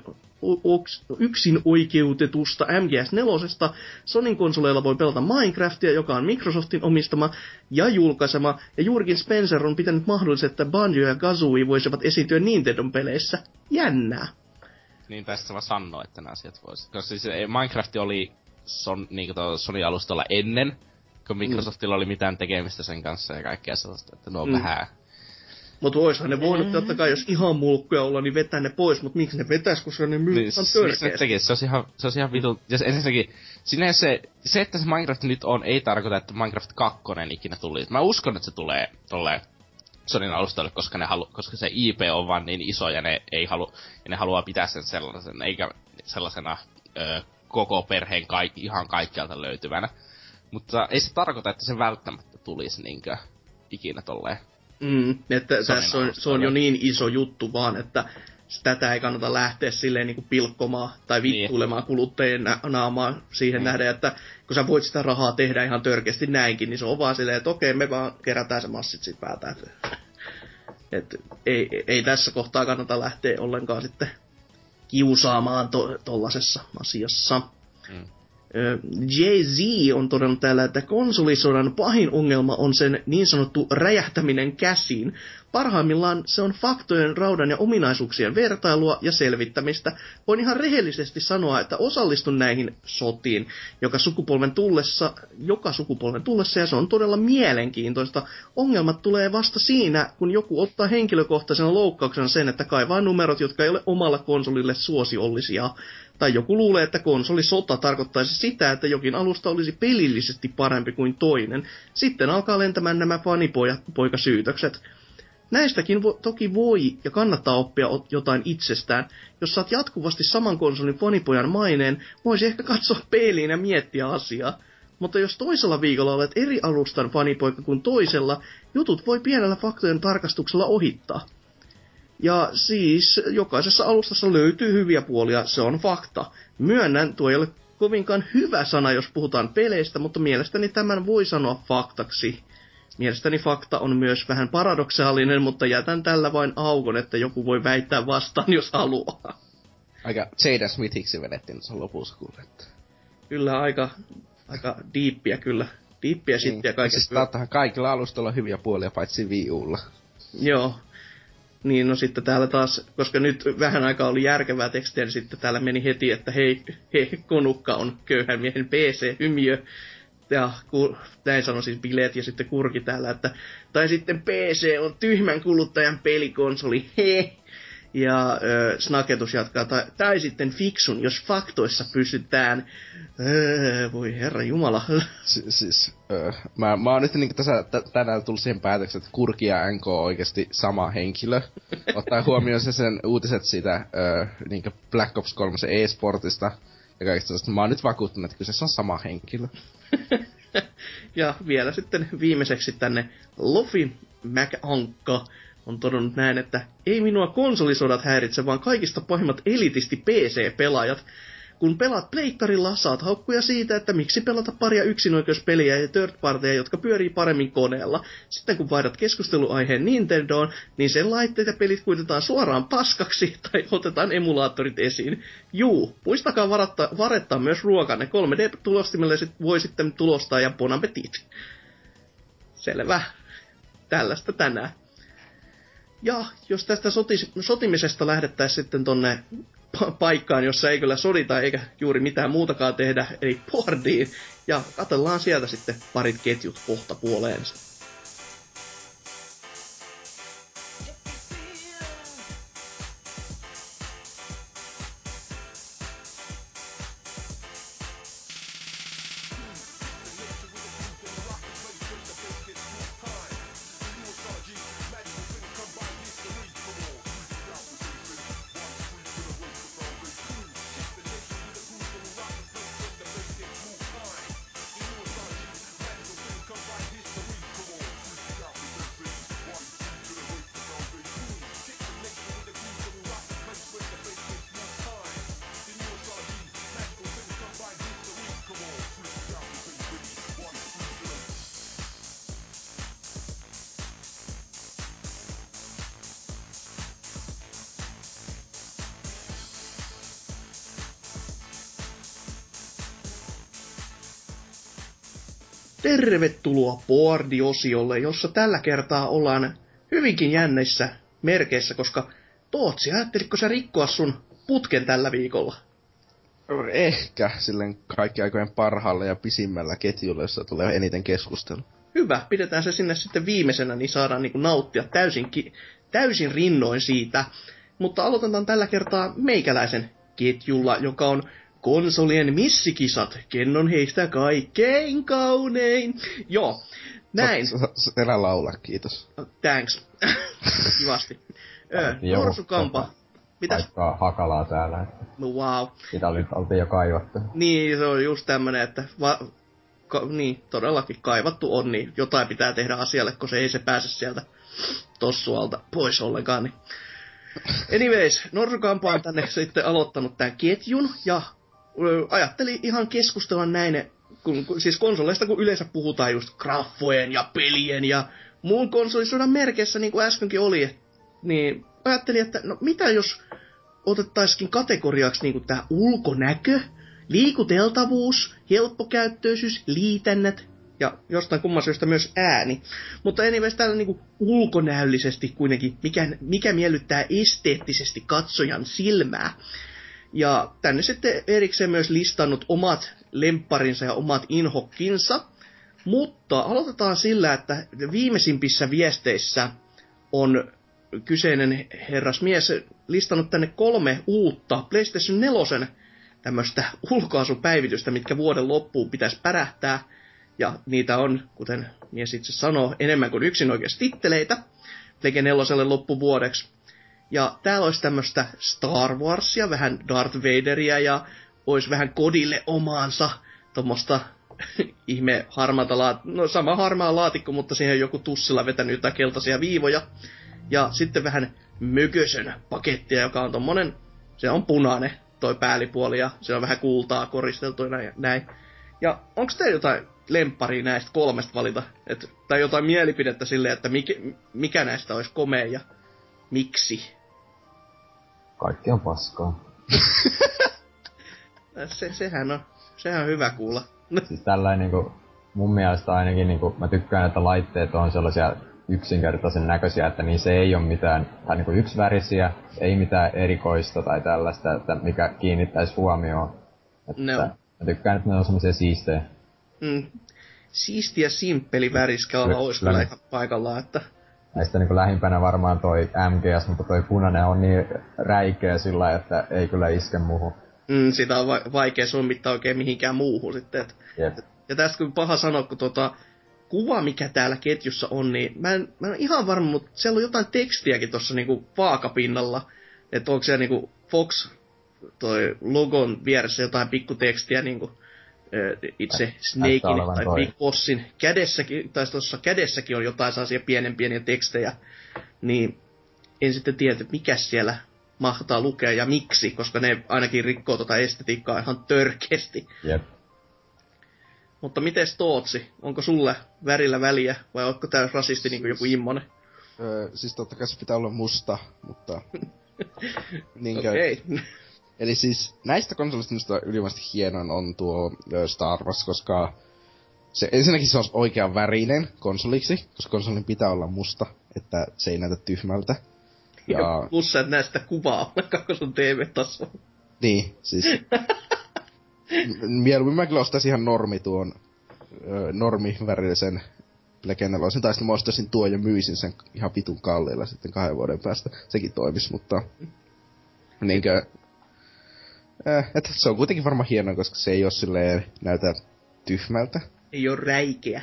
S2: yksin oikeutetusta MGS4. Sonin konsoleilla voi pelata Minecraftia, joka on Microsoftin omistama ja julkaisema, ja juurikin Spencer on pitänyt mahdollisesti, että Banjo ja Kazooie voisivat esiintyä Nintendon peleissä. Jännää.
S4: Niin tässä mä sanoin, että nämä asiat voisivat. Koska siis Minecraft oli son, niin Sony-alustalla ennen, kun Microsoftilla mm. oli mitään tekemistä sen kanssa ja kaikkea sellaista, että no mm. vähän.
S2: Mutta voisihan ne voinut mm. totta kai, jos ihan mulkkuja olla, niin vetää ne pois, mutta miksi ne vetäis, koska ne myy niin,
S4: se, se olisi ihan, se olisi ihan vitu... Ja se, ensinnäkin, sinne se, se, että se Minecraft nyt on, ei tarkoita, että Minecraft 2 ikinä tuli. Mä uskon, että se tulee tolleen Sonin alustalle, koska, ne halu, koska se IP on vaan niin iso ja ne, ei halu, ja ne haluaa pitää sen sellaisen, eikä sellaisena ö, koko perheen kaik, ihan kaikkialta löytyvänä. Mutta ei se tarkoita, että se välttämättä tulisi niinkö ikinä tolleen.
S2: Mm, että tässä on, se on jo niin iso juttu vaan, että tätä ei kannata lähteä silleen niin kuin pilkkomaan tai niin. vittuilemaan niin. kuluttajien naamaa siihen mm. nähden, että kun sä voit sitä rahaa tehdä ihan törkeästi näinkin, niin se on vaan silleen, että okei, me vaan kerätään se massit siitä päätä. Et ei, ei tässä kohtaa kannata lähteä ollenkaan sitten kiusaamaan to, tollasessa asiassa. Mm. Jay-Z on todennut täällä, että konsolisodan pahin ongelma on sen niin sanottu räjähtäminen käsiin. Parhaimmillaan se on faktojen, raudan ja ominaisuuksien vertailua ja selvittämistä. Voin ihan rehellisesti sanoa, että osallistun näihin sotiin joka sukupolven tullessa, joka sukupolven tullessa ja se on todella mielenkiintoista. Ongelmat tulee vasta siinä, kun joku ottaa henkilökohtaisena loukkauksena sen, että kaivaa numerot, jotka ei ole omalla konsolille suosiollisia. Tai joku luulee, että konsolisota tarkoittaisi sitä, että jokin alusta olisi pelillisesti parempi kuin toinen. Sitten alkaa lentämään nämä fanipoikasyytökset. Näistäkin vo, toki voi ja kannattaa oppia jotain itsestään. Jos saat jatkuvasti saman konsolin fanipojan maineen, voisi ehkä katsoa peiliin ja miettiä asiaa. Mutta jos toisella viikolla olet eri alustan fanipoika kuin toisella, jutut voi pienellä faktojen tarkastuksella ohittaa. Ja siis jokaisessa alustassa löytyy hyviä puolia, se on fakta. Myönnän, tuo ei ole kovinkaan hyvä sana, jos puhutaan peleistä, mutta mielestäni tämän voi sanoa faktaksi. Mielestäni fakta on myös vähän paradoksaalinen, mutta jätän tällä vain aukon, että joku voi väittää vastaan, jos haluaa.
S5: Aika Jada Smithiksi vedettiin tuossa lopussa kuule.
S2: Kyllä aika, aika diippiä kyllä. Diippiä niin. sitten ja kaiken. Siis
S5: kaikilla alustoilla hyviä puolia, paitsi Wii Ulla.
S2: Joo, niin no sitten täällä taas, koska nyt vähän aikaa oli järkevää tekstiä, niin sitten täällä meni heti, että hei, hei konukka on köyhän miehen PC-hymiö. Ja ku, näin sanoi siis bileet ja sitten kurki täällä, että tai sitten PC on tyhmän kuluttajan pelikonsoli, he. Ja äh, Snaketus jatkaa, tai, tai sitten fiksun, jos faktoissa pysytään. Äh, voi herra jumala.
S5: Si- siis, äh, mä, mä oon nyt niin tässä t- tänään tullut siihen päätökseen, että Kurki ja NK on oikeasti sama henkilö. Ottaa huomioon se sen uutiset siitä äh, niin Black Ops 3 e-sportista ja kaikista sellaista. Mä oon nyt vakuuttunut, että kyseessä on sama henkilö.
S2: ja vielä sitten viimeiseksi tänne Lofi McAnkka on todennut näin, että ei minua konsolisodat häiritse, vaan kaikista pahimmat elitisti PC-pelaajat. Kun pelaat pleikkarilla, saat haukkuja siitä, että miksi pelata paria yksinoikeuspeliä ja third partyja, jotka pyörii paremmin koneella. Sitten kun vaihdat keskusteluaiheen Nintendoon, niin sen laitteet ja pelit kuitetaan suoraan paskaksi tai otetaan emulaattorit esiin. Juu, muistakaa varatta, varettaa myös ruokanne. 3D-tulostimelle sit voi sitten tulostaa ja bon appetit. Selvä. Tällaista tänään. Ja jos tästä sotis, sotimisesta lähdettäisiin sitten tonne paikkaan, jossa ei kyllä sodita eikä juuri mitään muutakaan tehdä, eli boardiin, ja katsellaan sieltä sitten parit ketjut kohta puoleensa. Tervetuloa Boardi-osiolle, jossa tällä kertaa ollaan hyvinkin jänneissä merkeissä, koska Tootsi, ajattelitko sä rikkoa sun putken tällä viikolla?
S5: Ehkä, silleen kaikki aikojen parhaalla ja pisimmällä ketjulla, jossa tulee eniten keskustelu.
S2: Hyvä, pidetään se sinne sitten viimeisenä, niin saadaan niin nauttia täysin, täysin rinnoin siitä. Mutta aloitetaan tällä kertaa meikäläisen ketjulla, joka on konsolien missikisat, kennon heistä kaikkein kaunein. Joo, näin.
S5: Elä laula, kiitos.
S2: Thanks. Kivasti. Norsukampa.
S3: Mitäs? Paikkaa hakalaa täällä.
S2: No wow.
S3: Sitä oli, oltiin jo kaivattu.
S2: Niin, se on just tämmönen, että va, ka, niin, todellakin kaivattu on, niin jotain pitää tehdä asialle, kun se ei se pääse sieltä tossualta pois ollenkaan. Niin. Anyways, Norsukampa on tänne sitten aloittanut tämän ketjun, ja ajatteli ihan keskustella näin, kun, siis konsoleista kun yleensä puhutaan just graffojen ja pelien ja muun konsolisodan merkeissä, niin kuin äskenkin oli, niin ajattelin, että no mitä jos otettaisikin kategoriaksi niin tämä ulkonäkö, liikuteltavuus, helppokäyttöisyys, liitännät ja jostain kumman syystä myös ääni. Mutta anyways, täällä niin ulkonäöllisesti kuitenkin, mikä, mikä miellyttää esteettisesti katsojan silmää. Ja tänne sitten erikseen myös listannut omat lempparinsa ja omat inhokkinsa. Mutta aloitetaan sillä, että viimeisimpissä viesteissä on kyseinen herrasmies listannut tänne kolme uutta PlayStation 4 tämmöistä ulkoasupäivitystä, mitkä vuoden loppuun pitäisi pärähtää. Ja niitä on, kuten mies itse sanoo, enemmän kuin yksin oikeasti titteleitä. Plege 4 loppuvuodeksi. Ja täällä olisi tämmöistä Star Warsia, vähän Darth Vaderia ja olisi vähän kodille omaansa tuommoista ihme harmaata laat... no sama harmaa laatikko, mutta siihen joku tussilla vetänyt jotain keltaisia viivoja. Ja sitten vähän mökösön pakettia, joka on tommonen, se on punainen toi päällipuoli ja se on vähän kultaa koristeltu ja näin. Ja onko teillä jotain lemppari näistä kolmesta valita? Et, tai jotain mielipidettä silleen, että mikä, mikä näistä olisi komea ja miksi?
S3: Kaikki on paskaa.
S2: se, sehän on, sehän on hyvä kuulla.
S3: siis tällainen niinku, mun mielestä ainakin niinku, mä tykkään, että laitteet on sellaisia yksinkertaisen näköisiä, että niin se ei ole mitään, tai niinku yksivärisiä, ei mitään erikoista tai tällaista, että mikä kiinnittäisi huomioon. Että no. Mä tykkään, että ne on semmoisia siistejä.
S2: Mm. Siistiä simppeli väriskala olisi kyllä ihan paikallaan, että...
S3: Näistä niin lähimpänä varmaan toi MGS, mutta toi punainen on niin räikeä sillä, että ei kyllä iske muuhun.
S2: Mm, sitä on va- vaikea sommittaa oikein mihinkään muuhun sitten. Et,
S3: yep.
S2: Ja tästä kun paha sanoa, kun tota, kuva, mikä täällä ketjussa on, niin mä en, mä en ihan varma, mutta siellä on jotain tekstiäkin tuossa niinku vaakapinnalla. Että onko siellä niinku Fox toi logon vieressä jotain pikkutekstiä niinku itse Snakein tai toi. Big Bossin kädessäkin, tai tuossa kädessäkin on jotain sellaisia pienen pieniä tekstejä, niin en sitten tiedä, että mikä siellä mahtaa lukea ja miksi, koska ne ainakin rikkoo tuota estetiikkaa ihan törkeästi.
S3: Yep.
S2: Mutta miten Tootsi? Onko sulle värillä väliä vai onko tää rasisti niin kuin joku immonen?
S4: Öö, siis totta kai se pitää olla musta, mutta...
S2: Niinkö... Okei. Okay.
S4: Eli siis näistä konsolista minusta ylivoimaisesti hienoin on tuo Star Wars, koska se, ensinnäkin se on oikean värinen konsoliksi, koska konsolin pitää olla musta, että se ei näytä tyhmältä.
S2: Ja, ja plus sä et näe sitä kuvaa kun sun TV-tasolla.
S4: Niin, siis... mieluummin mä kyllä ostaisin ihan normi tuon normivärillisen legendaroisen, tai sitten mä ostaisin tuo ja myisin sen ihan vitun kalliilla sitten kahden vuoden päästä. Sekin toimis, mutta niinkö, äh, et se on kuitenkin varmaan hienoa, koska se ei ole silleen näytä tyhmältä.
S2: Ei ole räikeä.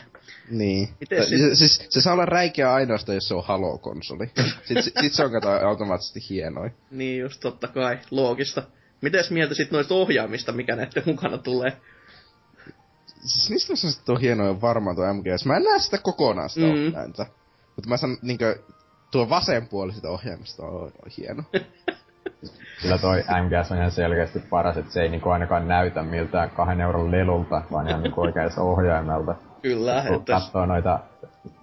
S4: Niin. Miten se... Siis, se saa olla räikeä ainoastaan, jos se on Halo-konsoli. Sitten sit se on kato automaattisesti hienoin.
S2: Niin just, totta kai. Loogista. Mites mieltä sit noista ohjaamista, mikä näiden mukana tulee?
S4: Siis niistä on sitten on hienoja varmaan tuo MGS. Mä en näe sitä kokonaan sitä mm. ohjainta. Mutta mä sanon, niinkö, tuo vasen puoli sitä ohjaimista on, on hieno.
S3: Kyllä toi MGS on ihan selkeästi paras, että se ei niinku ainakaan näytä miltään kahden euron lelulta, vaan ihan niinku oikeassa ohjaimelta.
S2: Kyllä.
S3: Kun että... katsoo noita,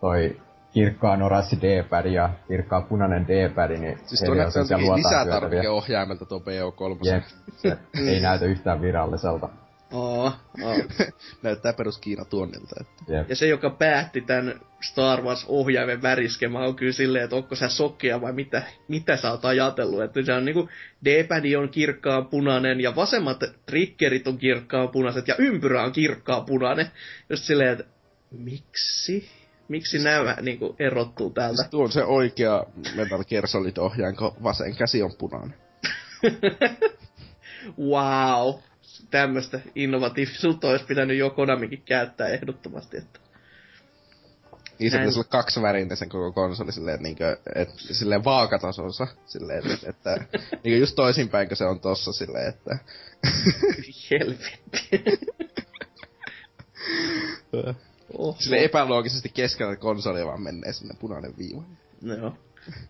S3: toi kirkkaan orassi D-pad ja kirkkaan punainen D-pad, niin
S4: siis tuo näyttää jotenkin lisätarvike-ohjaimelta tuo PO3.
S3: Jep, se ei näytä yhtään viralliselta.
S2: Oo, oo.
S4: Näyttää perus Kiina tuonnilta. Että.
S2: Yep. Ja se, joka päätti tämän Star Wars-ohjaimen väriskemä, on kyllä silleen, että onko sä sokkea vai mitä, mitä sä oot ajatellut. Että se on niinku, D-pad on kirkkaan punainen ja vasemmat triggerit on kirkkaan punaiset ja ympyrä on kirkkaan punainen. Just silleen, että miksi? Miksi nämä niin kuin, erottuu täältä? Siis
S4: tuo on se oikea Metal Gear Solid ohjaan, kun vasen käsi on punainen.
S2: wow. Tämmöistä innovatiivisuutta olisi pitänyt jo Konamikin käyttää ehdottomasti. Että...
S4: Niin se pitäisi olla kaksi värintä sen koko konsoli silleen, niin kuin, et, silleen vaakatasonsa. Silleen, että, että niin kuin just toisinpäin, kun se on tossa silleen, että...
S2: Helvetti.
S4: Oho. Sille epäloogisesti keskellä konsolia vaan menee sinne punainen viiva.
S2: Joo.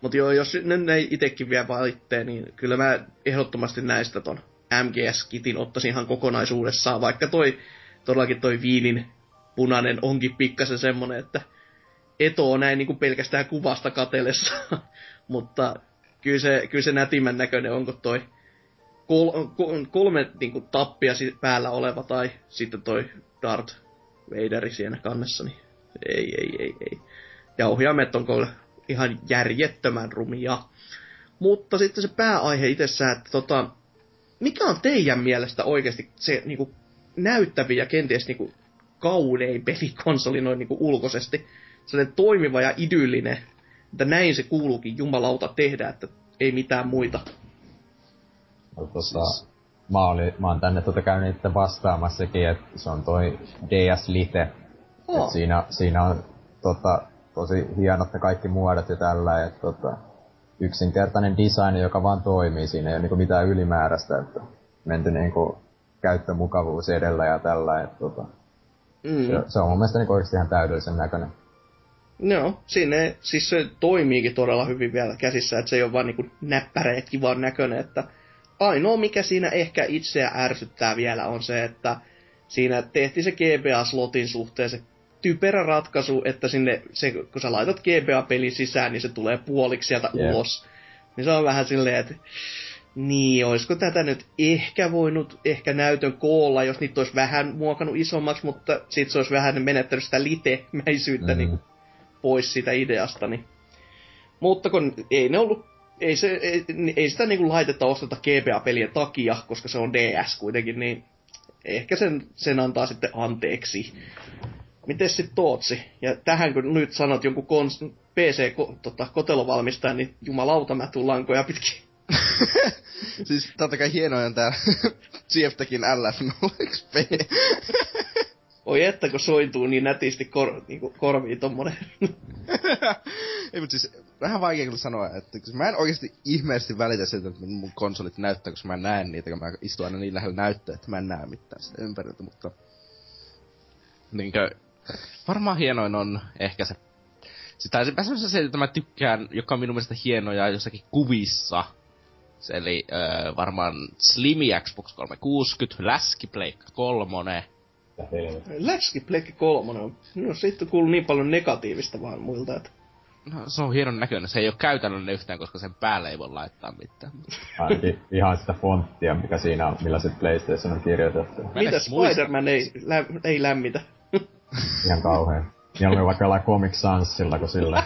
S2: Mut joo, jos ne, ne itekin vielä valittee, niin kyllä mä ehdottomasti näistä ton MGS-kitin ottaisin ihan kokonaisuudessaan, vaikka toi, todellakin toi viinin punainen onkin pikkasen semmonen, että eto on näin niin kuin pelkästään kuvasta katellessa. Mutta kyllä se, kyllä se nätimän näköinen onko toi kol, kol, kolme niin kuin, tappia päällä oleva tai sitten toi Darth Vaderi siinä kannessa, niin ei, ei, ei, ei. Ja ohjaimet on kyllä ihan järjettömän rumia. Mutta sitten se pääaihe itsessään, että tota, mikä on teidän mielestä oikeasti se niinku, näyttävin ja kenties niinku, kaunein pelikonsoli noin niinku, ulkoisesti? Sellainen toimiva ja idyllinen, että näin se kuuluukin jumalauta tehdä, että ei mitään muita.
S3: No, tota, mä, oli, mä oon tänne tota käynyt vastaamassakin, että se on toi DS Lite. Oh. Et siinä, siinä on tota, tosi hienot ne kaikki muodot ja tällä, että tota, yksinkertainen design, joka vaan toimii. Siinä ei ole niinku mitään ylimääräistä, että menty niinku käyttömukavuus edellä ja tällä, että tota, mm. se, se, on mun mielestä niinku oikeasti ihan täydellisen näköinen.
S2: No, sinne, siis se toimiikin todella hyvin vielä käsissä, että se ei ole vaan niinku näppärä kivan näköinen, että ainoa mikä siinä ehkä itseä ärsyttää vielä on se, että siinä tehtiin se GBA-slotin suhteen se typerä ratkaisu, että sinne, se, kun sä laitat GBA-pelin sisään, niin se tulee puoliksi sieltä yeah. ulos. Niin se on vähän silleen, että niin, olisiko tätä nyt ehkä voinut ehkä näytön koolla, jos niitä olisi vähän muokannut isommaksi, mutta sit se olisi vähän menettänyt sitä litemäisyyttä mm. niin pois siitä ideasta. Niin. Mutta kun ei ne ollut ei, se, ei, ei sitä niinku laitetta osteta GBA-pelien takia, koska se on DS kuitenkin, niin ehkä sen, sen antaa sitten anteeksi. Miten sitten Tootsi? Ja tähän kun nyt sanot jonkun kons- PC-kotelovalmistaja, tota, niin jumalauta mä tuun lankoja pitkin.
S5: siis totta kai hienoja on tää CFTkin LF0XP.
S2: Oi että, kun sointuu niin nätisti kor, niin korviin tommonen.
S5: Ei, mutta siis vähän vaikea kyllä sanoa, että mä en oikeasti ihmeellisesti välitä siitä, että mun konsolit näyttää, koska mä en näe niitä, kun mä istun aina niin lähellä näyttöä, että mä en näe mitään sitä ympäriltä, mutta...
S4: Niinkö, varmaan hienoin on ehkä se... Sitä se, se, että mä tykkään, joka on minun mielestä hienoja jossakin kuvissa. Se eli öö, varmaan Slimi Xbox 360, Läski Pleikka 3,
S2: Läski Pleikki 3 on, no siitä kuuluu niin paljon negatiivista vaan muilta, että...
S4: No, se on hienon näköinen. Se ei ole käytännöllinen yhtään, koska sen päälle ei voi laittaa mitään.
S3: Ainakin ihan sitä fonttia, mikä siinä on, millä se PlayStation on kirjoitettu.
S2: Mitä Spider-Man ei, lä- ei lämmitä?
S3: Ihan kauhean. Mieluummin vaikka jollain Comic Sansilla kuin sillä.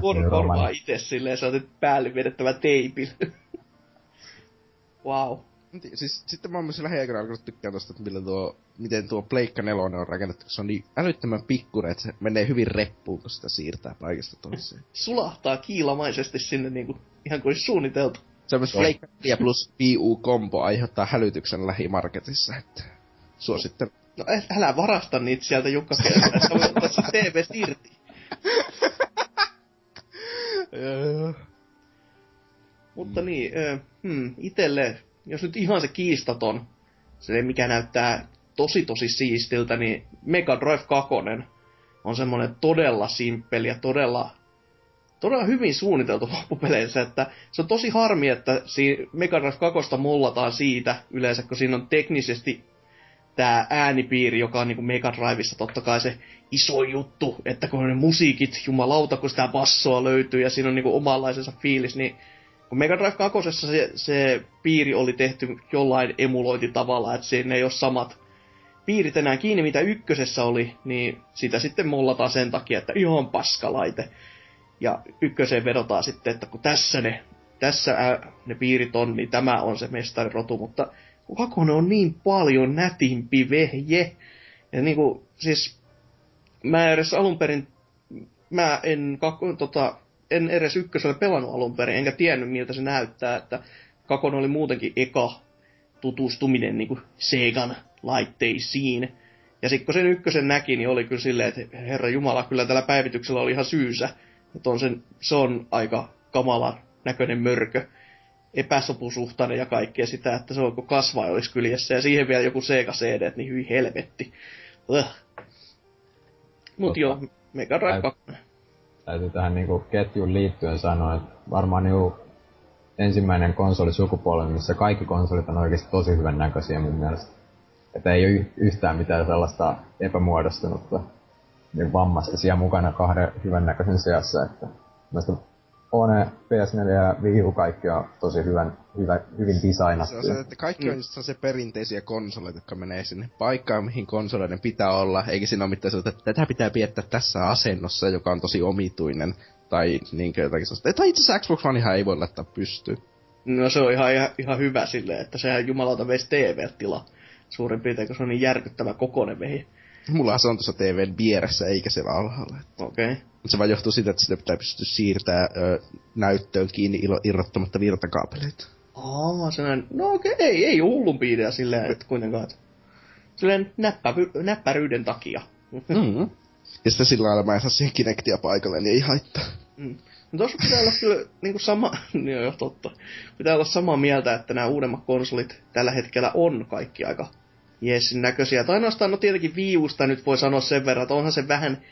S2: Kor- korvaa itse silleen, sä otit päälle vedettävä teipillä. wow.
S5: Siis sitten mä oon myös lähiaikoina alkanut tykkää tosta, että millä tuo, miten tuo Pleikka 4 on rakennettu. Se on niin älyttömän pikkure, että se menee hyvin reppuun, kun sitä siirtää paikasta toiseen.
S2: Sulahtaa kiilamaisesti sinne niinku, ihan kuin suunniteltu.
S5: Se on myös Pleikka 4 plus PU-kombo aiheuttaa hälytyksen lähimarketissa, että suosittelen.
S2: No älä varasta niitä sieltä Jukka että voi ottaa se TV irti. Mutta niin, äh, hmm, itelle jos nyt ihan se kiistaton, se mikä näyttää tosi tosi siistiltä, niin Mega Drive 2 on semmoinen todella simppeli ja todella, todella hyvin suunniteltu loppupeleissä, että se on tosi harmi, että Mega Drive 2 mollataan siitä yleensä, kun siinä on teknisesti tämä äänipiiri, joka on niinku Mega Driveissa totta kai se iso juttu, että kun ne musiikit, jumalauta, kun sitä bassoa löytyy ja siinä on niinku omanlaisensa fiilis, niin kun Mega Drive 2 se, se piiri oli tehty jollain emulointitavalla, että siinä ei ole samat piirit enää kiinni, mitä ykkösessä oli, niin sitä sitten mollataan sen takia, että ihan paskalaite. Ja ykköseen vedotaan sitten, että kun tässä ne, tässä ne piirit on, niin tämä on se mestarirotu, mutta kakonen on niin paljon nätimpi vehje. Ja niinku, siis mä edes alun perin, mä en tota, en edes ykkösellä pelannut alun perin, enkä tiennyt miltä se näyttää, että kakon oli muutenkin eka tutustuminen niin kuin Segan laitteisiin. Ja sitten kun sen ykkösen näki, niin oli kyllä silleen, että herra Jumala, kyllä tällä päivityksellä oli ihan syysä. Että on sen, se on aika kamala näköinen mörkö, epäsopusuhtainen ja kaikkea sitä, että se on kuin kasvaa olisi kyljessä. Ja siihen vielä joku Sega CD, niin hyvin helvetti. Mut joo, Mega Drive 2
S3: täytyy tähän niinku ketjuun liittyen sanoa, että varmaan niinku ensimmäinen konsolisukupolvi, missä kaikki konsolit on oikeasti tosi hyvän näköisiä mun mielestä. Että ei ole yhtään mitään sellaista epämuodostunutta niin vammasta siellä mukana kahden hyvän näköisen seassa. Että One, PS4 ja Wii U kaikki on tosi hyvän, hyvä, hyvin designattu.
S5: Se on se, että kaikki on mm. se perinteisiä konsoleita, jotka menee sinne paikkaan, mihin konsoleiden pitää olla, eikä siinä ole mitään sellaista, että tätä pitää piettää tässä asennossa, joka on tosi omituinen. Tai niinkö jotakin sellaista. Tai itse asiassa Xbox One ihan ei voi laittaa pystyyn.
S2: No se on ihan, ihan, ihan hyvä silleen, että sehän jumalauta veisi TV-tila suurin piirtein, kun se on niin järkyttävä kokoinen vehi.
S5: Mulla se on tuossa TVn vieressä, eikä siellä alhaalla.
S2: Okei. Okay.
S5: Mutta se vaan johtuu siitä, että sitä pitää pystyä siirtää ö, näyttöön kiinni ilo, irrottamatta virtakaapeleita.
S2: Aa, se näin. No okei, okay. ei, ei hullumpi idea silleen, että kuitenkaan. silleen näppävy, näppäryyden takia.
S5: Mm. Ja sitten sillä lailla mä en saa siihen Kinectia paikalle, niin ei haittaa.
S2: Mm. No tuossa pitää olla kyllä niin sama, niin jo totta. Pitää olla samaa mieltä, että nämä uudemmat konsolit tällä hetkellä on kaikki aika jeesin näköisiä. Tai ainoastaan, no tietenkin viiusta nyt voi sanoa sen verran, että onhan se vähän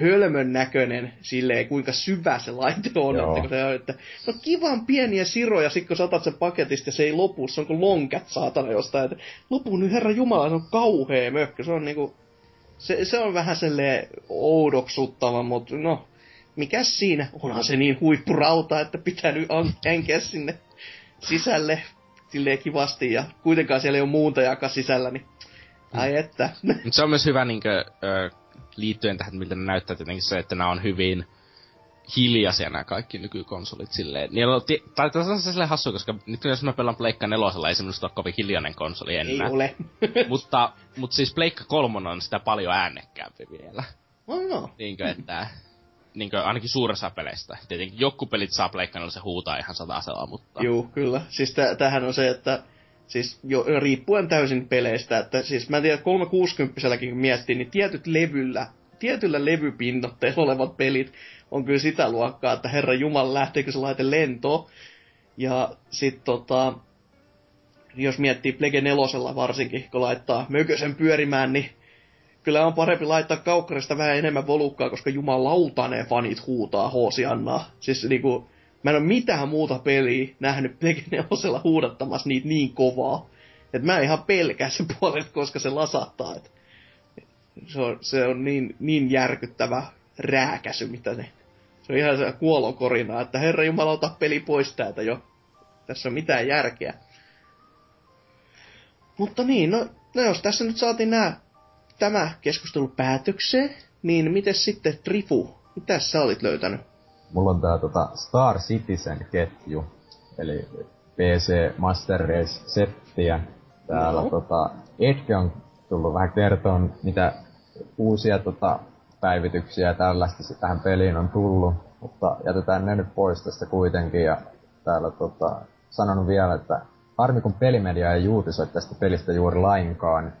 S2: hölmön näköinen silleen, kuinka syvä se laite on. Että, kun se on, että no kivan pieniä siroja, sit kun saatat sen paketista ja se ei lopu, se on kuin lonkät saatana jostain. Että lopu nyt herra Jumala, se on kauhea mökkö. Se on niinku, se, se on vähän silleen oudoksuttava, mutta no, mikä siinä? Onhan se niin huippurauta, että pitää nyt henkeä sinne sisälle silleen kivasti ja kuitenkaan siellä ei ole muuntajakaan sisällä, niin ai mm. että.
S4: se on myös hyvä niinkö, ö, liittyen tähän, miltä ne näyttää tietenkin se, että nämä on hyvin hiljaisia nämä kaikki nykykonsolit silleen. Niillä on, ti- tai tässä on silleen hassu, koska nyt jos mä pelaan Pleikka nelosella, ei se minusta ole kovin hiljainen konsoli enää.
S2: Ei ole.
S4: mutta, mutta siis Pleikka kolmonen on sitä paljon äänekkäämpi vielä.
S2: Oh, no.
S4: Niinkö, että niinkö, ainakin suuressa peleistä. Tietenkin joku pelit saa Pleikka se huutaa ihan satasella, mutta...
S2: Joo, kyllä. Siis t- tähän on se, että Siis jo, riippuen täysin peleistä, että siis mä en tiedä, 360 kun miettii, niin tietyt levyllä, tietyllä levypinnoitteilla olevat pelit on kyllä sitä luokkaa, että herra Jumala lähteekö se laite lento. Ja sit tota, jos miettii Plege nelosella varsinkin, kun laittaa mökösen pyörimään, niin kyllä on parempi laittaa kaukkarista vähän enemmän volukkaa, koska jumalauta ne fanit huutaa Hoosiannaa. Siis niinku, mä en ole mitään muuta peliä nähnyt Plege nelosella huudattamassa niitä niin kovaa. Että mä ihan pelkää sen puolesta, koska se lasattaa. Et se on, se on niin, niin järkyttävä rääkäsy, mitä ne... Se on ihan se kuolokorina, että herra Jumala, ota peli pois täältä jo. Tässä on mitään järkeä. Mutta niin, no, no jos tässä nyt saatiin nämä, tämä keskustelu päätökseen, niin miten sitten Trifu, mitä sä olit löytänyt?
S3: Mulla on tää tota Star Citizen ketju, eli PC Master Race settiä. Täällä no. tota, Edge on tullut vähän kertoon, mitä uusia tota, päivityksiä ja tällaista tähän peliin on tullut, mutta jätetään ne nyt pois tästä kuitenkin ja täällä tota, sanon vielä, että harmi kun pelimedia ei uutisoi tästä pelistä juuri lainkaan,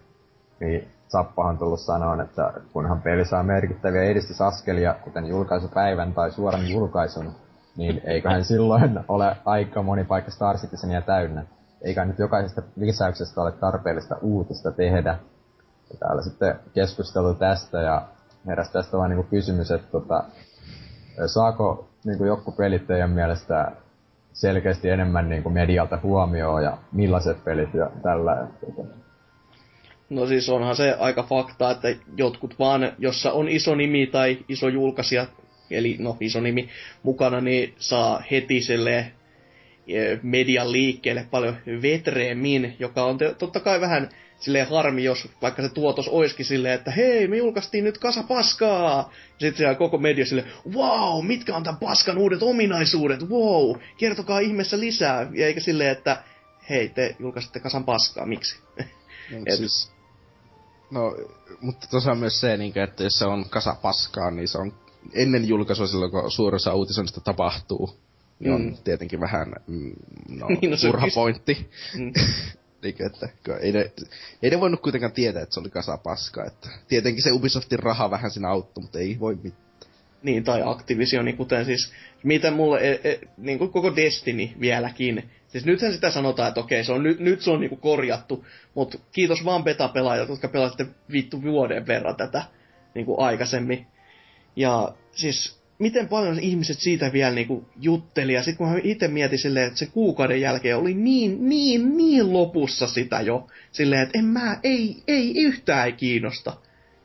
S3: niin Zappahan on tullut sanoa, että kunhan peli saa merkittäviä edistysaskelia, kuten julkaisupäivän tai suoran julkaisun, niin eiköhän silloin ole aika moni paikka Star Citizenia täynnä. Eikä nyt jokaisesta lisäyksestä ole tarpeellista uutista tehdä. Ja täällä sitten keskustelu tästä ja heräsi tästä vaan niinku kysymys, että tota, saako niinku joku pelit teidän mielestä selkeästi enemmän niinku medialta huomioon ja millaiset pelit ja tällä. Tota.
S2: No siis onhan se aika fakta, että jotkut vaan, jossa on iso nimi tai iso julkaisija, eli no iso nimi mukana, niin saa heti sille median liikkeelle paljon vetreemmin, joka on totta kai vähän silleen harmi, jos vaikka se tuotos oiskin silleen, että hei, me julkaistiin nyt kasa paskaa. Sitten siellä koko media sille, wow, mitkä on tämän paskan uudet ominaisuudet, wow, kertokaa ihmeessä lisää. Ja eikä silleen, että hei, te julkaisitte kasan paskaa, miksi?
S5: No, Et... siis, no mutta tuossa on myös se, niin että jos se on kasa paskaa, niin se on ennen julkaisua silloin, kun suurissa uutisoinnista tapahtuu. Niin mm. on tietenkin vähän mm, no, niin, no, turha pointti. Mm. Niin, että ei ne, ei ne voinut kuitenkaan tietää, että se oli kasa paskaa. Että tietenkin se Ubisoftin raha vähän siinä auttoi, mutta ei voi mitään.
S2: Niin, tai Activisioni, kuten siis, mitä mulle, e, e, niin kuin koko Destiny vieläkin. Siis nythän sitä sanotaan, että okei, se on, nyt, nyt se on niinku korjattu, mutta kiitos vaan beta-pelaajat, jotka pelasitte vittu vuoden verran tätä niinku aikaisemmin. Ja siis miten paljon ihmiset siitä vielä niinku jutteli. Ja sitten kun mä itse mietin silleen, että se kuukauden jälkeen oli niin, niin, niin lopussa sitä jo. Silleen, että en mä, ei, ei yhtään ei kiinnosta.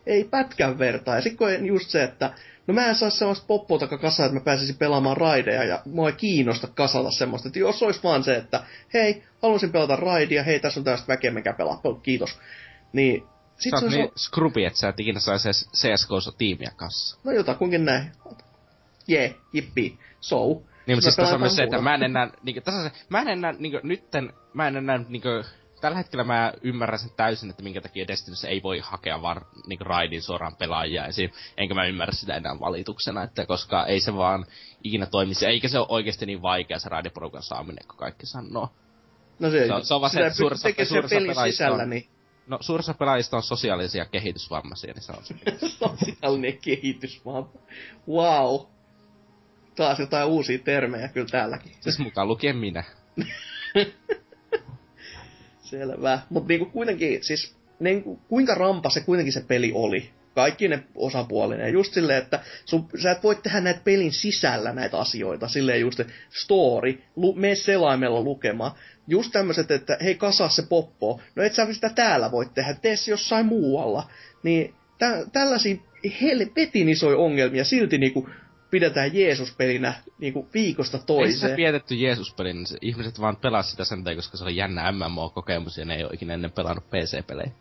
S2: Ei pätkän vertaa. Ja sitten kun just se, että no mä en saa sellaista poppota kasaa, että mä pääsisin pelaamaan raideja ja mua ei kiinnosta kasata semmoista. Että jos olisi vaan se, että hei, haluaisin pelata raidia, hei, tässä on tällaista väkeä, mikä pelaa, kiitos. Niin
S4: Sit sä oot niin skrupi, että sä et ikinä saisi CSGOssa tiimiä kanssa.
S2: No jotakuinkin näin jee, yeah, jippi, so.
S4: Niin, mutta siis tässä on myös se, että mä en enää, niin, tässä se, mä en enää, niin, nytten, mä en enää, niin, tällä hetkellä mä ymmärrän sen täysin, että minkä takia Destinyssä ei voi hakea vaan niin raidin suoraan pelaajia esim. Enkä mä ymmärrä sitä enää valituksena, että koska ei se vaan ikinä toimisi, eikä se ole oikeasti niin vaikea se raidiporukan saaminen, kun kaikki sanoo.
S2: No se, se, on, se on vaan se, että suuressa, suuressa pelaajissa sisällä, on, niin
S4: No suurissa pelaajista on sosiaalisia kehitysvammaisia, niin se on se.
S2: Sosiaalinen kehitysvamma. Wow. Taas jotain uusia termejä kyllä täälläkin.
S4: Siis mukaan lukien minä.
S2: Selvä. Mutta niinku kuitenkin, siis niinku, kuinka rampa se kuitenkin se peli oli? Kaikki ne osapuolinen. Just silleen, että sun, sä et voi tehdä näitä pelin sisällä näitä asioita. Silleen just, story, lu, mene selaimella lukemaan. Just tämmöiset, että hei kasaa se poppo. No et sä sitä täällä voi tehdä, tee se jossain muualla. Niin tä, tällaisia helvetin isoja ongelmia silti niinku pidetään Jeesus-pelinä niinku viikosta toiseen.
S4: Ei se pidetty Jeesus-pelin, niin ihmiset vaan pelas sitä sen takia, koska se oli jännä MMO-kokemus ja ne ei ole ikinä ennen pelannut PC-pelejä.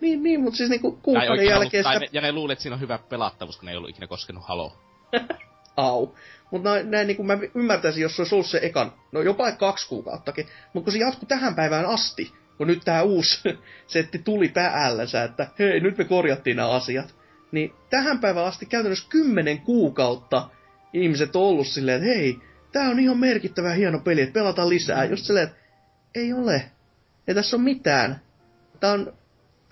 S2: Niin, niin, mutta siis niinku kuukauden jälkeen
S4: sitä... Ja ne luulet, että siinä on hyvä pelattavuus, kun ne ei ollut ikinä koskenut Halo.
S2: Au. Mutta näin, näin niin mä ymmärtäisin, jos se olisi ollut se ekan, no jopa kaksi kuukauttakin. Mutta kun se jatkuu tähän päivään asti, kun nyt tämä uusi setti tuli päällänsä, että hei, nyt me korjattiin nämä asiat. Niin tähän päivään asti käytännössä kymmenen kuukautta ihmiset on ollut silleen, että hei, tää on ihan merkittävä hieno peli, että pelataan lisää. Just silleen, että ei ole. Ei tässä ole mitään. Tää on,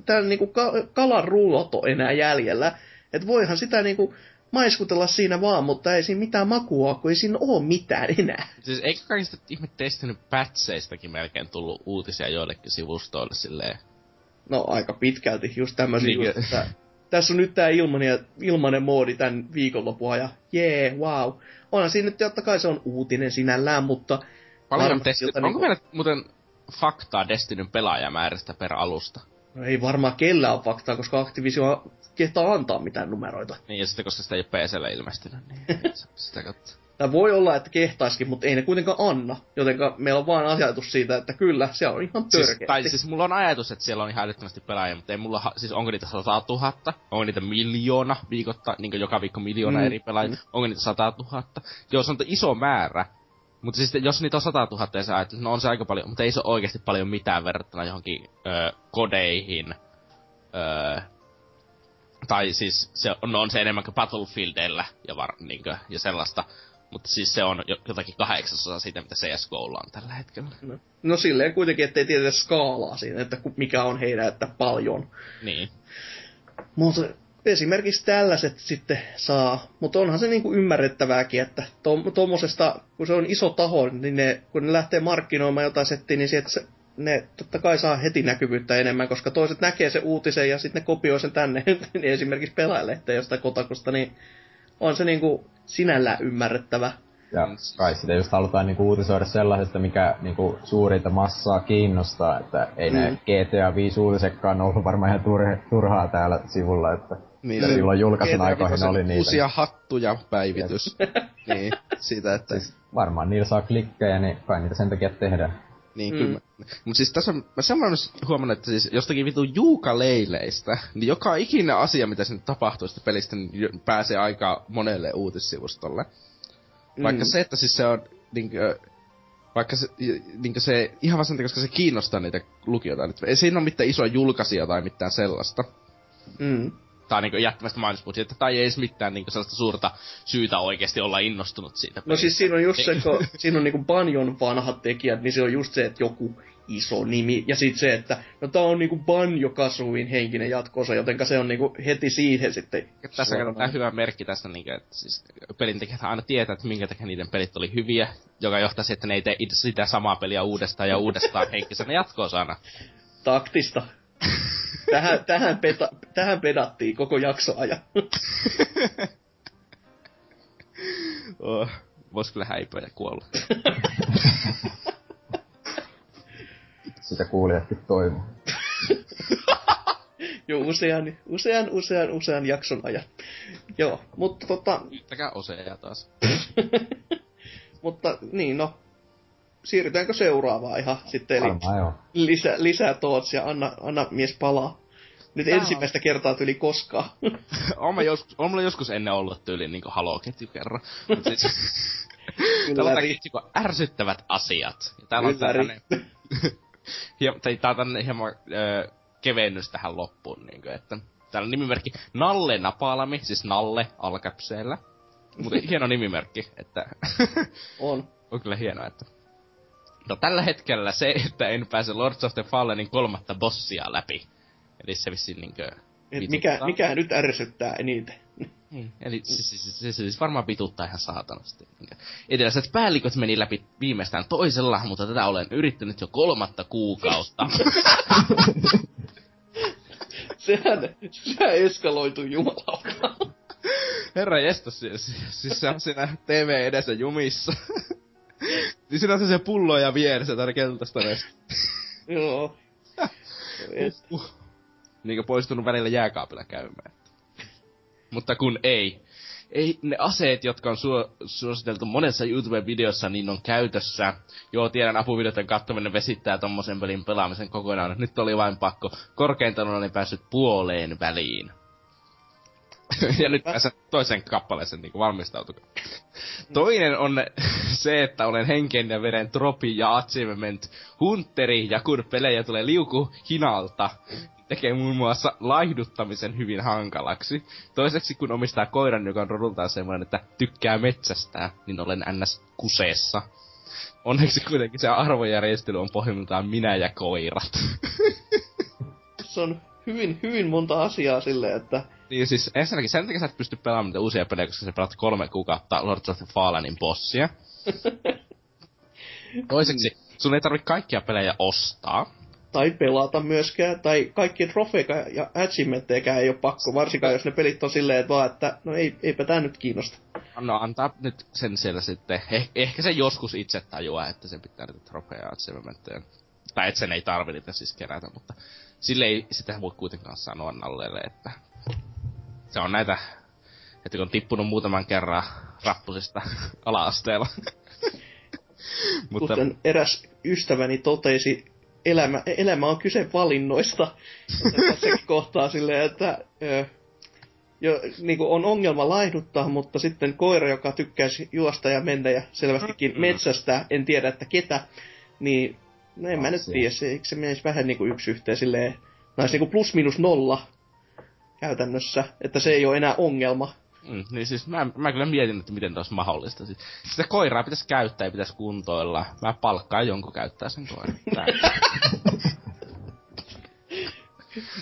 S2: tää on niinku ka- kalan rulloto enää jäljellä. Että voihan sitä niinku maiskutella siinä vaan, mutta ei siinä mitään makua kun ei siinä ole mitään enää.
S4: Siis eikö kaikista ihme testinyt pätseistäkin melkein tullut uutisia joillekin sivustoille silleen?
S2: No aika pitkälti, just tämmöisiä niin, just, että tässä on nyt tää ilmanen, ilmanen moodi tämän viikonlopua ja jee, yeah, wow. Onhan siinä nyt totta kai se on uutinen sinällään, mutta...
S4: Paljon testi... Onko niinku... meillä muuten faktaa Destinyn pelaajamäärästä per alusta?
S2: No ei varmaan kellä on faktaa, koska Activision kehtaa antaa mitään numeroita.
S4: Niin, ja sitten koska sitä ei ole PClle ilmestynyt, niin sitä kautta.
S2: Tai voi olla, että kehtaiskin, mutta ei ne kuitenkaan anna. Jotenka meillä on vaan ajatus siitä, että kyllä, se on ihan törkeä. Siis,
S4: tai siis mulla on ajatus, että siellä on ihan älyttömästi pelaajia, mutta ei mulla, siis onko niitä 100 000? Onko niitä miljoona viikotta, niin joka viikko miljoona mm. eri pelaajia? Mm. Onko niitä 100 000? Joo, se on iso määrä. Mutta siis jos niitä on 100 000 ja sä ajattelet, no on se aika paljon, mutta ei se ole oikeasti paljon mitään verrattuna johonkin öö, kodeihin. Öö, tai siis se on, no on se enemmän kuin Battlefieldillä ja, var, niinkö, ja sellaista. Mutta siis se on jotakin kahdeksasosa siitä, mitä CSGOlla on tällä hetkellä.
S2: No, no silleen kuitenkin, ettei tiedetä skaalaa siinä, että mikä on heidän, että paljon.
S4: Niin.
S2: Mutta esimerkiksi tällaiset sitten saa, mutta onhan se niinku ymmärrettävääkin, että tuommoisesta, kun se on iso taho, niin ne, kun ne lähtee markkinoimaan jotain settiä, niin sieltä se, ne totta kai saa heti näkyvyyttä enemmän, koska toiset näkee se uutisen ja sitten ne kopioi sen tänne, niin esimerkiksi pelaajalehteen jostain kotakosta, niin on se niinku sinällään ymmärrettävä.
S3: Ja kai sitä just halutaan niinku uutisoida sellaisesta, mikä niinku suurinta massaa kiinnostaa, että ei mm. ne GTA 5 uutisekkaan ollut varmaan ihan turhaa täällä sivulla, että niin, ja silloin julkaisun aikoihin oli niitä.
S5: Uusia hattuja päivitys. niin, siitä, että... Siis
S3: varmaan niillä saa klikkejä, niin kai niitä sen takia tehdään.
S5: Niin, mm. kyllä. Mut siis tässä on, mä semmoinen huomannut, että siis jostakin vitu juukaleileistä, niin joka ikinen asia, mitä sinne tapahtuu sitä pelistä, niin pääsee aika monelle uutissivustolle. Mm. Vaikka se, että siis se on niinkö, vaikka se, niinkö se, ihan vaan koska se kiinnostaa niitä lukijoita. Ei siinä ole mitään isoa julkaisia tai mitään sellaista.
S2: Mm
S4: tai niinku jättävästä mainospuutista, tai ei edes mitään niinku sellaista suurta syytä oikeasti olla innostunut siitä.
S2: No siis siinä on just se, kun siinä on niinku Banjon vanhat tekijät, niin se on just se, että joku iso nimi. Ja sitten se, että no tää on niinku Banjo Kasuin henkinen jatkoosa, jotenka se on niinku heti siihen sitten.
S4: Ja tässä on hyvä merkki tästä, niinku, että siis pelintekijät aina tietää, että minkä takia niiden pelit oli hyviä, joka johtaa siihen, että ne ei tee sitä samaa peliä uudestaan ja uudestaan henkisenä jatkoosana.
S2: Taktista tähän, tähän, peta, tähän pedattiin koko jakso ajan.
S4: oh, vois kyllä häipöä ja kuolla.
S3: Sitä kuulijatkin toivoo.
S2: Joo, usean, usean, usean, usean jakson ajan. Joo, mutta tota...
S4: Yhtäkään oseja taas.
S2: mutta niin, no, siirrytäänkö seuraavaan ihan sitten, eli
S3: Varmaan,
S2: lisää, lisää tootsia, anna, anna mies palaa. Nyt Tää ensimmäistä on... kertaa tyli koskaan.
S4: on, mä joskus, on mulla joskus ennen ollut tyyli niinku haloketju kerran. Mut siis, täällä on niinku ärsyttävät asiat. Ja täällä on tällainen... tai tää on hieman öö, kevennys tähän loppuun, niinku, että täällä on nimimerkki Nalle Napalami, siis Nalle alkäpseellä. Mutta hieno nimimerkki, että...
S2: on.
S4: on kyllä hienoa, että No tällä hetkellä se, että en pääse Lords of the Fallenin kolmatta bossia läpi. Eli se vissiin niinkö...
S2: Mikä, mikä nyt ärsyttää eniten?
S4: Niin, eli siis, siis, siis, siis, siis varmaan vituttaa ihan saatanasti. Eteläiset päälliköt meni läpi viimeistään toisella, mutta tätä olen yrittänyt jo kolmatta kuukautta.
S2: sehän, sehän eskaloitu jumalauta.
S4: Herra jästä, siis, siis se on siinä TV edessä jumissa. Niin siinä on se pullo ja vieressä tänne keltaista
S2: Joo.
S4: uh, uh. Niinkö poistunut välillä jääkaapilla käymään. Mutta kun ei. Ei, ne aseet, jotka on suo, suositeltu monessa YouTube-videossa, niin on käytössä. Joo, tiedän, apuvideoiden kattominen vesittää tommosen pelin pelaamisen kokonaan. Nyt oli vain pakko. Korkeintaan olen päässyt puoleen väliin. Ja nyt pääsen toisen kappaleeseen niin valmistautukaa. Toinen on se, että olen henken ja veren tropi ja achievement hunteri, ja kun pelejä tulee liuku hinalta, tekee muun muassa laihduttamisen hyvin hankalaksi. Toiseksi, kun omistaa koiran, joka on rodultaan semmoinen, että tykkää metsästää, niin olen ns. kuseessa. Onneksi kuitenkin se arvojärjestely on pohjimmiltaan minä ja koirat.
S2: se on hyvin, hyvin monta asiaa silleen, että...
S4: Niin siis ensinnäkin sen takia sä et pysty pelaamaan niitä uusia pelejä, koska sä pelaat kolme kuukautta Lords of the Fallenin bossia. Toiseksi, sun ei tarvitse kaikkia pelejä ostaa
S2: tai pelata myöskään, tai kaikki trofeika ja achievementtejäkään ei ole pakko, varsinkaan jos ne pelit on silleen, että vaan, että no ei, eipä tää nyt kiinnosta.
S4: No antaa nyt sen siellä sitten, eh, ehkä se joskus itse tajuaa, että sen pitää niitä trofeja ja achievementteja. Tai että sen ei tarvi niitä siis kerätä, mutta sille ei sitä voi kuitenkaan sanoa Nallelle, että se on näitä, että kun on tippunut muutaman kerran rappusista ala-asteella.
S2: mutta... Kuten eräs ystäväni totesi elämä, elämä on kyse valinnoista. Tässäkin kohtaa silleen, että ö, jo, niin kuin on ongelma laihduttaa, mutta sitten koira, joka tykkäisi juosta ja mennä ja selvästikin mm. metsästä, en tiedä, että ketä, niin no en mä nyt tiedä, se, eikö se menisi vähän niin kuin yksi yhteen silleen, näis niin kuin plus minus nolla käytännössä, että se ei ole enää ongelma.
S4: Mm, niin siis mä, mä kyllä mietin, että miten olisi mahdollista. Siis, sitä koiraa pitäisi käyttää ja pitäisi kuntoilla. Mä palkkaan jonkun käyttää sen koiran.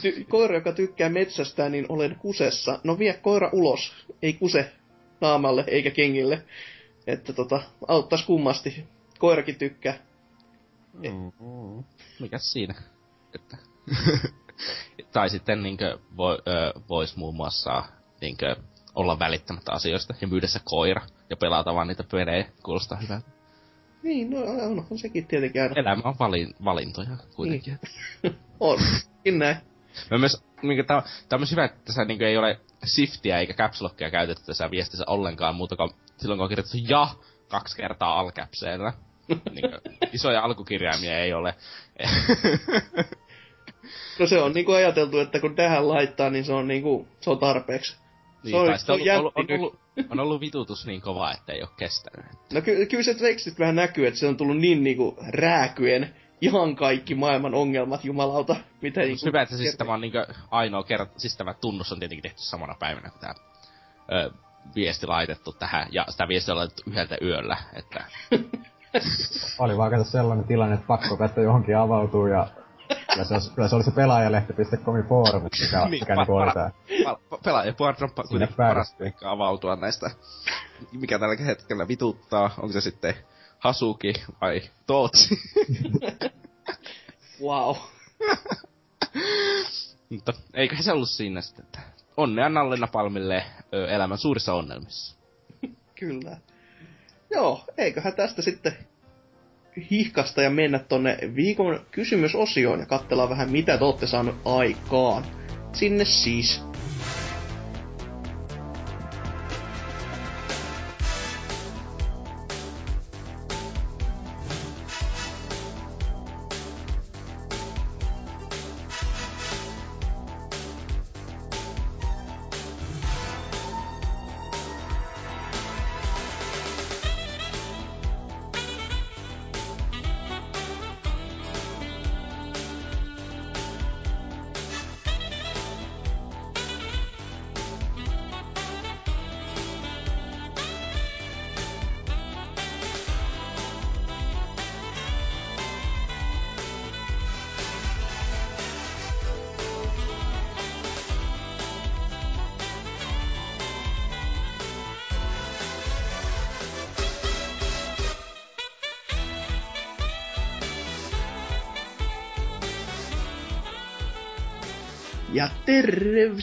S2: Ty- koira, joka tykkää metsästä, niin olen kusessa. No vie koira ulos. Ei kuse naamalle eikä kengille. Että tota, auttais kummasti. Koirakin tykkää.
S4: Mm-hmm. Mikäs siinä? Että... tai sitten niinkö voi, vois muun muassa niinkö olla välittämättä asioista ja myydä se koira ja pelata vaan niitä pelejä. Kuulostaa hyvältä.
S2: Niin, no on, on sekin tietenkin aina.
S4: Elämä on valin, valintoja kuitenkin.
S2: Niin. on, näin.
S4: Mä myös, minkä, tää, tää on myös hyvä, että tässä niin ei ole shiftiä eikä caps lockia käytetty tässä viestissä ollenkaan muuta kuin silloin kun on kirjoitettu ja kaksi kertaa alkäpseellä. niin isoja alkukirjaimia ei ole.
S2: no se on niinku ajateltu, että kun tähän laittaa, niin se on niinku, se on tarpeeksi.
S4: Niin, se on, se on, ollut, on, ollut, on ollut vitutus niin kova, että ei ole kestänyt.
S2: No ky- kyllä se tekstit vähän näkyy, että se on tullut niin niinku rääkyen ihan kaikki maailman ongelmat, jumalauta. Mitä
S4: niinku hyvä, että siis tämä on niinku ainoa kerta, siis tämä tunnus on tietenkin tehty samana päivänä, kun tämä ö, viesti laitettu tähän, ja sitä viestiä on laitettu yhdeltä yöllä, että...
S3: Oli vaan sellainen tilanne, että pakko päästä johonkin avautuu ja Kyllä se, olisi, kyllä se oli se pelaajalehti.comin foorumit, mikä, niin, mikä pa, niinku oli tää.
S4: Pelaajapuolella on kuitenkin paras paikka avautua näistä, mikä tällä hetkellä vituttaa. Onko se sitten Hasuki vai Tootsi?
S2: wow.
S4: Mutta eiköhän se ollut siinä sitten, että onnea Nallina Palmille ö, elämän suurissa onnelmissa.
S2: Kyllä. Joo, eiköhän tästä sitten hihkasta ja mennä tonne viikon kysymysosioon ja katsella vähän mitä te olette saanut aikaan. Sinne siis.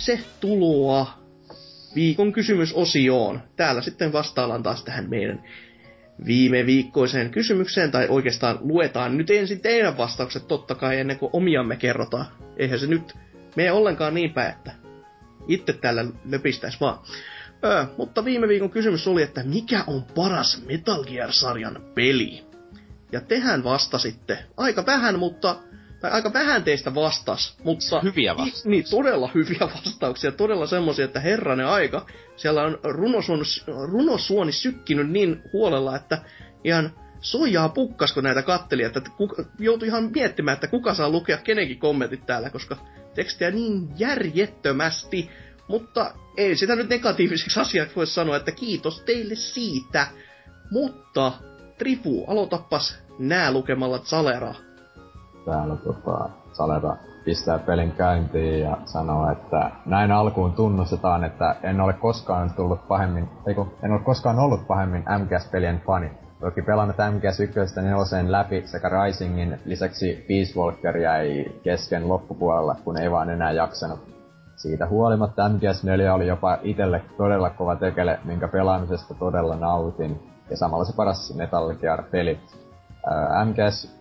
S2: Tervetuloa viikon kysymysosioon. Täällä sitten vastaillaan taas tähän meidän viime viikkoiseen kysymykseen, tai oikeastaan luetaan nyt ensin teidän vastaukset totta kai ennen kuin omiamme kerrotaan. Eihän se nyt mene ollenkaan niin päin, että itse täällä löpistäisi vaan. Öö, mutta viime viikon kysymys oli, että mikä on paras Metal Gear-sarjan peli? Ja tehän vastasitte. Aika vähän, mutta tai aika vähän teistä vastas, mutta...
S4: Hyviä vastauksia.
S2: Niin, todella hyviä vastauksia, todella semmosia, että herranen aika, siellä on runosuoni, runosuoni sykkinyt niin huolella, että ihan sojaa pukkasko näitä katteli, että kuka, joutui ihan miettimään, että kuka saa lukea kenenkin kommentit täällä, koska tekstiä niin järjettömästi, mutta ei sitä nyt negatiiviseksi asiaksi voi sanoa, että kiitos teille siitä. Mutta Trifu, aloitapas nää lukemalla Zalera
S3: täällä tota, Saleta pistää pelin käyntiin ja sanoo, että näin alkuun tunnustetaan, että en ole koskaan tullut pahemmin, eiku, en ole koskaan ollut pahemmin MGS-pelien fani. Toki pelannut MGS 1 neloseen läpi sekä Risingin lisäksi Peace Walker jäi kesken loppupuolella, kun ei vaan enää jaksanut. Siitä huolimatta MGS 4 oli jopa itelle todella kova tekele, minkä pelaamisesta todella nautin. Ja samalla se paras Metal Gear-peli. MGS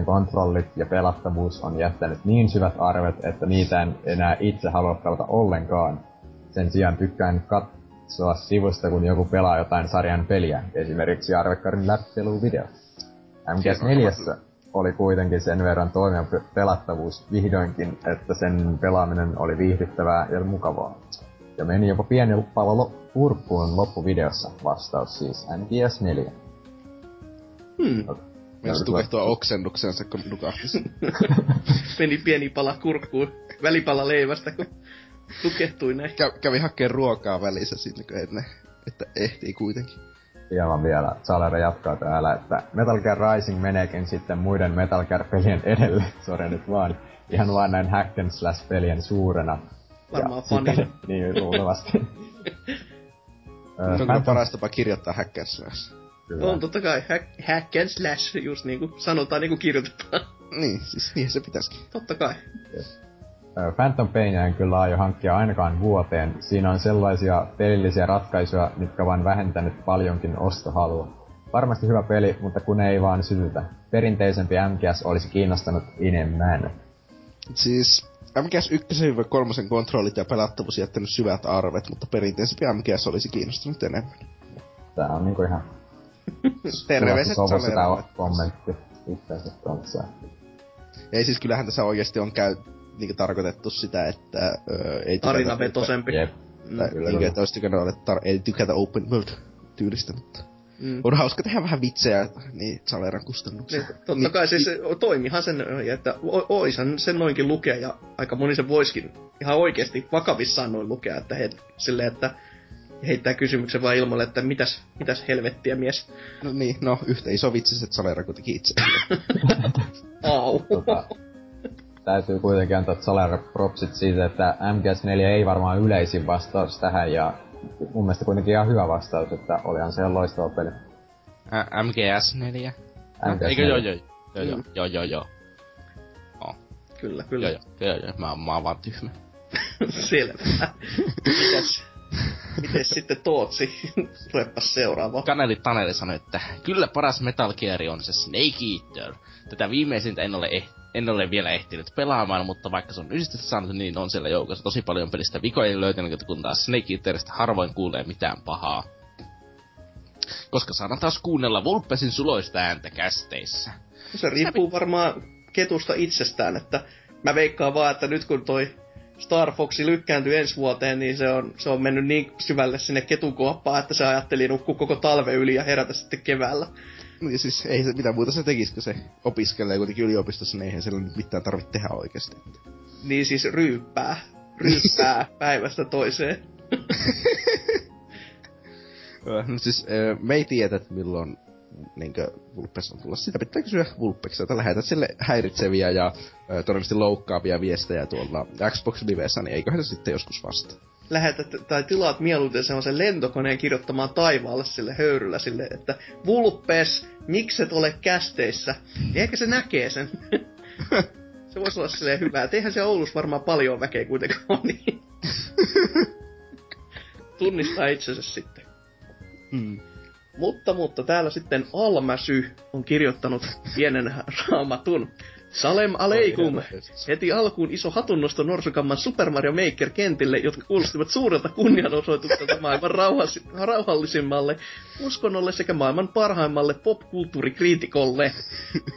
S3: 1-3 kontrollit ja pelattavuus on jättänyt niin syvät arvet, että niitä en enää itse halua pelata ollenkaan. Sen sijaan tykkään katsoa sivusta, kun joku pelaa jotain sarjan peliä, esimerkiksi Arvekkarin läppeluvideo. MGS 4 oli kuitenkin sen verran toimiva pelattavuus vihdoinkin, että sen pelaaminen oli viihdyttävää ja mukavaa. Ja meni jopa pieni pallo purkkuun loppuvideossa, vastaus siis MGS 4.
S5: Hmm. Myös tukehtua oksennuksensa, kun nukahtis.
S2: Meni pieni pala kurkkuun, välipala leivästä, kun tukehtui näin.
S5: Kä- kävi hakkeen ruokaa välissä sinne, kun ennen, että ehtii kuitenkin.
S3: Hieman vielä, Salera jatkaa täällä, että Metal Gear Rising meneekin sitten muiden Metal Gear-pelien edelle, sori nyt vaan, ihan vaan näin hack and slash pelien suurena.
S2: Varmaan fanina.
S3: niin, luultavasti.
S5: Onko paras tapa kirjoittaa hack and slash?
S2: Kyllä. On totta kai hack, hack and slash, just niinku sanotaan niinku kirjoitetaan.
S5: Niin, siis niin se pitäisikin.
S2: Totta kai.
S3: Yes. Phantom Painia en kyllä aio hankkia ainakaan vuoteen. Siinä on sellaisia pelillisiä ratkaisuja, mitkä vaan vähentänyt paljonkin ostohalua. Varmasti hyvä peli, mutta kun ei vaan sytytä. Perinteisempi MGS olisi kiinnostanut enemmän.
S5: Siis MGS 1-3 kontrollit ja pelattavuus jättänyt syvät arvet, mutta perinteisempi MGS olisi kiinnostunut enemmän.
S3: Tää on niinku ihan
S5: Terveiset
S3: Salera. kommentti itse asiassa
S5: Ei siis kyllähän tässä oikeasti on käy, niinku tarkoitettu sitä, että öö, ei
S2: Tarinavetosempi.
S3: Jep.
S5: Mm. Niin, että olisi tykännyt olla, tar- ei tykätä open world tyylistä, mutta mm. on hauska tehdä vähän vitsejä niin Saleran kustannuksella.
S2: Niin, totta kai siis niin, toimihan sen, että oishan sen noinkin lukea ja aika moni se voiskin ihan oikeasti vakavissaan noin lukea, että he, silleen, että heittää kysymyksen vaan ilmoille, että mitäs, mitäs helvettiä mies.
S5: No niin, no yhtä iso vitsi, että Salera kuitenkin itse.
S2: Au.
S3: Tota, täytyy kuitenkin antaa Salera propsit siitä, että MGS4 ei varmaan yleisin vastaus tähän ja mun mielestä kuitenkin ihan hyvä vastaus, että olihan se loistava peli.
S4: Ä, MGS4?
S3: MGS4.
S4: Eikö joo joo joo joo joo joo joo. Oh.
S2: Kyllä, kyllä.
S4: Joo joo joo joo, mä, mä oon vaan tyhmä.
S2: Selvä. Mitäs, mites sitten Tootsi? Tulepas seuraava.
S4: Kaneli Taneli sanoi, että kyllä paras Metal Gear on se Snake Eater. Tätä viimeisintä en ole, eh- en ole vielä ehtinyt pelaamaan, mutta vaikka se on yhdistetty saanut, niin on siellä joukossa tosi paljon pelistä vikoja löytänyt, kun taas Snake Eateristä harvoin kuulee mitään pahaa. Koska saadaan taas kuunnella Vulpesin suloista ääntä kästeissä.
S2: Se riippuu varmaan ketusta itsestään, että mä veikkaan vaan, että nyt kun toi Star Foxi lykkääntyy ensi vuoteen, niin se on, se on mennyt niin syvälle sinne ketukuoppaan, että se ajatteli nukkua koko talve yli ja herätä sitten keväällä.
S5: niin siis ei se mitään muuta se tekisi, kun se opiskelee kuitenkin yliopistossa, niin eihän sillä nyt mitään tarvitse tehdä oikeasti.
S2: Niin siis ryyppää. Ryyppää päivästä toiseen.
S5: Öö, no siis öö, me ei tiedä, että milloin niinkö Vulpes on tulossa. Sitä pitää kysyä Vulpekselta. Lähetät sille häiritseviä ja ö, todennäköisesti loukkaavia viestejä tuolla Xbox Livessä, niin eiköhän se sitten joskus vasta.
S2: Lähetät tai tilaat mieluiten semmoisen lentokoneen kirjoittamaan taivaalle sille höyryllä sille, että Vulpes, mikset ole kästeissä? Niin ehkä se näkee sen. Se voisi olla silleen hyvää. Eihän se Oulussa varmaan paljon väkeä kuitenkaan ole, niin... Tunnistaa itsensä sitten. Hmm. Mutta, mutta täällä sitten Almäsy on kirjoittanut pienen raamatun. Salem aleikum! Heti alkuun iso hatunnosto Norsukamman Super Mario Maker kentille, jotka kuulostivat suurelta kunnianosoitukselta maailman rauhallisimmalle uskonnolle sekä maailman parhaimmalle popkulttuurikriitikolle.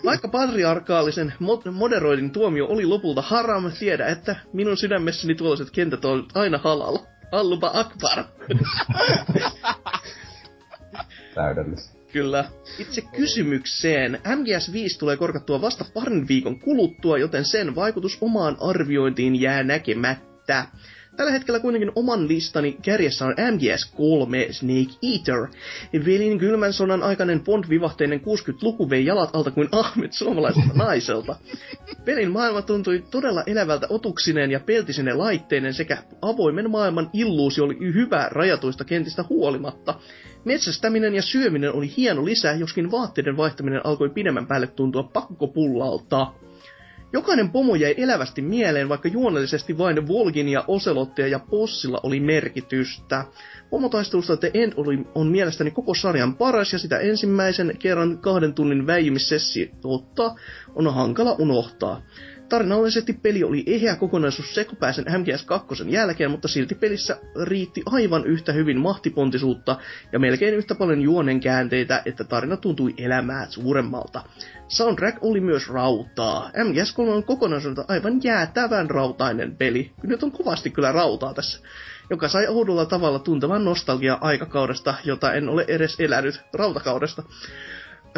S2: Vaikka patriarkaalisen moderoidin tuomio oli lopulta haram, tiedä, että minun sydämessäni tuollaiset kentät ovat aina halal. Allupa Akbar.
S3: Täydellistä.
S2: Kyllä. Itse kysymykseen. MGS5 tulee korkattua vasta parin viikon kuluttua, joten sen vaikutus omaan arviointiin jää näkemättä. Tällä hetkellä kuitenkin oman listani kärjessä on MGS3 Snake Eater. Velin kylmän sodan aikainen Bond-vivahteinen 60-luku vei jalat alta kuin Ahmed suomalaiselta naiselta. Pelin maailma tuntui todella elävältä otuksineen ja peltisine laitteinen sekä avoimen maailman illuusi oli hyvä rajatuista kentistä huolimatta. Metsästäminen ja syöminen oli hieno lisä, joskin vaatteiden vaihtaminen alkoi pidemmän päälle tuntua pakkopullalta. Jokainen pomo jäi elävästi mieleen, vaikka juonellisesti vain Volgin ja Oselottia ja Possilla oli merkitystä. Pomotaistelusta The End oli, on mielestäni koko sarjan paras ja sitä ensimmäisen kerran kahden tunnin ottaa on hankala unohtaa. Tarinallisesti peli oli eheä kokonaisuus sekopäisen MGS2 jälkeen, mutta silti pelissä riitti aivan yhtä hyvin mahtipontisuutta ja melkein yhtä paljon juonen käänteitä, että tarina tuntui elämää suuremmalta. Soundtrack oli myös rautaa. MGS3 on kokonaisuutta aivan jäätävän rautainen peli. Nyt on kovasti kyllä rautaa tässä joka sai oudolla tavalla tuntevan nostalgia aikakaudesta, jota en ole edes elänyt rautakaudesta.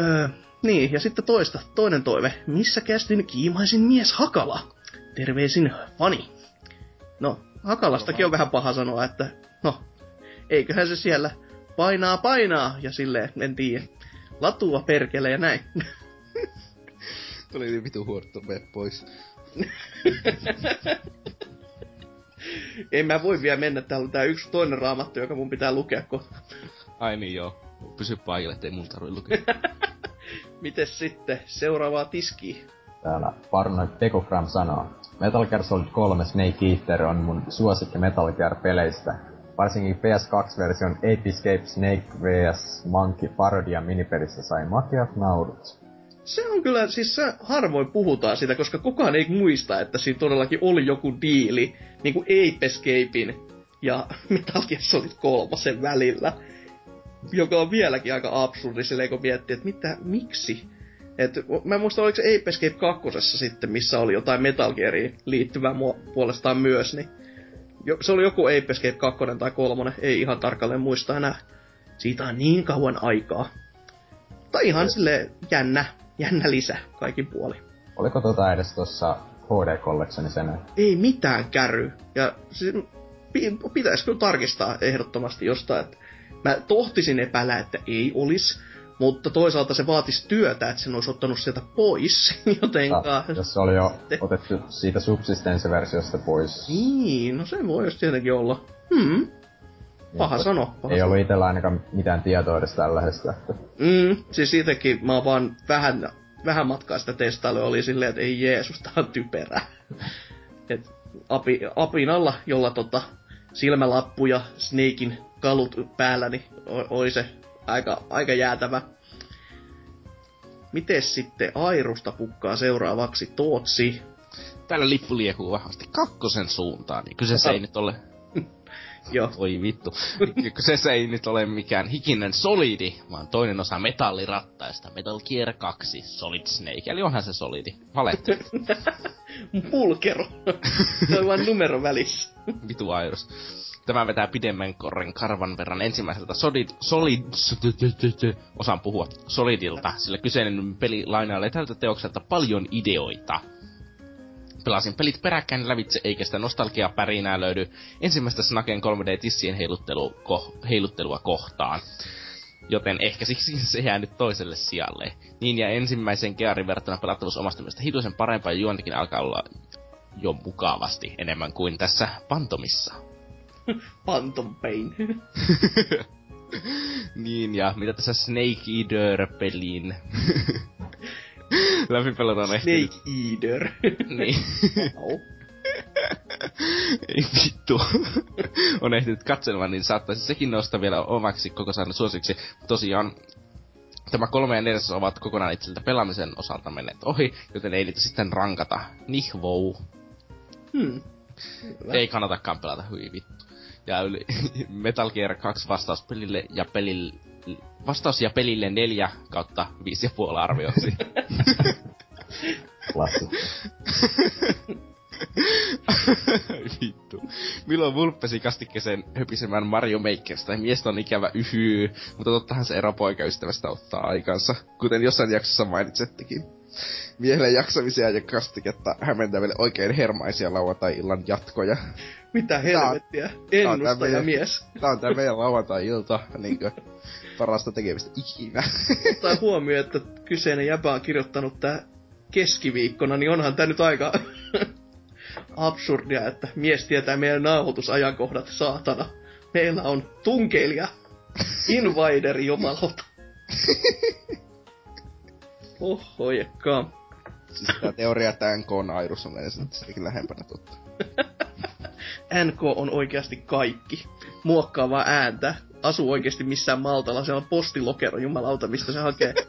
S2: Öö, niin, ja sitten toista, toinen toive. Missä kästin kiimaisin mies Hakala? Terveisin fani. No, Hakalastakin on vähän paha sanoa, että no, eiköhän se siellä painaa painaa, ja silleen, en tiedä. Latua perkele ja näin.
S5: Tuli niin vitu huorto, pois.
S2: en mä voi vielä mennä, täällä on tää yksi toinen raamattu, joka mun pitää lukea kohta.
S4: Ai niin joo. Pysy paikalle, ettei mun tarvi lukea.
S2: Mites sitten? Seuraavaa tiski.
S3: Täällä Parnoid Tekofram sanoo. Metal Gear Solid 3 Snake Eater on mun suosikki Metal Gear-peleistä. Varsinkin PS2-version Ape Escape Snake vs. Monkey parodia minipelissä sai makeat naurut.
S2: Se on kyllä, siis se harvoin puhutaan sitä, koska kukaan ei muista, että siinä todellakin oli joku diili, niin kuin Ape Escapein ja Metal Gear Solid 3 välillä joka on vieläkin aika absurdi silleen, kun miettii, että mitä, miksi? Et, mä en muista, oliko se Ape Escape 2 sitten, missä oli jotain Metal Geariin liittyvää mua puolestaan myös, niin jo, se oli joku Ape Escape 2 tai 3, ei ihan tarkalleen muista enää. Siitä on niin kauan aikaa. Tai ihan sille jännä, jännä lisä kaikin puoli.
S3: Oliko tota edes tuossa HD Collectionissa
S2: Ei mitään käry. Ja siis, pitäisi kyllä tarkistaa ehdottomasti jostain, että Mä tohtisin epäillä, että ei olisi, mutta toisaalta se vaatisi työtä, että sen olisi ottanut sieltä pois, jotenka...
S3: Ah, jos se oli jo otettu siitä subsistence-versiosta pois.
S2: Niin, no se voi jos tietenkin olla. Hmm. Paha sano. Paha
S3: ei sano. ollut itsellä ainakaan mitään tietoa edes tällaisesta.
S2: Mm, siis siitäkin mä oon vaan vähän, vähän matkaa sitä testailua oli silleen, että ei Jeesus, tää on typerää. Et api, apinalla, jolla tota, silmälappu ja Snakein kalut päällä, niin oli se aika, aika jäätävä. Miten sitten Airusta pukkaa seuraavaksi Tootsi?
S4: Täällä lippu liekuu vahvasti kakkosen suuntaan, niin kyseessä ei nyt ole...
S2: Joo.
S4: Oi vittu. Kyseessä ei nyt ole mikään hikinen solidi, vaan toinen osa metallirattaista. Metal Gear 2 Solid Snake. Eli onhan se solidi. Valette.
S2: Pulkero. se on vain numero välissä.
S4: Vitu Airus. Tämä vetää pidemmän korren karvan verran ensimmäiseltä Solid, Solid, osaan puhua, Solidilta, sillä kyseinen peli lainailee tältä teokselta paljon ideoita. Pelasin pelit peräkkäin lävitse, eikä sitä nostalgiapärinää löydy ensimmäistä Snaken 3D-tissien heiluttelu, ko, heiluttelua kohtaan. Joten ehkä siksi se jää nyt toiselle sijalle. Niin ja ensimmäisen Gearin verrattuna pelattavuus omasta mielestä hituisen parempaa ja juontikin alkaa olla jo mukavasti enemmän kuin tässä Pantomissa.
S2: Phantom Pain.
S4: niin, ja mitä tässä Snake Eater-peliin? Läpipelata on ehtinyt.
S2: Snake Eater.
S4: niin. Ei vittu. on ehtinyt katselemaan, niin saattaisi sekin nostaa vielä omaksi koko sarjan suosiksi. Tosiaan tämä kolme ja neljäs ovat kokonaan itseltä pelaamisen osalta menneet ohi, joten ei niitä sitten rankata. Nihvou.
S2: Hmm.
S4: Ei kannatakaan pelata, hyi vittu. Ja yli Metal Gear 2 vastauspelille ja pelille vastaus ja pelille 4 kautta 5,5 arvioksi.
S3: Klassikko.
S4: Vittu. Milloin Vulppesi kastikkeeseen höpisemään Mario Makerista? Miestä on ikävä yhyy, mutta tottahan se ero poikaystävästä ottaa aikansa, kuten jossain jaksossa mainitsettekin. Miehelle jaksamisia ja kastiketta hämmentäville oikein hermaisia lauantai-illan jatkoja.
S2: Mitä helvettiä? Ennustaja mies.
S4: Tää on tää meidän lauantai-ilta, niinkö parasta tekemistä ikinä.
S2: Ottaa huomioon, että kyseinen jäpä on kirjoittanut tää keskiviikkona, niin onhan tää nyt aika absurdia, että mies tietää meidän nauhoitusajankohdat, saatana. Meillä on tunkeilija, invaideri jumalauta. Oho, jekka.
S4: Siis tää teoria, että NK on Airus on edes sitäkin lähempänä totta.
S2: NK on oikeasti kaikki. Muokkaavaa ääntä. Asuu oikeasti missään Maltalla. Siellä on postilokero, jumalauta, mistä se hakee.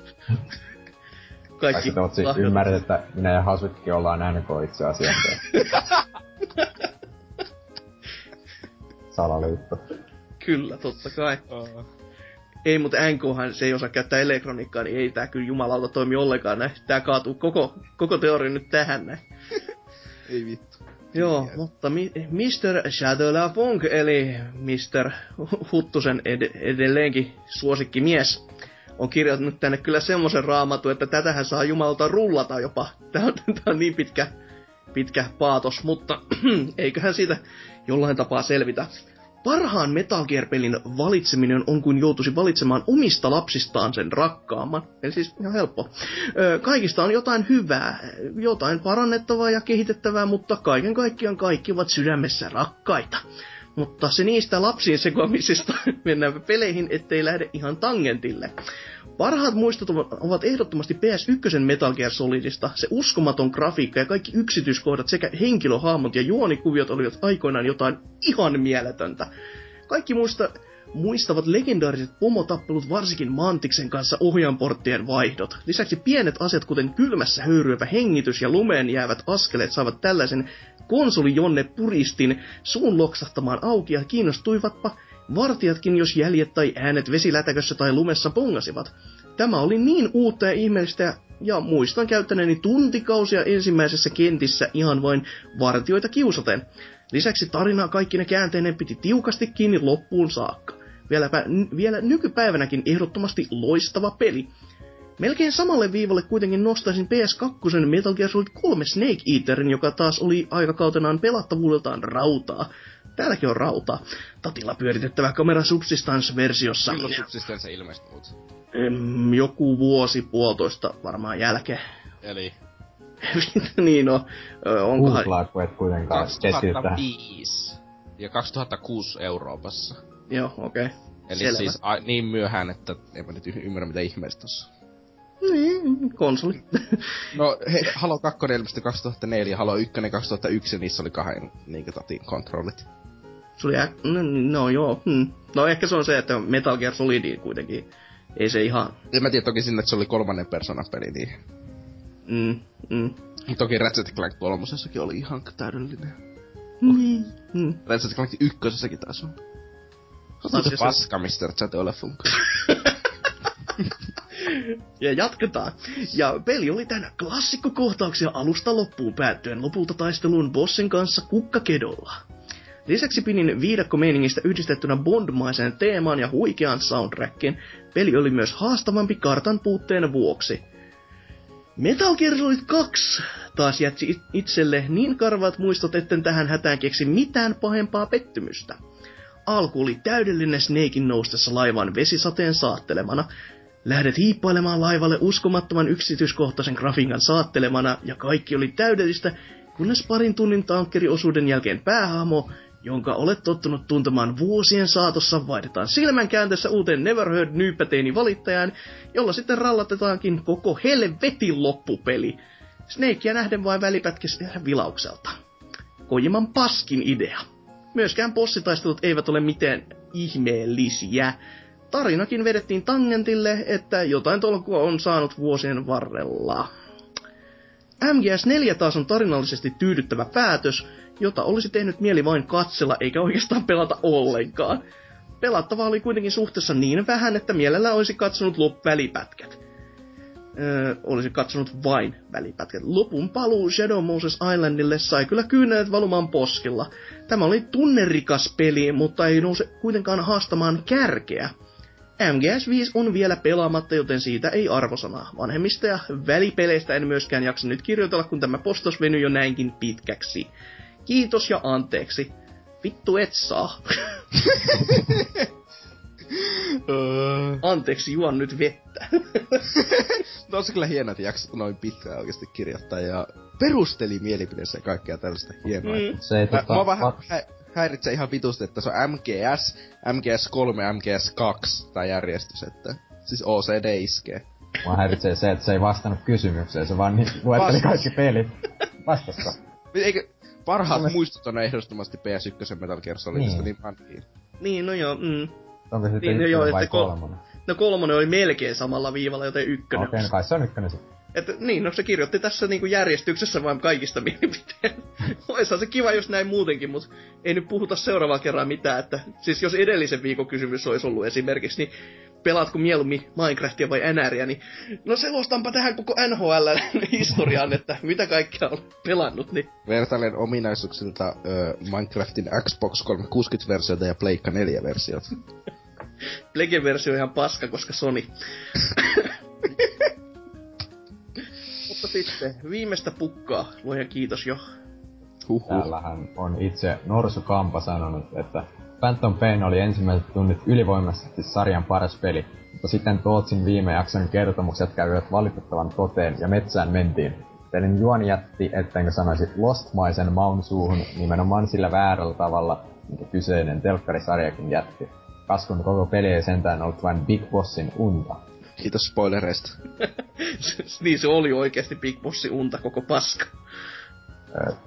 S3: Kaikki lahjat. ymmärrät, että minä ja Hasutkin ollaan NK itse asiassa. Salaliitto.
S2: Kyllä, totta kai. Oh. Ei, mutta NKhan se ei osaa käyttää elektroniikkaa, niin ei tää kyllä jumalauta toimi ollenkaan näin. Tää kaatuu koko, koko teoria nyt tähän näin.
S4: ei vittu.
S2: Joo, Tiedä. mutta mi- Mr. Shadow Funk, eli Mr. Huttusen ed- edelleenkin suosikkimies, on kirjoittanut tänne kyllä semmoisen raamatun, että tätähän saa jumalta rullata jopa. Tämä on, tämä on niin pitkä, pitkä paatos, mutta eiköhän siitä jollain tapaa selvitä. Parhaan Metal Gear-pelin valitseminen on kuin joutuisi valitsemaan omista lapsistaan sen rakkaamman. Eli siis ihan helppo. Kaikista on jotain hyvää, jotain parannettavaa ja kehitettävää, mutta kaiken kaikkiaan kaikki ovat sydämessä rakkaita. Mutta se niistä lapsiin sekoamisista mennään peleihin, ettei lähde ihan tangentille. Parhaat muistot ovat ehdottomasti PS1 Metal Gear Solidista. Se uskomaton grafiikka ja kaikki yksityiskohdat sekä henkilöhahmot ja juonikuviot olivat aikoinaan jotain ihan mieletöntä. Kaikki muista, muistavat legendaariset pomotappelut varsinkin Mantiksen kanssa ohjanporttien vaihdot. Lisäksi pienet asiat kuten kylmässä höyryävä hengitys ja lumeen jäävät askeleet saavat tällaisen konsolijonne puristin suun loksahtamaan auki ja kiinnostuivatpa vartijatkin, jos jäljet tai äänet vesilätäkössä tai lumessa pongasivat. Tämä oli niin uutta ja ihmeellistä ja muistan käyttäneeni tuntikausia ensimmäisessä kentissä ihan vain vartioita kiusaten. Lisäksi tarinaa kaikki ne käänteinen piti tiukasti kiinni loppuun saakka. Vieläpä, n- vielä nykypäivänäkin ehdottomasti loistava peli. Melkein samalle viivalle kuitenkin nostaisin PS2 Metal Gear Solid 3 Snake Eaterin, joka taas oli aikakautenaan pelattavuudeltaan rautaa. Täälläkin on rautaa. Tatilla pyöritettävä kamera Subsistance-versiossa.
S4: Milloin Subsistance ilmestyi
S2: Joku vuosi puolitoista varmaan jälkeen.
S4: Eli?
S2: niin no, onkohan...
S3: Googlaa, et kuitenkaan
S4: 2005 ja 2006 Euroopassa.
S2: Joo, okei. Okay.
S4: Eli Selvä. siis a, niin myöhään, että en mä nyt ymmärrä mitä ihmeistä tossa.
S2: Niin, konsoli.
S4: no, hei, Halo 2 ilmestyi 2004, Halo 1 2001, niissä oli kahden niinkö tatin kontrollit.
S2: Se oli, ä... no, joo, hmm. No ehkä se on se, että Metal Gear Solid kuitenkin, ei se ihan...
S4: En mä tiedä toki sinne, että se oli kolmannen persoonan peli, niin...
S2: Mm, mm.
S4: Toki Ratchet Clank kolmosessakin oli ihan täydellinen.
S2: Mm. Mm.
S4: Ratchet Clank ykkösessäkin taas on. Se on se paska, Mr. Chatolefunk.
S2: ja jatketaan. Ja peli oli tänä klassikkokohtauksia alusta loppuun päättyen lopulta taisteluun bossin kanssa kukkakedolla. Lisäksi pinin viidakkomeiningistä yhdistettynä bondmaiseen teemaan ja huikeaan soundtrackin. Peli oli myös haastavampi kartan puutteen vuoksi. Metal Gear Solid 2 taas jätsi itselle niin karvat muistot, etten tähän hätään keksi mitään pahempaa pettymystä. Alku oli täydellinen Snakein noustessa laivaan vesisateen saattelemana, Lähdet hiippailemaan laivalle uskomattoman yksityiskohtaisen grafiikan saattelemana, ja kaikki oli täydellistä, kunnes parin tunnin tankkeriosuuden jälkeen päähahmo jonka olet tottunut tuntemaan vuosien saatossa, vaihdetaan silmänkääntössä uuteen Never Heard nyypäteini valittajaan, jolla sitten rallatetaankin koko helvetin loppupeli. Snakeia nähden vain välipätkissä vilaukselta. Kojiman paskin idea. Myöskään bossitaistelut eivät ole mitään ihmeellisiä. Tarinakin vedettiin tangentille, että jotain tolkua on saanut vuosien varrella. MGS4 taas on tarinallisesti tyydyttävä päätös, jota olisi tehnyt mieli vain katsella eikä oikeastaan pelata ollenkaan. Pelattavaa oli kuitenkin suhteessa niin vähän, että mielellä olisi katsonut lop välipätkät. Öö, olisi katsonut vain välipätkät. Lopun paluu Shadow Moses Islandille sai kyllä kyynelet valumaan poskilla. Tämä oli tunnerikas peli, mutta ei nouse kuitenkaan haastamaan kärkeä. MGS5 on vielä pelaamatta, joten siitä ei arvosanaa. Vanhemmista ja välipeleistä en myöskään jaksa nyt kirjoitella, kun tämä postos venyy jo näinkin pitkäksi. Kiitos ja anteeksi. Vittu et saa. Anteeksi, juon nyt vettä.
S5: no se kyllä hienoa, että jaksat noin pitkään oikeasti kirjoittaa ja perusteli mielipideensä ja kaikkea tällaista hienoa. Mm.
S3: Se ei tota...
S5: Mä, vähän hä- häiritsee ihan vitusti, että se on MGS, MGS3, MGS2 tai järjestys, että siis OCD iskee.
S3: Mä häiritsee se, että se ei vastannut kysymykseen, se vaan niin luetteli kaikki pelit. Vastasko?
S5: Eikö, parhaat Mielestäni... muistot on ehdottomasti PS1 Metal Gear Solidista, niin, niin
S2: Niin, no joo, mm.
S3: Onko se niin, no joo, vai kolmonen?
S2: No kolmonen oli melkein samalla viivalla, joten ykkönen.
S3: Okei, okay, no kai se on ykkönen sitten.
S2: Että, niin, no se kirjoitti tässä niinku järjestyksessä vain kaikista mielipiteen. Olisihan se kiva jos näin muutenkin, mutta ei nyt puhuta seuraavalla kerran mitään. Että, siis jos edellisen viikon kysymys olisi ollut esimerkiksi, niin pelaatko mieluummin Minecraftia vai NRiä, niin no selostanpa tähän koko NHL historiaan, että mitä kaikkea on pelannut. Niin.
S5: Vertailen ominaisuuksilta ö, Minecraftin Xbox 360-versiota ja Pleikka 4-versiota.
S2: Plege-versio on ihan paska, koska Sony. Mutta sitten, viimeistä pukkaa, luojan kiitos jo.
S3: Huhhuh. Täällähän on itse Norsu Kampa sanonut, että Phantom Pain oli ensimmäiset tunnit ylivoimaisesti sarjan paras peli, mutta sitten Tootsin viime jakson kertomukset kävivät valitettavan toteen ja metsään mentiin. Pelin juoni jätti, ettenkö sanoisi Lostmaisen maun suuhun nimenomaan sillä väärällä tavalla, minkä kyseinen telkkarisarjakin jätti. Kaskun koko peli ei sentään ollut vain Big Bossin unta.
S5: Kiitos spoilereista.
S2: niin se oli oikeasti Big Bossin unta koko paska.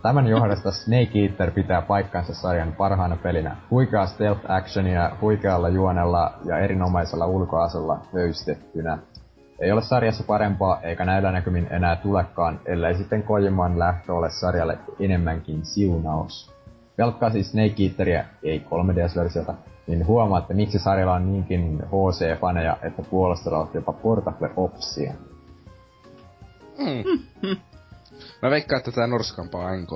S3: Tämän johdosta Snake Eater pitää paikkansa sarjan parhaana pelinä. Huikeaa stealth actionia, huikealla juonella ja erinomaisella ulkoasulla höystettynä. Ei ole sarjassa parempaa, eikä näillä näkymin enää tulekaan, ellei sitten Kojiman lähtö ole sarjalle enemmänkin siunaus. Pelkkaa siis Snake Eateria, ei 3DS-versiota, niin huomaatte miksi sarjalla on niinkin HC-faneja, että puolustavat jopa Portable Opsia.
S5: Mm. Mä veikkaan, että tää Norskampa on NK.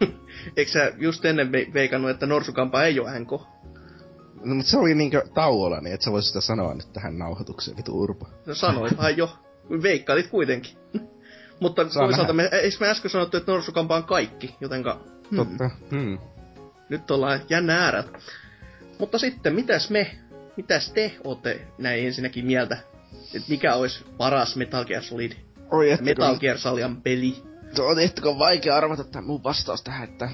S2: Eikö sä just ennen veikannut, että Norsukampa ei oo NK?
S5: No, mutta se oli niinkö tauolla, niin et sä vois sitä sanoa nyt tähän nauhoitukseen, vitu Urpo.
S2: No sanoinpahan jo. Veikkailit kuitenkin. mutta Saa toisaalta me, eikö me äsken sanottu, että Norsukampa on kaikki, jotenka...
S5: Hmm. Totta. Hmm.
S2: Nyt ollaan jännä äärät. Mutta sitten, mitäs me, mitäs te ootte näin ensinnäkin mieltä? Että mikä olisi paras Metal Gear Solid
S5: Oi.
S2: Metal Gear Saljan peli?
S5: Tuo on ehtikö vaikea arvata tämän mun vastaus tähän, että...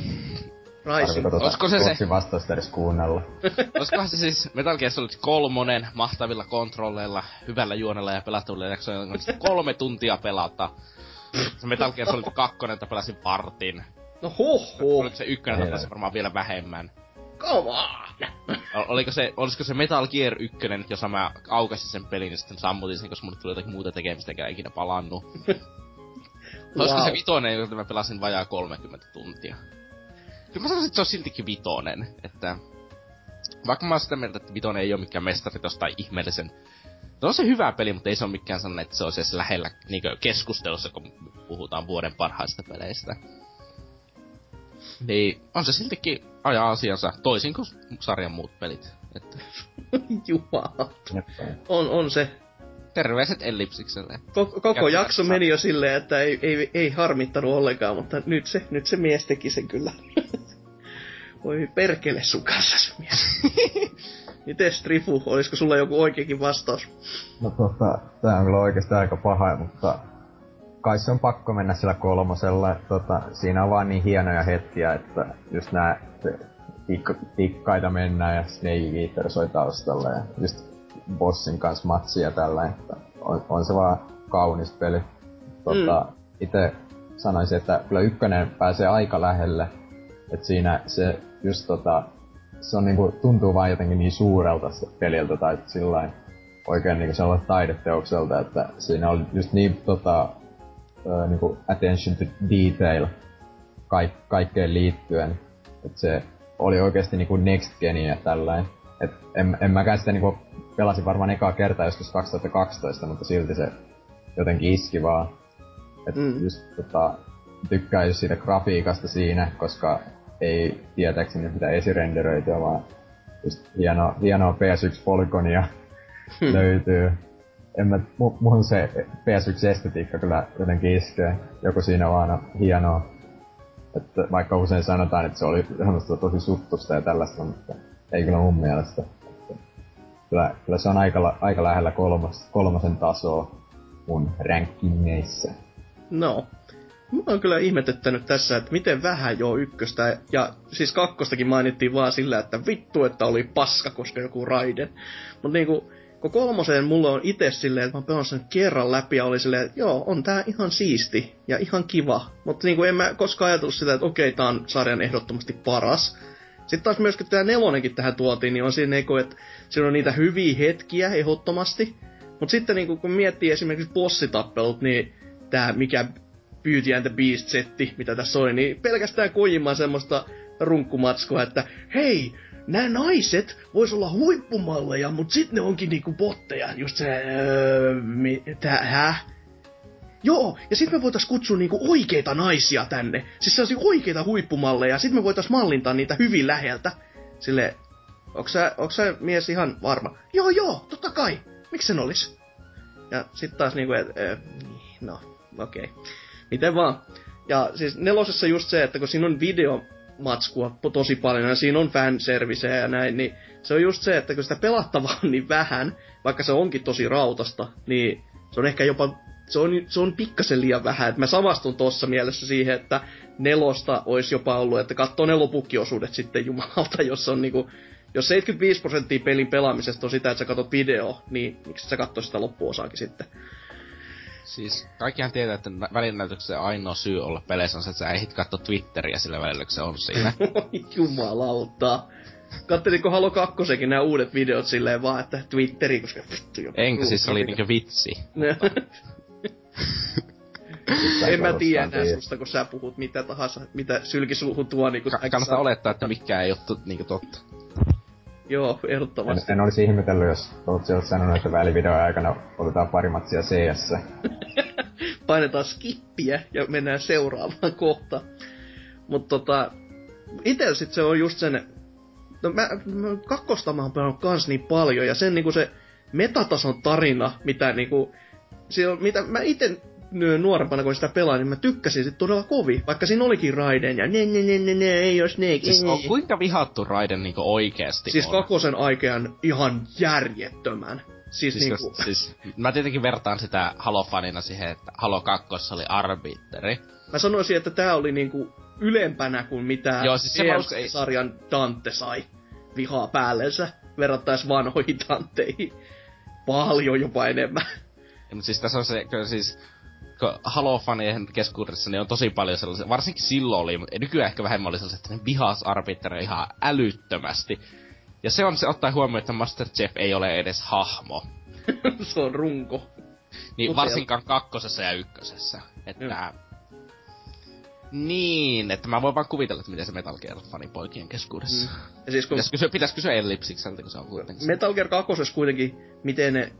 S3: Rising. Tuota Olisiko se se... vastausta edes kuunnella?
S4: Olisikohan se siis Metal Gear Solid kolmonen mahtavilla kontrolleilla, hyvällä juonella ja pelattavilla jaksoilla kolme tuntia pelata. Se Metal Gear Solid 2, että pelasin vartin.
S2: No hoho.
S4: Oliko se ykkönen, että varmaan vielä vähemmän.
S2: On!
S4: Oliko se, olisiko se Metal Gear 1, jossa mä aukasin sen pelin ja sitten sammutin sen, koska mulle tuli jotakin muuta tekemistä eikä ikinä palannut. wow. Olisiko se vitonen, jota mä pelasin vajaa 30 tuntia? Kyllä mä sanoisin, että se on siltikin vitonen, että... Vaikka mä oon sitä mieltä, että vitonen ei ole mikään mestari jostain ihmeellisen... No on se hyvä peli, mutta ei se ole mikään sellainen, että se olisi edes lähellä niin keskustelussa, kun puhutaan vuoden parhaista peleistä. Niin on se siltikin ajaa asiansa toisin kuin sarjan muut pelit. Että...
S2: Jumala. On, on se.
S4: Terveiset Ellipsikselle.
S2: Koko, koko jakso meni jo silleen, että ei, ei, ei harmittanut ollenkaan, mutta nyt se, nyt se mies teki sen kyllä. Voi perkele sun kanssa, mies. Mites Trifu, olisiko sulla joku oikeakin vastaus?
S3: No tota, tää on kyllä oikeesti aika paha, mutta kai se on pakko mennä sillä kolmosella. Että, tota, siinä on vaan niin hienoja hetkiä, että just nää tikka, tikkaita mennään ja Snake Eater soi taustalla ja just bossin kanssa matsia tällä, että on, on se vaan kaunis peli. Tota, mm. Itse sanoisin, että kyllä ykkönen pääsee aika lähelle. Että siinä se just tota, se on niinku, tuntuu vaan jotenkin niin suurelta se peliltä tai sillain oikein niinku sellaista taideteokselta, että siinä oli just niin tota, ö, niinku attention to detail kaik, kaikkeen liittyen. Että se oli oikeasti niinku next genia tällainen. Et en, en mäkään sitä niinku pelasin varmaan ekaa kertaa joskus 2012, mutta silti se jotenkin iski vaan. Et mm. just tota, tykkää just siitä grafiikasta siinä, koska ei tietääkseni sitä esirenderöityä, vaan just hieno, hienoa PS1-polygonia hmm. löytyy. En mä, mun se PS1-estetiikka kyllä jotenkin iskee. Joku siinä on hienoa. Että vaikka usein sanotaan, että se oli semmoista tosi suttusta ja tällaista, mutta ei kyllä mun mielestä. Kyllä, kyllä se on aika, aika lähellä kolmas, kolmasen tasoa mun rankingeissa.
S2: No, Mä oon kyllä ihmetyttänyt tässä, että miten vähän jo ykköstä, ja siis kakkostakin mainittiin vaan sillä, että vittu, että oli paska, koska joku Raiden. Mutta niinku, kun kolmoseen mulla on itse silleen, että mä pelaan sen kerran läpi ja oli silleen, että joo, on tää ihan siisti ja ihan kiva. Mutta niinku en mä koskaan ajatellut sitä, että okei, tää on sarjan ehdottomasti paras. Sitten taas myöskin tämä nelonenkin tähän tuotiin, niin on siinä niinku, että siinä on niitä hyviä hetkiä ehdottomasti. Mutta sitten niinku, kun miettii esimerkiksi bossitappelut, niin tämä mikä Beauty and the Beast-setti, mitä tässä oli, niin pelkästään Kojimaan semmoista runkkumatskoa, että hei, nämä naiset vois olla huippumalleja, mutta sitten ne onkin niinku botteja. Just se, öö, häh? Joo, ja sitten me voitais kutsua niinku oikeita naisia tänne. Siis sellaisia oikeita huippumalleja, sitten me voitais mallintaa niitä hyvin läheltä. Sille, onks sä, onks sä mies ihan varma? Joo, joo, totta kai. Miksi sen olis? Ja sitten taas niinku, et, et, no, okei. Okay miten vaan. Ja siis nelosessa just se, että kun siinä on videomatskua tosi paljon ja siinä on fanserviceä ja näin, niin se on just se, että kun sitä pelattavaa on niin vähän, vaikka se onkin tosi rautasta, niin se on ehkä jopa se on, se on pikkasen liian vähän. Et mä samastun tuossa mielessä siihen, että nelosta olisi jopa ollut, että katsoo ne lopukkiosuudet sitten jumalauta, jos on niinku, jos 75 prosenttia pelin pelaamisesta on sitä, että sä katsot video, niin miksi sä katsoo sitä loppuosaakin sitten?
S4: Siis kaikkihan tietää, että välinäytöksen ainoa syy olla peleissä on se, että sä ehdit katsoa Twitteriä sillä välillä, kun se on siinä.
S2: Jumalauta. Katteliko Halo 2 nämä uudet videot silleen vaan, että Twitteri, koska
S4: vittu Enkä siis se oli niinkö vitsi.
S2: en mä tiedä enää susta, kun sä puhut mitä tahansa, mitä sylkisuuhun tuo. Niin
S4: Ka- kannattaa olettaa, että mikään ei ole niinku totta.
S2: Joo, ehdottomasti.
S3: En, en olisi ihmetellyt, jos olet sanonut, että välivideon aikana otetaan pari matsia CS.
S2: Painetaan skippiä ja mennään seuraavaan kohtaan. Mutta tota, itse sit se on just sen... No mä, mä kakkosta mä oon pelannut kans niin paljon, ja sen niinku se metatason tarina, mitä niinku... on, mitä mä itse nuorempana, kun sitä pelaan, niin mä tykkäsin sit todella kovin. Vaikka siinä olikin Raiden ja ne ne ne ne ne ei oo Snake.
S4: Siis on, kuinka vihattu Raiden niinku oikeesti
S2: Siis on? kakosen aikean ihan järjettömän. Siis, siis, niinku...
S4: siis, mä tietenkin vertaan sitä Halo-fanina siihen, että Halo 2 oli arbitteri.
S2: Mä sanoisin, että tää oli niinku ylempänä kuin mitä Joo, siis se sarjan Dante sai vihaa päällensä verrattais vanhoihin Danteihin. Paljon jopa enemmän.
S4: Ja, mutta siis tässä on se, kyllä siis Halo-fanien keskuudessa niin on tosi paljon sellaisia, varsinkin silloin oli, mutta nykyään ehkä vähemmän oli sellaisia, että ne vihas arbitreja ihan älyttömästi. Ja se on se ottaa huomioon, että Master Chief ei ole edes hahmo.
S2: se on runko.
S4: Niin Upeal. varsinkaan kakkosessa ja ykkösessä. Että... Mm. Niin, että mä voin vaan kuvitella, että miten se Metal Gear fani poikien keskuudessa. Mm. Ja siis kun... Pitäis kysyä, pitäis kysyä Ellipsikseltä, kun se on kuitenkin...
S2: Metal Gear 2 kuitenkin, miten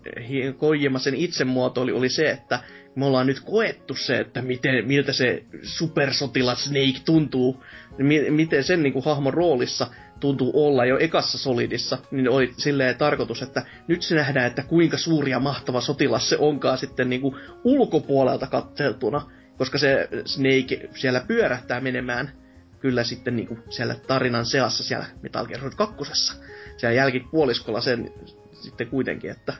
S2: Kojima sen itsemuotoili, oli se, että me ollaan nyt koettu se, että miten, miltä se supersotilas Snake tuntuu, miten sen niin kuin, hahmon roolissa tuntuu olla jo ekassa Solidissa, niin oli silleen tarkoitus, että nyt se nähdään, että kuinka suuri ja mahtava sotilas se onkaan sitten niin kuin, ulkopuolelta katseltuna, koska se Snake siellä pyörähtää menemään kyllä sitten niin kuin, siellä tarinan seassa siellä Metal Gear Solid 2. Siellä jälkipuoliskolla sen sitten kuitenkin, että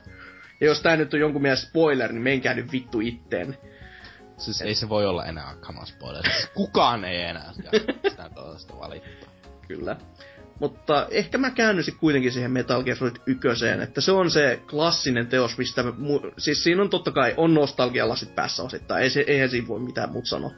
S2: ja jos tää nyt on jonkun mielestä spoiler, niin menkää nyt vittu itteen.
S4: Siis ei se voi olla enää kama spoiler. Kukaan ei enää sitä tuosta valittaa.
S2: Kyllä. Mutta ehkä mä käännyisin kuitenkin siihen Metal Gear Solid 1, että se on se klassinen teos, mistä... Mu- siis siinä on totta kai, on nostalgialasit päässä osittain, ei se, eihän siinä voi mitään muut sanoa.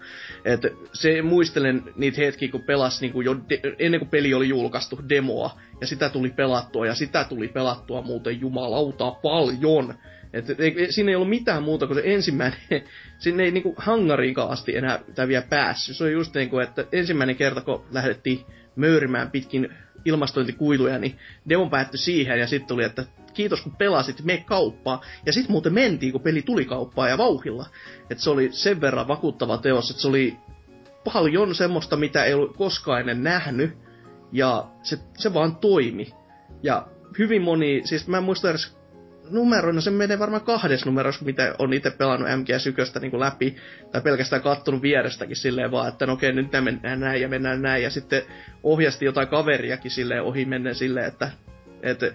S2: Et se muistelen niitä hetkiä, kun pelas niinku jo de- ennen kuin peli oli julkaistu demoa, ja sitä tuli pelattua, ja sitä tuli pelattua muuten jumalauta paljon. Et, ei, siinä ei ollut mitään muuta kuin se ensimmäinen, sinne ei niinku hangariinkaan asti enää vielä päässyt. Se on just niinku, että ensimmäinen kerta, kun lähdettiin möyrimään pitkin ilmastointikuiluja, niin demo päättyi siihen ja sitten tuli, että kiitos kun pelasit, me kauppaa. Ja sitten muuten mentiin, kun peli tuli kauppaa ja vauhilla. Että se oli sen verran vakuuttava teos, että se oli paljon semmoista, mitä ei ollut koskaan ennen nähnyt. Ja se, se vaan toimi. Ja hyvin moni, siis mä en muista edes numeroina, se menee varmaan kahdes numerossa, mitä on itse pelannut MGS1 niin läpi, tai pelkästään kattonut vierestäkin silleen vaan, että no okei, nyt mennään näin ja mennään näin, ja sitten ohjasti jotain kaveriakin silleen ohi menneen silleen, että, että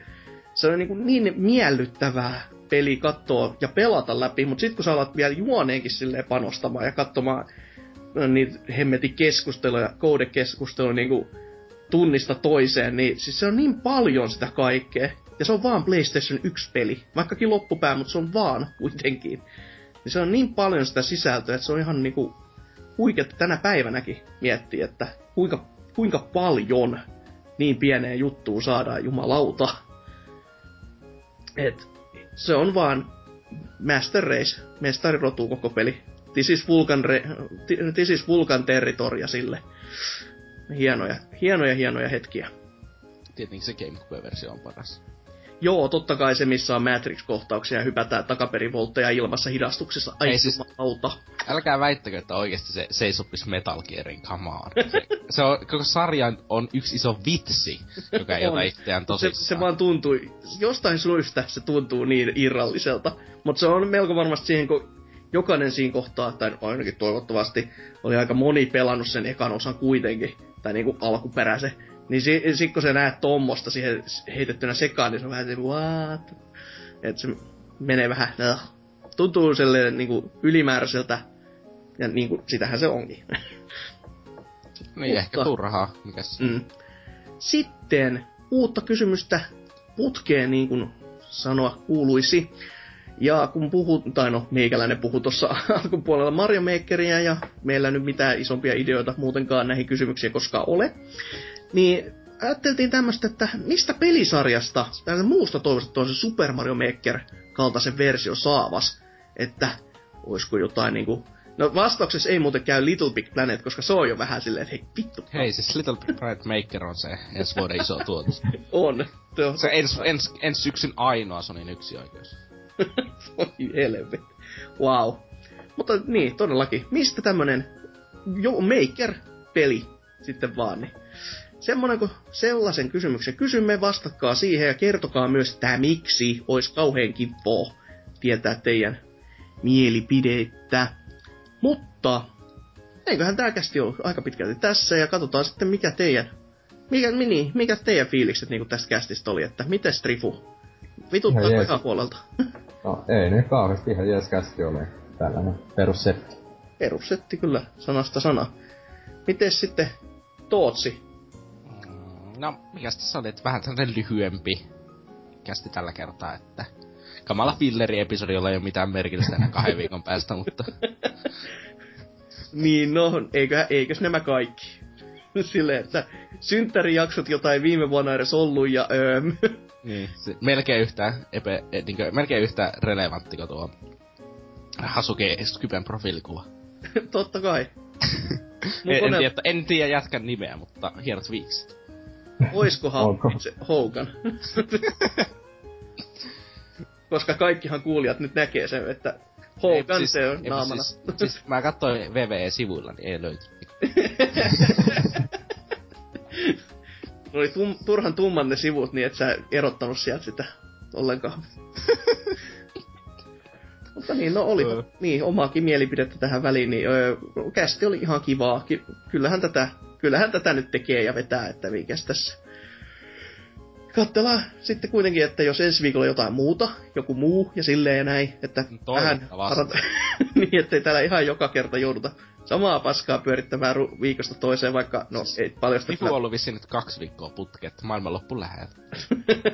S2: se on niin, niin miellyttävää peli katsoa ja pelata läpi, mutta sitten kun sä alat vielä juoneenkin silleen panostamaan ja katsomaan no, niitä hemmetin keskusteluja, koodekeskusteluja niin tunnista toiseen, niin siis se on niin paljon sitä kaikkea. Ja se on vaan PlayStation 1 peli. Vaikkakin loppupää, mutta se on vaan kuitenkin. Niin se on niin paljon sitä sisältöä, että se on ihan niinku huikeeta tänä päivänäkin miettiä, että kuinka, kuinka paljon niin pieneen juttuun saadaan jumalauta. Et se on vaan Master Race, mestarirotu koko peli. This is Vulcan, re, this is Vulcan territoria sille. Hienoja, hienoja, hienoja hetkiä.
S4: Tietenkin se GameCube-versio on paras.
S2: Joo, totta kai se, missä on Matrix-kohtauksia ja hypätään takaperivoltteja ilmassa hidastuksessa. Ai Ei, siis, auta.
S4: Älkää väittäkö, että oikeasti se, se ei sopisi Metal Gearin kamaan. Se, se on, koko sarja on yksi iso vitsi, joka ei ota itseään tosissaan.
S2: Se, se vaan tuntuu, jostain syystä se tuntuu niin irralliselta. Mutta se on melko varmasti siihen, kun jokainen siinä kohtaa, tai ainakin toivottavasti, oli aika moni pelannut sen ekan osan kuitenkin, tai niinku alkuperäisen niin si- sit kun sä näet tommosta siihen heitettynä sekaan, niin se on vähän se, what? Että se menee vähän, no, tuntuu sellainen niinku ylimääräiseltä, ja niinku, sitähän se onkin.
S4: niin, ehkä turhaa, mikäs. Mm.
S2: Sitten uutta kysymystä putkeen, niin kuin sanoa kuuluisi. Ja kun puhut, tai no meikäläinen puhu tuossa alkupuolella Mario Makeria ja meillä nyt mitään isompia ideoita muutenkaan näihin kysymyksiin koskaan ole, niin ajatteltiin tämmöistä, että mistä pelisarjasta, tai muusta toivosta toisen Super Mario Maker kaltaisen versio saavas, että olisiko jotain niinku No vastauksessa ei muuten käy Little Big Planet, koska se on jo vähän silleen, että hei vittu.
S4: Hei, siis Little Big Planet Maker on se ensi vuoden iso tuotos.
S2: on.
S4: Tuo. Se ens, ens, ens syksyn ainoa Sonin yksi oikeus.
S2: Voi helvetti. Wow. Mutta niin, todellakin. Mistä tämmönen jo Maker-peli sitten vaan, niin semmonen kuin sellaisen kysymyksen kysymme, vastatkaa siihen ja kertokaa myös, että miksi olisi kauhean kivaa tietää teidän mielipidettä. Mutta eiköhän tää kästi ole aika pitkälti tässä ja katsotaan sitten mikä teidän, mikä, mini, mikä teidän fiilikset niin tästä kästistä oli, että miten Strifu? Vituttaa ihan puolelta.
S3: No ei nyt kauheasti ihan jees kästi oli tällainen perussetti.
S2: Perussetti kyllä, sanasta sana. Miten sitten Tootsi?
S4: No, mikäs tässä oli, että vähän tämmönen lyhyempi kästi tällä kertaa, että kamala filleri-episodi, jolla ei ole mitään merkitystä enää kahden viikon päästä, mutta...
S2: niin, no, eikö, eikös nämä kaikki? Silleen, että synttärijaksot, jota ei viime vuonna edes ollut, ja öö...
S4: niin, se, melkein yhtä, epe, e, niin kuin, melkein yhtä relevantti kuin tuo Hasuke Skypen profiilikuva.
S2: Totta kai.
S4: en, en, tiedä, en tiedä jätkän nimeä, mutta hienot viikset.
S2: Oiskohan se Hogan? Koska kaikkihan kuulijat nyt näkee sen, että Hogan siis, se on naamana.
S4: Siis, siis mä katsoin VVE-sivuilla, niin ei löyty.
S2: oli tum, turhan tumman ne sivut, niin et sä erottanut sieltä sitä ollenkaan. Mutta niin, no oli niin, omaakin mielipidettä tähän väliin, niin öö, kästi oli ihan kivaa. Ky- kyllähän tätä kyllähän tätä nyt tekee ja vetää, että mikäs tässä katsellaan sitten kuitenkin, että jos ensi viikolla jotain muuta, joku muu ja silleen ja näin, että vähän parat... niin, ettei täällä ihan joka kerta jouduta samaa paskaa pyörittämään ru- viikosta toiseen, vaikka no ei paljon
S4: sitä... on ollut vissiin nyt kaksi viikkoa putket, maailmanloppu lähellä.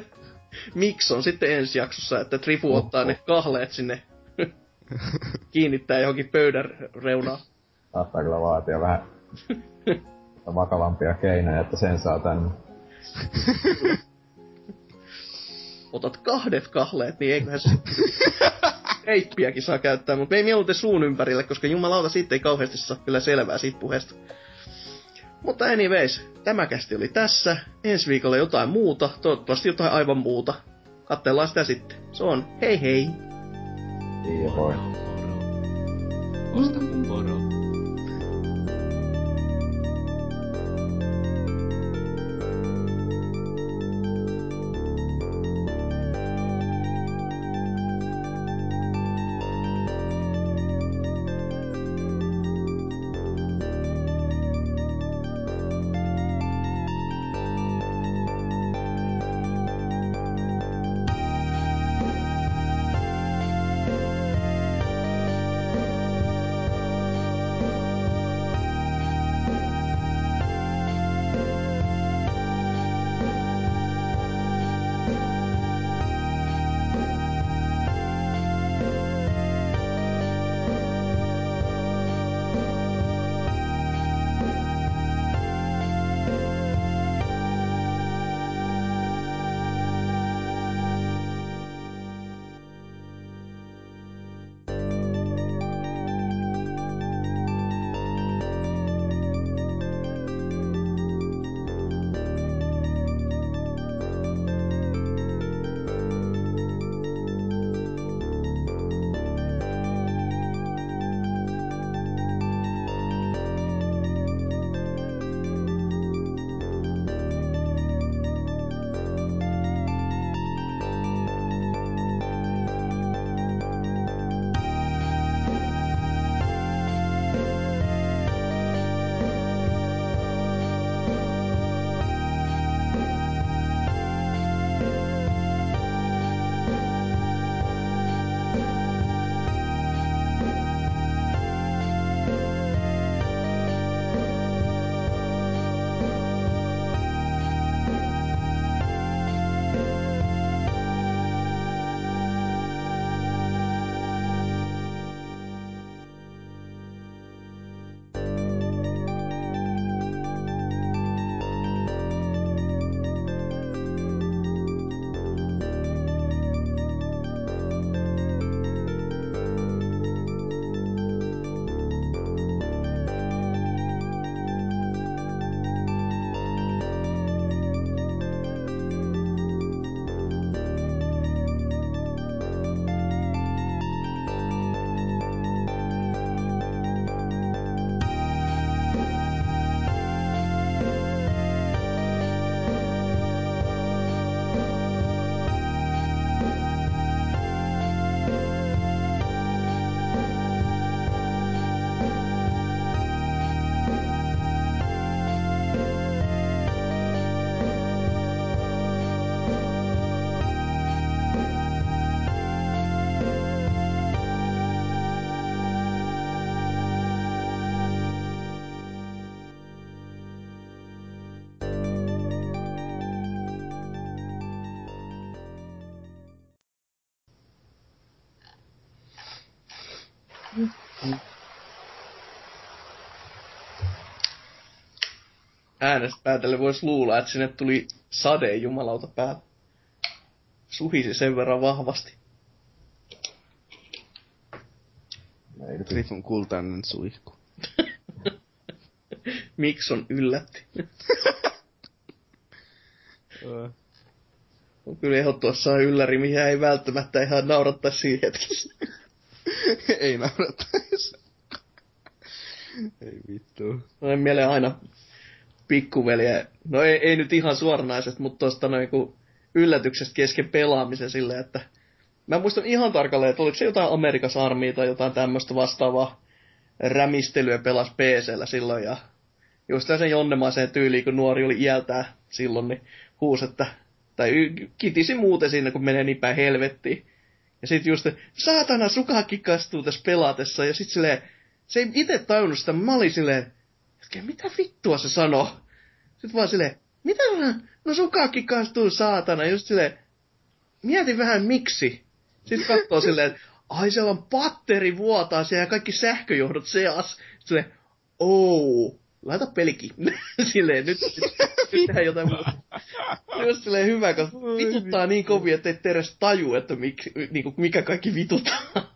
S2: Miksi on sitten ensi jaksossa, että Trifu Oho. ottaa ne kahleet sinne kiinnittää johonkin pöydän reunaan.
S3: Saattaa kyllä vaatia vähän vakavampia keinoja, että sen saa tänne.
S2: Otat kahdet kahleet, niin eiköhän se heippiäkin saa käyttää, mutta ei mieluiten suun ympärille, koska jumalauta siitä ei kauheasti saa kyllä selvää siitä puheesta. Mutta anyways, tämä kästi oli tässä. Ensi viikolla jotain muuta, toivottavasti jotain aivan muuta. Katsellaan sitä sitten. Se on hei hei!
S3: Niin voi.
S4: Osta mun poro.
S2: Äänestä päätellen voisi luulla, että sinne tuli sade jumalauta päällä. Suhisi sen verran vahvasti.
S5: Griffon kultainen suihku.
S2: Mikson yllätti. on kyllä ehdottomassa ylläri, mihin ei välttämättä ihan naurattaisi siinä hetkessä.
S5: ei naurattaisi. ei vittu.
S2: No en mieleen aina pikkuvelje, no ei, ei nyt ihan suoranaisesti, mutta tuosta noin yllätyksestä kesken pelaamisen silleen, että mä muistan ihan tarkalleen, että oliko se jotain Amerikas Armia tai jotain tämmöistä vastaavaa rämistelyä pelas pc silloin ja just sen jonnemaiseen tyyliin, kun nuori oli iältää silloin, niin huus, että Tai kitisi muuten siinä, kun menee niin päin helvettiin. Ja sit just, saatana sukaki kastuu tässä pelatessa. Ja sit silleen, se ei itse tajunnut sitä. Mä olin silleen, mitä vittua se sanoo? Sitten vaan silleen, mitä no sukaki kastuu saatana. Just silleen, mietin vähän miksi. Sitten katsoo silleen, että ai siellä on patteri vuotaa siellä ja kaikki sähköjohdot seas. Silleen, oh, laita pelikin. silleen, nyt, nyt, nyt tehdään jotain muuta. Just silleen hyvä, koska vituttaa niin kovin, että et edes taju, että mik, niinku, mikä kaikki vituttaa.